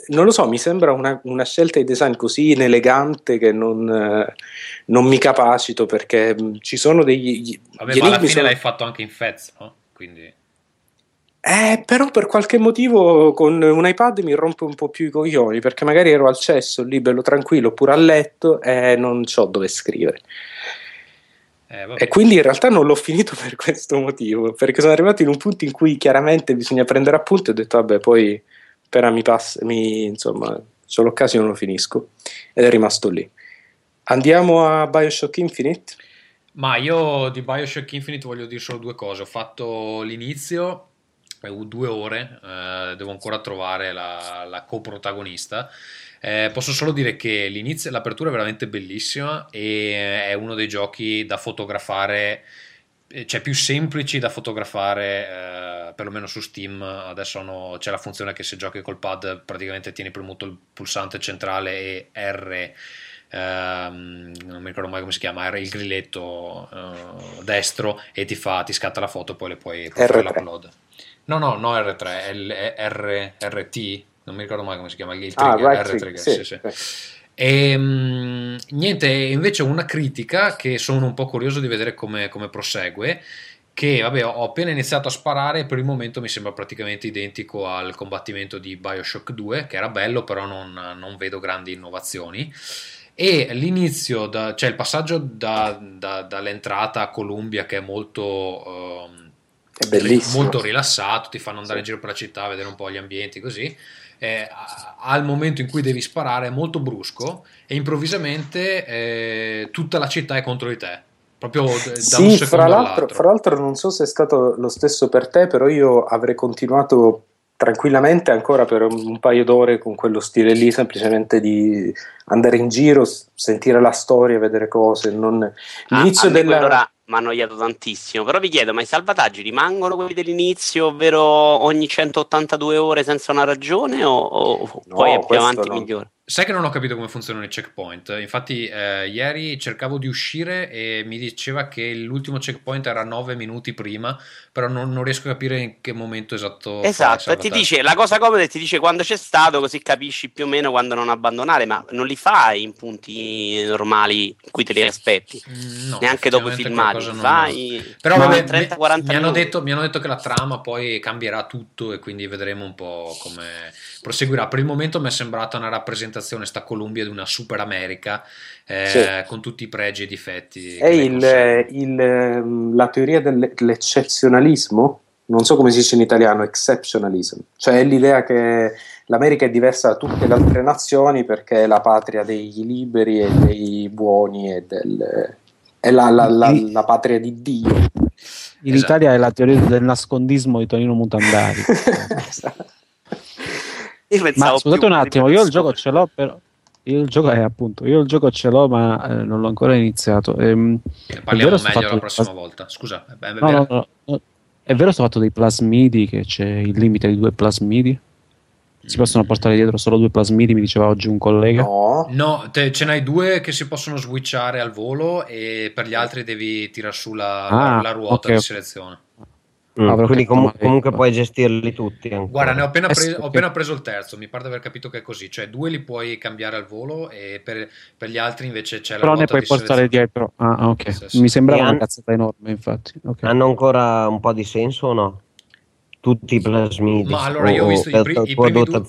non lo so, mi sembra una, una scelta di design così inelegante che non, eh, non mi capacito perché mh, ci sono degli... gli- Vabbè, ma alla fine sono- l'hai fatto anche in Fez, no? Quindi... Eh, però per qualche motivo con un iPad mi rompe un po' più i coglioni perché magari ero al cesso, lì bello tranquillo, oppure a letto e non so dove scrivere. Eh. E quindi in realtà non l'ho finito per questo motivo, perché sono arrivato in un punto in cui chiaramente bisogna prendere appunti e ho detto vabbè poi appena mi passa, mi, insomma, se ho l'occasione lo finisco ed è rimasto lì. Andiamo a Bioshock Infinite? Ma io di Bioshock Infinite voglio dire solo due cose. Ho fatto l'inizio, due ore, eh, devo ancora trovare la, la coprotagonista. Eh, posso solo dire che l'inizio, l'apertura è veramente bellissima e è uno dei giochi da fotografare, eh, cioè più semplici da fotografare, eh, perlomeno su Steam. Adesso hanno- c'è la funzione che se giochi col pad praticamente tieni premuto il pulsante centrale e R ehm, non mi ricordo mai come si chiama, era il grilletto eh, destro e ti fa, ti scatta la foto, poi le puoi, puoi fare R3. l'upload. No, no, no R3, è il- è R, RT, non mi ricordo mai come si chiama, il Ah, trigger, right R trigger, sì, sì, sì. E mh, niente, invece una critica che sono un po' curioso di vedere come, come prosegue. Che vabbè, ho appena iniziato a sparare e per il momento mi sembra praticamente identico al combattimento di Bioshock 2, che era bello, però non, non vedo grandi innovazioni. E l'inizio, da- cioè il passaggio da- da- dall'entrata a Columbia, che è molto. ehm, È bellissimo. molto rilassato, ti fanno andare Sì. in giro per la città, vedere un po' gli ambienti così. Eh, al momento in cui devi sparare è molto brusco e improvvisamente eh, tutta la città è contro di te. Proprio da un Sì, secondo fra l'altro, fra l'altro non so se è stato lo stesso per te, però io avrei continuato tranquillamente ancora per un, un paio d'ore con quello stile lì, semplicemente di andare in giro, sentire la storia, vedere cose. Non... Ah, L'inizio a me della... quell'ora mi ha annoiato tantissimo. Però vi chiedo, ma i salvataggi rimangono quelli dell'inizio, ovvero ogni 182 ore senza una ragione, o, o No, poi è più avanti no. migliore? Sai che non ho capito come funzionano i checkpoint. Infatti, eh, ieri cercavo di uscire e mi diceva che l'ultimo checkpoint era 9 minuti prima, però non, non riesco a capire in che momento esatto. Esatto, e ti dice la cosa comoda è ti dice quando c'è stato, così capisci più o meno quando non abbandonare, ma non li fai in punti normali in cui te li aspetti, Mm, no, neanche dopo i filmati, fai Però vabbè, 30-40 mi, mi hanno detto, mi hanno detto che la trama poi cambierà tutto e quindi vedremo un po' come proseguirà. Per il momento mi è sembrata una rappresentazione, sta Columbia, di una Super America eh, Sì. con tutti i pregi e difetti. È il, conseguono. il, ehm, la teoria delle- dell'eccezionalismo, non so come si dice in italiano, exceptionalism, cioè è l'idea che l'America è diversa da tutte le altre nazioni perché è la patria dei liberi e dei buoni e del, è la, la- la- la patria di Dio. In Esatto. Italia è la teoria del nascondismo di Tonino Mutandari. Pensavo ma scusate più un attimo, io il gioco ce l'ho, però. Io il gioco è appunto, io il gioco ce l'ho, ma eh, non l'ho ancora iniziato. Ehm, parliamo meglio fatto la prossima volta. Scusa, è, è no, vero? no, no, no. È vero sto fatto dei plasmidi che c'è il limite di due plasmidi? Si possono portare dietro solo due plasmidi, mi diceva oggi un collega. No, No, te- ce n'hai due che si possono switchare al volo e per gli altri devi tirare su la, Ah, la- la ruota ok. di selezione. Mm, Avrò quindi male. comunque puoi gestirli tutti. ancora. Guarda, ne ho appena, pre- sì, ho appena preso il terzo, mi pare di aver capito che è così, cioè due li puoi cambiare al volo e per, per gli altri invece c'è la Però ne puoi di portare selezione. dietro. Ah, ok. Sì, sì. Mi sembrava E una cazzata enorme, infatti. Ok. Hanno ancora un po' di senso o no? Tutti i plasmidi. Ma allora io ho visto i, pri- i primi due,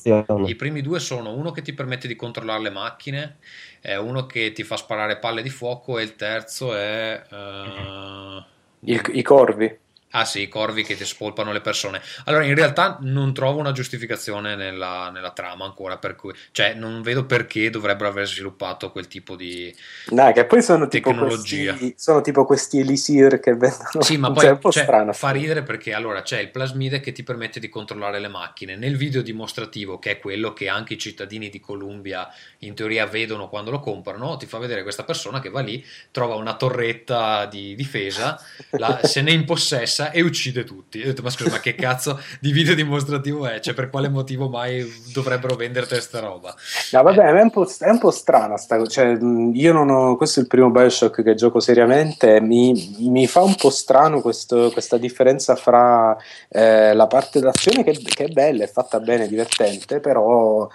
i primi due sono uno che ti permette di controllare le macchine, è uno che ti fa sparare palle di fuoco e il terzo è... eh, Il- I corvi. Ah sì, i corvi che ti spolpano le persone. Allora, in realtà non trovo una giustificazione nella, nella trama ancora, per cui, cioè non vedo perché dovrebbero aver sviluppato quel tipo di... Dai, che poi sono tipo, Tecnologia. questi, sono tipo questi elisir che vendono. Sì, ma Cioè, poi è un po' cioè, strano. fa ridere perché allora c'è il plasmide che ti permette di controllare le macchine. Nel video dimostrativo, che è quello che anche i cittadini di Columbia in teoria vedono quando lo comprano, ti fa vedere questa persona che va lì, trova una torretta di difesa, la- se ne impossessa e uccide tutti. Ho detto, ma scusa, ma che cazzo di video dimostrativo è? Cioè, per quale motivo mai dovrebbero venderti questa roba? No, vabbè, ma è un po', è un po' strana sta cosa. Cioè, io non ho. Questo è il primo Bioshock che gioco seriamente. Mi, mi fa un po' strano questo- questa differenza fra eh, la parte d'azione che, che è bella, è fatta bene, divertente, però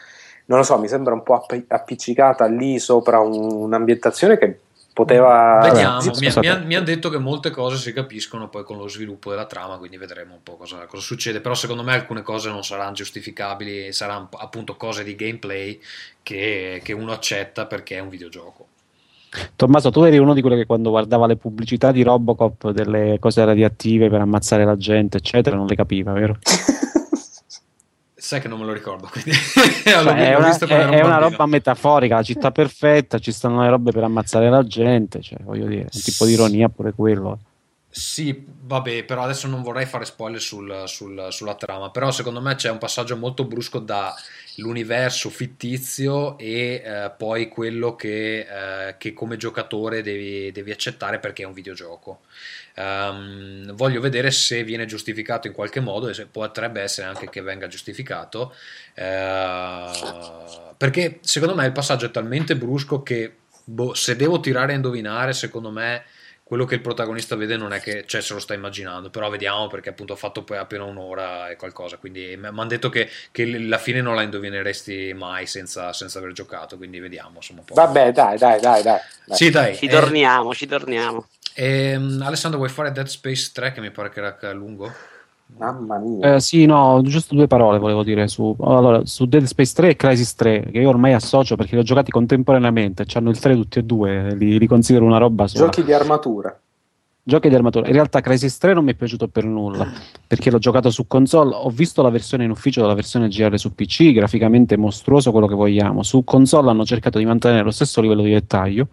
non lo so, mi sembra un po' app- appiccicata lì sopra un- un'ambientazione che poteva. Vediamo, sì, mi, mi hanno detto che molte cose si capiscono poi con lo sviluppo della trama, quindi vedremo un po' cosa, cosa succede, però secondo me alcune cose non saranno giustificabili, saranno appunto cose di gameplay che, che uno accetta perché è un videogioco. Tommaso, tu eri uno di quelli che quando guardava le pubblicità di Robocop delle cose radioattive per ammazzare la gente, eccetera, non le capiva, vero? Sai che non me lo ricordo, quindi Cioè, è una, è- è un una roba metaforica, la città perfetta, ci stanno le robe per ammazzare la gente, cioè, voglio dire, un tipo di ironia pure quello. Sì, vabbè, però adesso non vorrei fare spoiler sul- sul- sulla trama, però secondo me c'è un passaggio molto brusco dall'universo fittizio e eh, poi quello che, eh, che come giocatore devi, devi accettare perché è un videogioco. Ehm, voglio vedere se viene giustificato in qualche modo e se potrebbe essere anche che venga giustificato, eh, perché secondo me il passaggio è talmente brusco che boh, se devo tirare a indovinare, secondo me quello che il protagonista vede non è che cioè, se lo sta immaginando, però vediamo perché appunto ho fatto poi appena un'ora e qualcosa, quindi mi hanno detto che, che la fine non la indovineresti mai senza, senza aver giocato, quindi vediamo insomma un po'. Vabbè, dai, dai, dai, dai. dai. Sì, dai. Ci eh, torniamo, ci torniamo. Ehm, Alessandro, vuoi fare Dead Space 3 che mi pare che era lungo? Mamma mia. Eh, sì, no, giusto due parole volevo dire su, allora, su Dead Space 3 e Crisis 3, che io ormai associo perché li ho giocati contemporaneamente, hanno il 3 tutti e due, li, li considero una roba sola. Giochi di armatura. Giochi di armatura. In realtà Crisis 3 non mi è piaciuto per nulla, perché l'ho giocato su console, ho visto la versione in ufficio della versione GR su PC, graficamente mostruoso quello che vogliamo. Su console hanno cercato di mantenere lo stesso livello di dettaglio,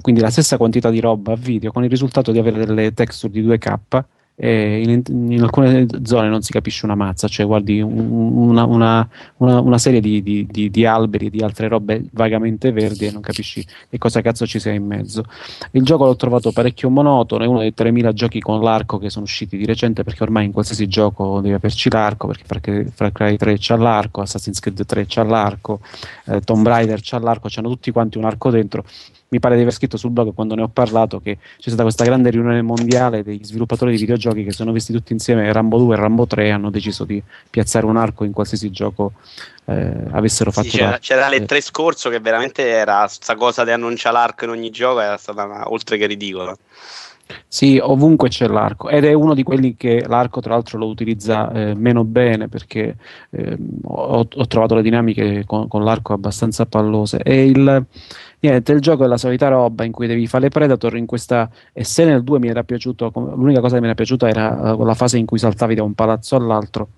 quindi la stessa quantità di roba a video, con il risultato di avere delle texture di 2K e in, in alcune zone non si capisce una mazza, cioè guardi un- una, una- una- una serie di, di- di- di alberi e di altre robe vagamente verdi e non capisci che cosa cazzo ci sia in mezzo. Il gioco l'ho trovato parecchio monotono, è uno dei 3000 giochi con l'arco che sono usciti di recente perché ormai in qualsiasi gioco devi averci l'arco, perché Far Cry 3 c'ha l'arco, Assassin's Creed 3 c'ha l'arco, eh, Tomb Raider c'ha l'arco, c'hanno tutti quanti un arco dentro. Mi pare di aver scritto sul blog quando ne ho parlato che c'è stata questa grande riunione mondiale degli sviluppatori di videogiochi che sono visti tutti insieme Rambo 2 e Rambo 3 e hanno deciso di piazzare un arco in qualsiasi gioco eh, avessero fatto Sì, c'era, c'era Eh, l'E3 scorso che veramente era sta cosa di annunciare l'arco in ogni gioco era stata una- oltre che ridicola. Sì, ovunque c'è l'arco ed è uno di quelli che l'arco tra l'altro lo utilizza eh, meno bene perché ehm, ho, ho trovato le dinamiche con, con l'arco abbastanza pallose e il, niente, il gioco è la solita roba in cui devi fare Predator in questa e se nel 2 mi era piaciuto l'unica cosa che mi era piaciuta era eh, la fase in cui saltavi da un palazzo all'altro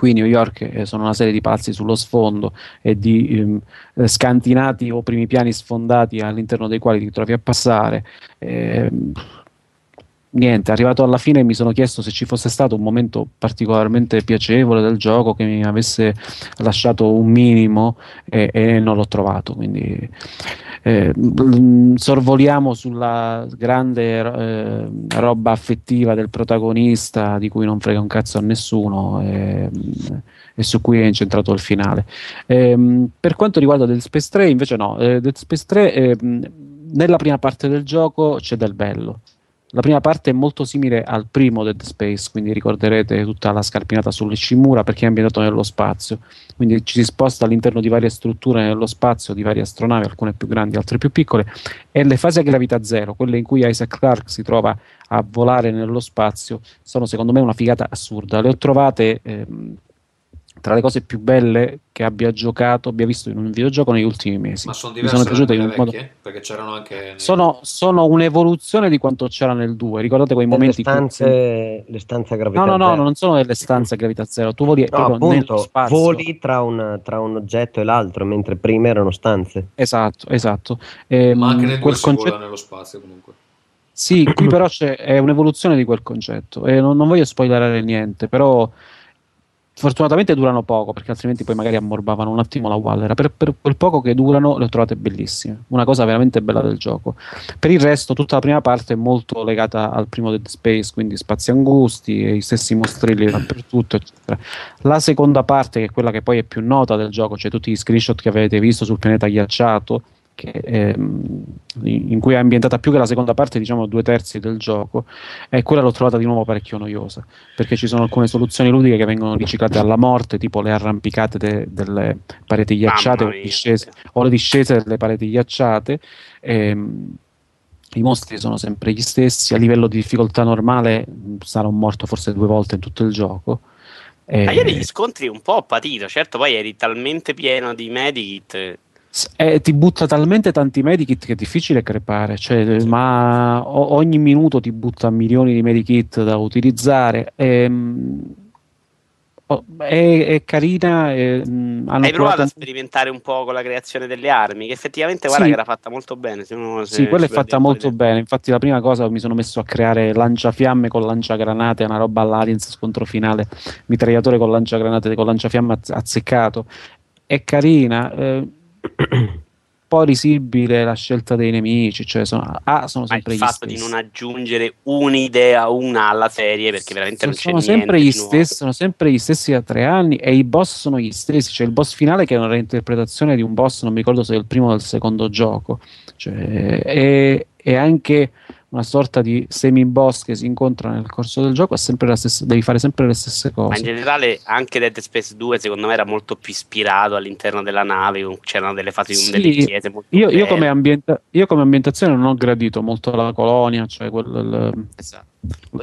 qui New York eh, sono una serie di palazzi sullo sfondo e di ehm, eh, scantinati o primi piani sfondati all'interno dei quali ti trovi a passare. Ehm, niente, arrivato alla fine mi sono chiesto se ci fosse stato un momento particolarmente piacevole del gioco che mi avesse lasciato un minimo e, e non l'ho trovato. Quindi eh, mm, sorvoliamo sulla grande eh, roba affettiva del protagonista di cui non frega un cazzo a nessuno e, e su cui è incentrato il finale. Ehm, per quanto riguarda Dead Space 3, invece no, eh, Dead Space 3 ehm, nella prima parte del gioco c'è del bello. La prima parte è molto simile al primo Dead Space, quindi ricorderete tutta la scarpinata sulle Shimura perché è ambientato nello spazio. Quindi ci si sposta all'interno di varie strutture nello spazio, di varie astronavi, alcune più grandi, altre più piccole, e le fasi a gravità zero, quelle in cui Isaac Clarke si trova a volare nello spazio, sono secondo me una figata assurda. Le ho trovate ehm, tra le cose più belle che abbia giocato, abbia visto in un videogioco negli ultimi mesi. Ma sono Mi diverse sono dalle piaciute in un modo... Perché c'erano anche... nei- Sono, sono un'evoluzione di quanto c'era nel 2. Ricordate quei momenti in cui- stanze, le stanze a gravità No, no, no, zero. non sono delle stanze a gravità zero. Tu voli No, proprio nello appunto, spazio. voli tra un, tra un oggetto e l'altro, mentre prima erano stanze. Esatto, esatto. Ehm, Ma anche nel 2 quel si concetto- vola nello spazio comunque. Sì, qui però c'è, è un'evoluzione di quel concetto. E non, non voglio spoilerare niente, però fortunatamente durano poco, perché altrimenti poi magari ammorbavano un attimo la Wallera. Per, per quel poco che durano le ho trovate bellissime. Una cosa veramente bella del gioco. Per il resto, tutta la prima parte è molto legata al primo Dead Space, quindi spazi angusti, e i stessi mostrilli dappertutto, eccetera. La seconda parte, che è quella che poi è più nota del gioco, cioè tutti gli screenshot che avete visto sul pianeta ghiacciato, che, ehm, in cui è ambientata più che la seconda parte, diciamo due terzi del gioco, e quella l'ho trovata di nuovo parecchio noiosa, perché ci sono alcune soluzioni ludiche che vengono riciclate alla morte, tipo le arrampicate de- delle pareti ghiacciate o, le discese, o le discese delle pareti ghiacciate. ehm, i mostri sono sempre gli stessi, a livello di difficoltà normale mh, sarò morto forse due volte in tutto il gioco. Eh, Ma io degli scontri un po' ho patito, certo poi eri talmente pieno di medikit. Eh, ti butta talmente tanti medikit che è difficile crepare, cioè, ma o- ogni minuto ti butta milioni di medikit da utilizzare. ehm, è, è carina. e, mh, hanno Hai provato a sperimentare un po' con la creazione delle armi, che effettivamente guarda Sì. che era fatta molto bene. Se uno Sì, se- quella è fatta molto tempo. bene. Infatti, la prima cosa mi sono messo a creare lanciafiamme con lanciagranate, una roba all'Aliens scontro finale, mitragliatore con lanciagranate con lanciafiamme azz- azzeccato. È carina. eh, po' risibile la scelta dei nemici, cioè sono, A, sono il sempre gli fatto di non aggiungere un'idea una alla serie perché veramente non c'è sono sempre, gli stessi, sono sempre gli stessi da tre anni e i boss sono gli stessi. C'è il boss finale che è una reinterpretazione di un boss, non mi ricordo se è il primo o il secondo gioco. Cioè, è, è anche una sorta di semi-boss che si incontra nel corso del gioco. È sempre la stessa, devi fare sempre le stesse Ma in cose. generale anche Dead Space 2 secondo me era molto più ispirato all'interno della nave, c'erano delle fasi Sì, delle chiese Io, io come ambienta- io come ambientazione non ho gradito molto la colonia, cioè quel- il- Esatto.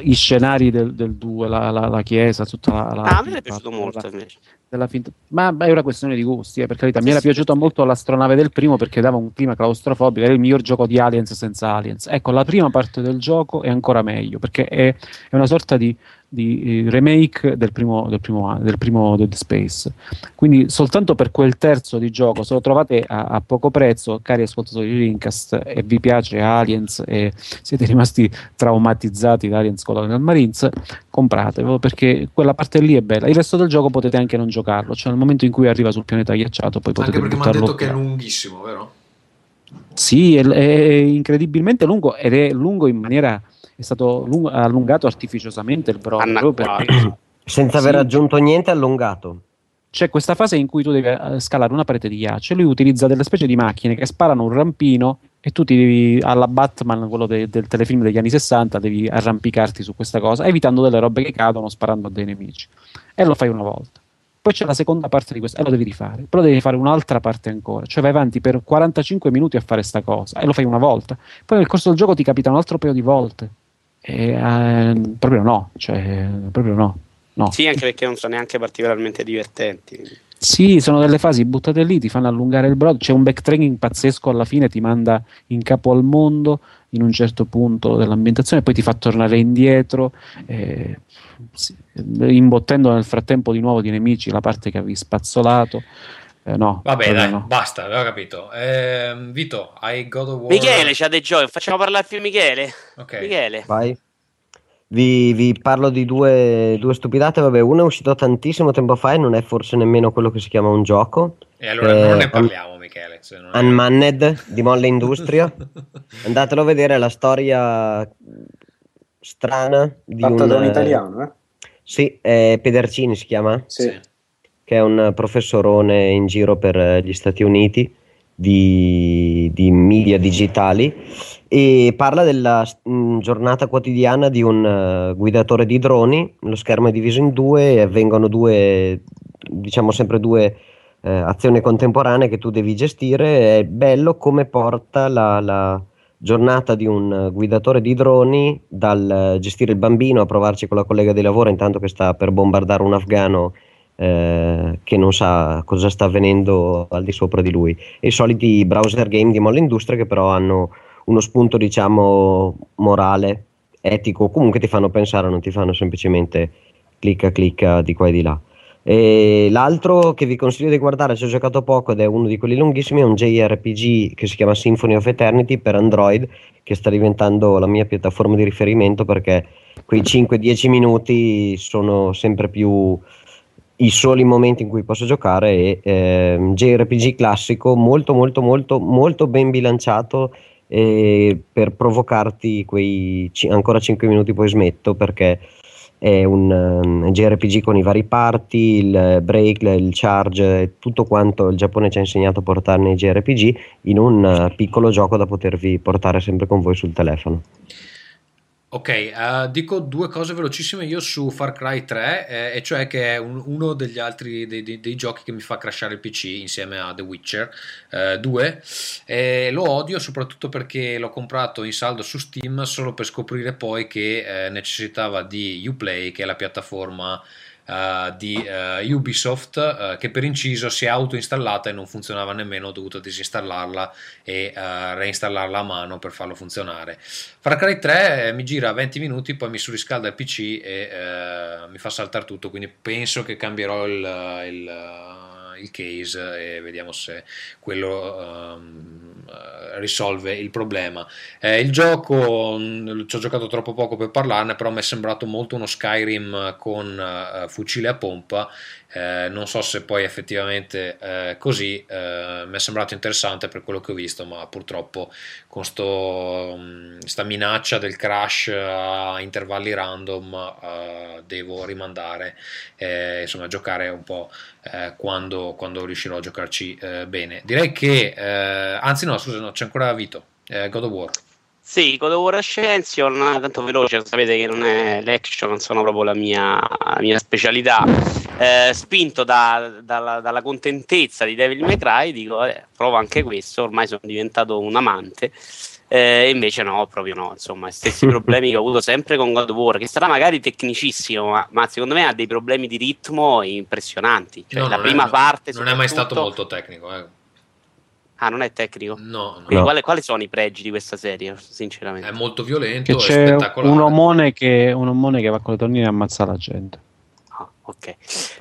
i scenari del 2, la, la- la chiesa, tutta la, la Ah, a me è piaciuto molto invece. Della finta- Ma beh, è una questione di gusti, eh, per carità. Mi Sì, era sì, piaciuto sì. molto l'astronave del primo perché dava un clima claustrofobico. Era il miglior gioco di Aliens senza Aliens. Ecco, la prima parte del gioco è ancora meglio perché è, è una sorta di, di, eh, remake del primo, del, primo, del primo Dead Space. Quindi, soltanto per quel terzo di gioco, se lo trovate a, a poco prezzo, cari ascoltatori di Rincast, e vi piace Aliens e siete rimasti traumatizzati da Aliens Colonial Marines, compratevelo perché quella parte lì è bella. Il resto del gioco potete anche non giocarlo, cioè nel momento in cui arriva sul pianeta ghiacciato, poi potete Anche perché mi hanno detto che è lunghissimo, vero? Sì, è, è incredibilmente lungo ed è lungo in maniera è stato lungo- allungato artificiosamente il brodo perché. Senza Sì. aver aggiunto niente allungato. c'è questa fase in cui tu devi eh, scalare una parete di ghiaccio e lui utilizza delle specie di macchine che sparano un rampino e tu ti devi, alla Batman, quello de- del telefilm degli anni 60, devi arrampicarti su questa cosa, evitando delle robe che cadono sparando a dei nemici. E lo fai una volta. Poi c'è la seconda parte di questo e lo devi rifare. Però devi fare un'altra parte ancora. Cioè vai avanti per 45 minuti a fare sta cosa e lo fai una volta. Poi nel corso del gioco ti capita un altro paio di volte. E, eh, proprio no, cioè, proprio no. no. Sì, anche perché non sono neanche particolarmente divertenti. Sì, sono delle fasi buttate lì, ti fanno allungare il brodo. C'è un backtracking pazzesco alla fine, ti manda in capo al mondo in un certo punto dell'ambientazione, poi ti fa tornare indietro, eh, imbottendo nel frattempo di nuovo di nemici la parte che avevi spazzolato. Eh, no, Vabbè, dai, no. basta, avevo capito. Ehm, Vito, hai God of War? Michele, c'ha dei giochi, facciamo parlare più Michele. Ok. Michele. Vai. Vi, vi parlo di due, due stupidate. Vabbè, uno è uscito tantissimo tempo fa e non è forse nemmeno quello che si chiama un gioco. E allora Eh, non ne un- parliamo, Michele. se non è- Unmanned di Molle Industria. Andatelo a vedere, è la storia strana di Fatta un, da un eh, italiano, eh? Sì, è Pedercini si chiama, Sì. Che è un professorone in giro per eh, gli Stati Uniti di, di media digitali e parla della mh, giornata quotidiana di un uh, guidatore di droni, lo schermo è diviso in due e avvengono due, diciamo sempre due eh, azioni contemporanee che tu devi gestire, è bello come porta la, la giornata di un guidatore di droni dal gestire il bambino a provarci con la collega di lavoro intanto che sta per bombardare un afgano eh, che non sa cosa sta avvenendo al di sopra di lui e i soliti browser game di Molle Industria che però hanno uno spunto diciamo morale, etico, comunque ti fanno pensare, non ti fanno semplicemente clicca clicca di qua e di là. E l'altro che vi consiglio di guardare, ci ho giocato poco ed è uno di quelli lunghissimi, è un JRPG che si chiama Symphony of Eternity per Android, che sta diventando la mia piattaforma di riferimento perché quei 5-10 minuti sono sempre più i soli momenti in cui posso giocare e eh, JRPG classico molto molto molto molto ben bilanciato e per provocarti quei c- ancora 5 minuti poi smetto perché è un um, JRPG con i vari parti, il break, il charge, tutto quanto il Giappone ci ha insegnato a portare nei JRPG in un uh, piccolo gioco da potervi portare sempre con voi sul telefono. Ok, uh, dico due cose velocissime io su Far Cry 3, eh, e cioè che è un, uno degli altri dei, dei, dei, giochi che mi fa crashare il PC insieme a The Witcher eh, 2. E lo odio soprattutto perché l'ho comprato in saldo su Steam solo per scoprire poi che eh, necessitava di Uplay, che è la piattaforma uh, di uh, Ubisoft uh, che per inciso si è autoinstallata e non funzionava nemmeno, ho dovuto disinstallarla e reinstallarla a mano per farlo funzionare. Far Cry 3 eh, mi gira 20 minuti, poi mi surriscalda il PC e eh, mi fa saltare tutto, quindi penso che cambierò il, il il case e vediamo se quello um, risolve il problema. Eh, il gioco mh, ci ho giocato troppo poco per parlarne, però mi è sembrato molto uno Skyrim con uh, fucile a pompa eh, non so se poi effettivamente eh, così eh, mi è sembrato interessante per quello che ho visto, ma purtroppo con questa mm, minaccia del crash a intervalli random eh, devo rimandare, eh, insomma, giocare un po' quando, quando, riuscirò a giocarci bene. Direi che, anzi, no, scusa, no, c'è ancora Vito, God of War. Sì, God of War Ascension, tanto veloce, sapete che non è l'action, non sono proprio la mia, la mia specialità. Eh, spinto da, dalla, dalla, contentezza di Devil May Cry, dico, eh, provo anche questo, ormai sono diventato un amante. Eh, invece no, proprio no, insomma, stessi problemi che ho avuto sempre con God of War, che sarà magari tecnicissimo, ma, ma secondo me ha dei problemi di ritmo impressionanti. Cioè, no, la prima è, parte... Non è mai stato molto tecnico, eh. Ah, non è tecnico? No. no. Quali, quali, sono i pregi di questa serie, sinceramente? È molto violento, che c'è un omone, che, un omone che va con le tonnine e ammazza la gente. Ah, ok.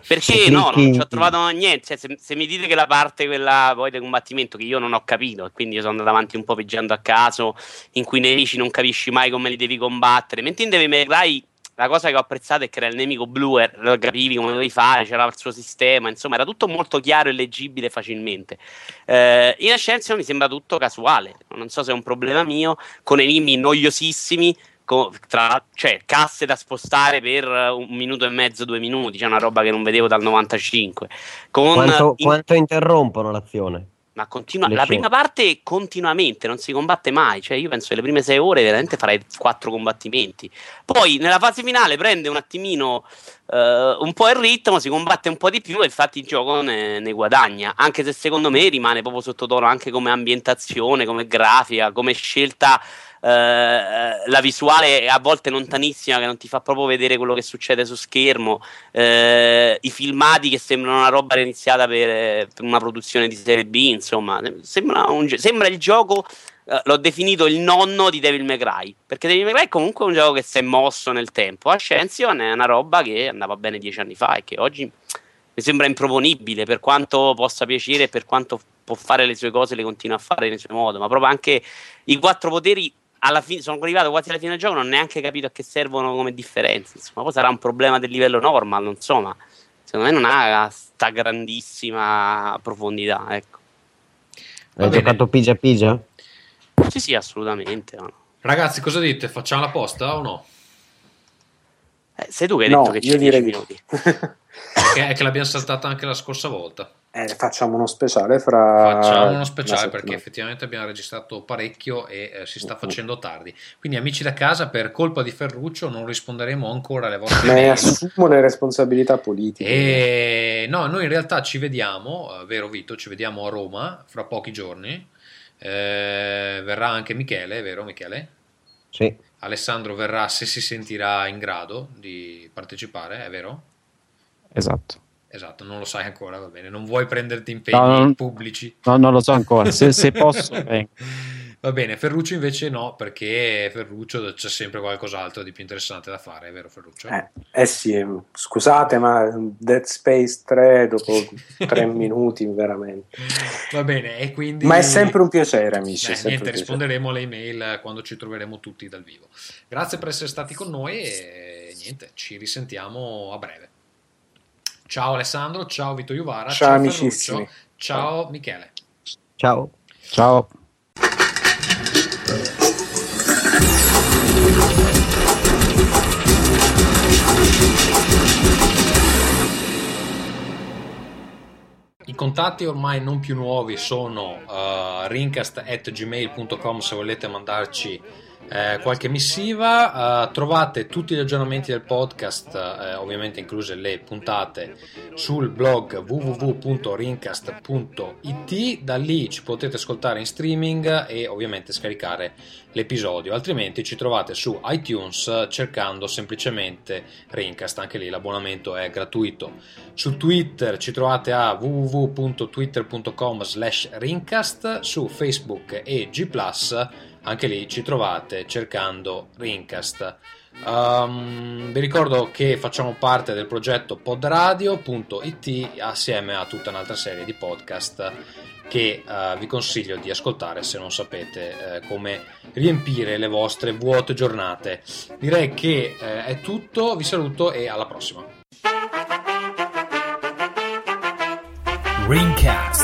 Perché no, non ci ho trovato niente. Cioè, se, se, mi dite che la parte quella poi del combattimento che io non ho capito, e quindi io sono andato avanti un po' pigiando a caso, in cui i nemici non capisci mai come li devi combattere, mentre in Devil May Cry la cosa che ho apprezzato è che era il nemico blu, lo capivi come dovevi fare, c'era il suo sistema, insomma era tutto molto chiaro e leggibile facilmente. Eh, in Ascension mi sembra tutto casuale, non so se è un problema mio, con enigmi noiosissimi, con, tra, cioè casse da spostare per un minuto e mezzo, due minuti, c'è una roba che non vedevo dal 95. Con, quanto, in... quanto interrompono l'azione? Ma continua, la prima parte continuamente, non si combatte mai, cioè io penso che le prime sei ore veramente farei quattro combattimenti. Poi nella fase finale prende un attimino uh, un po' il ritmo, si combatte un po' di più e infatti il gioco ne, ne, guadagna, anche se secondo me rimane proprio sottotono anche come ambientazione, come grafica, come scelta eh, la visuale a volte lontanissima che non ti fa proprio vedere quello che succede su schermo, eh, i filmati che sembrano una roba iniziata per, per, una produzione di serie B, insomma, sembra, un, sembra il gioco Uh, l'ho definito il nonno di Devil May Cry perché Devil May Cry è comunque un gioco che si è mosso nel tempo. Ascension è una roba che andava bene dieci anni fa e che oggi mi sembra improponibile per quanto possa piacere per quanto può fare le sue cose le continua a fare nel suo modo ma proprio anche i quattro poteri alla fine sono arrivato quasi alla fine del gioco, non ho neanche capito a che servono come differenze. Insomma, poi sarà un problema del livello normal, non so, ma secondo me non ha sta grandissima profondità. Ecco. Hai giocato pigia pigia? Sì, sì, assolutamente. No. Ragazzi, cosa dite? Facciamo la posta o no? Eh, sei tu che hai no, detto che ci 10 minuti. che, che l'abbiamo saltata anche la scorsa volta. Eh, facciamo uno speciale fra. Facciamo uno speciale perché effettivamente abbiamo registrato parecchio e eh, si sta facendo tardi. Quindi, amici da casa, per colpa di Ferruccio, non risponderemo ancora alle vostre mail. Ne assumo le responsabilità politiche. E... No, noi in realtà ci vediamo, eh, vero Vito? Ci vediamo a Roma fra pochi giorni. Eh, verrà anche Michele, vero Michele? Sì. Alessandro verrà se si sentirà in grado di partecipare, è vero? Esatto. Esatto, non lo sai ancora, va bene. Non vuoi prenderti impegni no, non, pubblici? No, non lo so ancora. Se, se posso, vengo. Va bene, Ferruccio invece no, perché Ferruccio c'è sempre qualcos'altro di più interessante da fare, è vero Ferruccio? Eh, eh sì, scusate, ma Dead Space 3 dopo tre minuti veramente. Va bene, e quindi... Ma è sempre un piacere, amici. Eh, niente, risponderemo alle email quando ci troveremo tutti dal vivo. Grazie per essere stati con noi e niente, ci risentiamo a breve. Ciao Alessandro, ciao Vito Iuvara, ciao, ciao amicissimi. Ferruccio, ciao Michele. Ciao. Ciao. I contatti ormai non più nuovi sono uh, rincast.gmail.com se volete mandarci eh, qualche missiva. Uh, trovate tutti gli aggiornamenti del podcast, eh, ovviamente incluse le puntate, sul blog www.rincast.it. Da lì ci potete ascoltare in streaming e ovviamente scaricare l'episodio. Altrimenti ci trovate su iTunes cercando semplicemente Rincast. Anche lì l'abbonamento è gratuito. Su Twitter ci trovate a www.twitter.com slash Rincast. Su Facebook e G anche lì ci trovate cercando Rincast. Um, vi ricordo che facciamo parte del progetto podradio.it assieme a tutta un'altra serie di podcast che uh, vi consiglio di ascoltare se non sapete uh, come riempire le vostre vuote giornate. Direi che uh, è tutto, vi saluto e alla prossima. Ringcast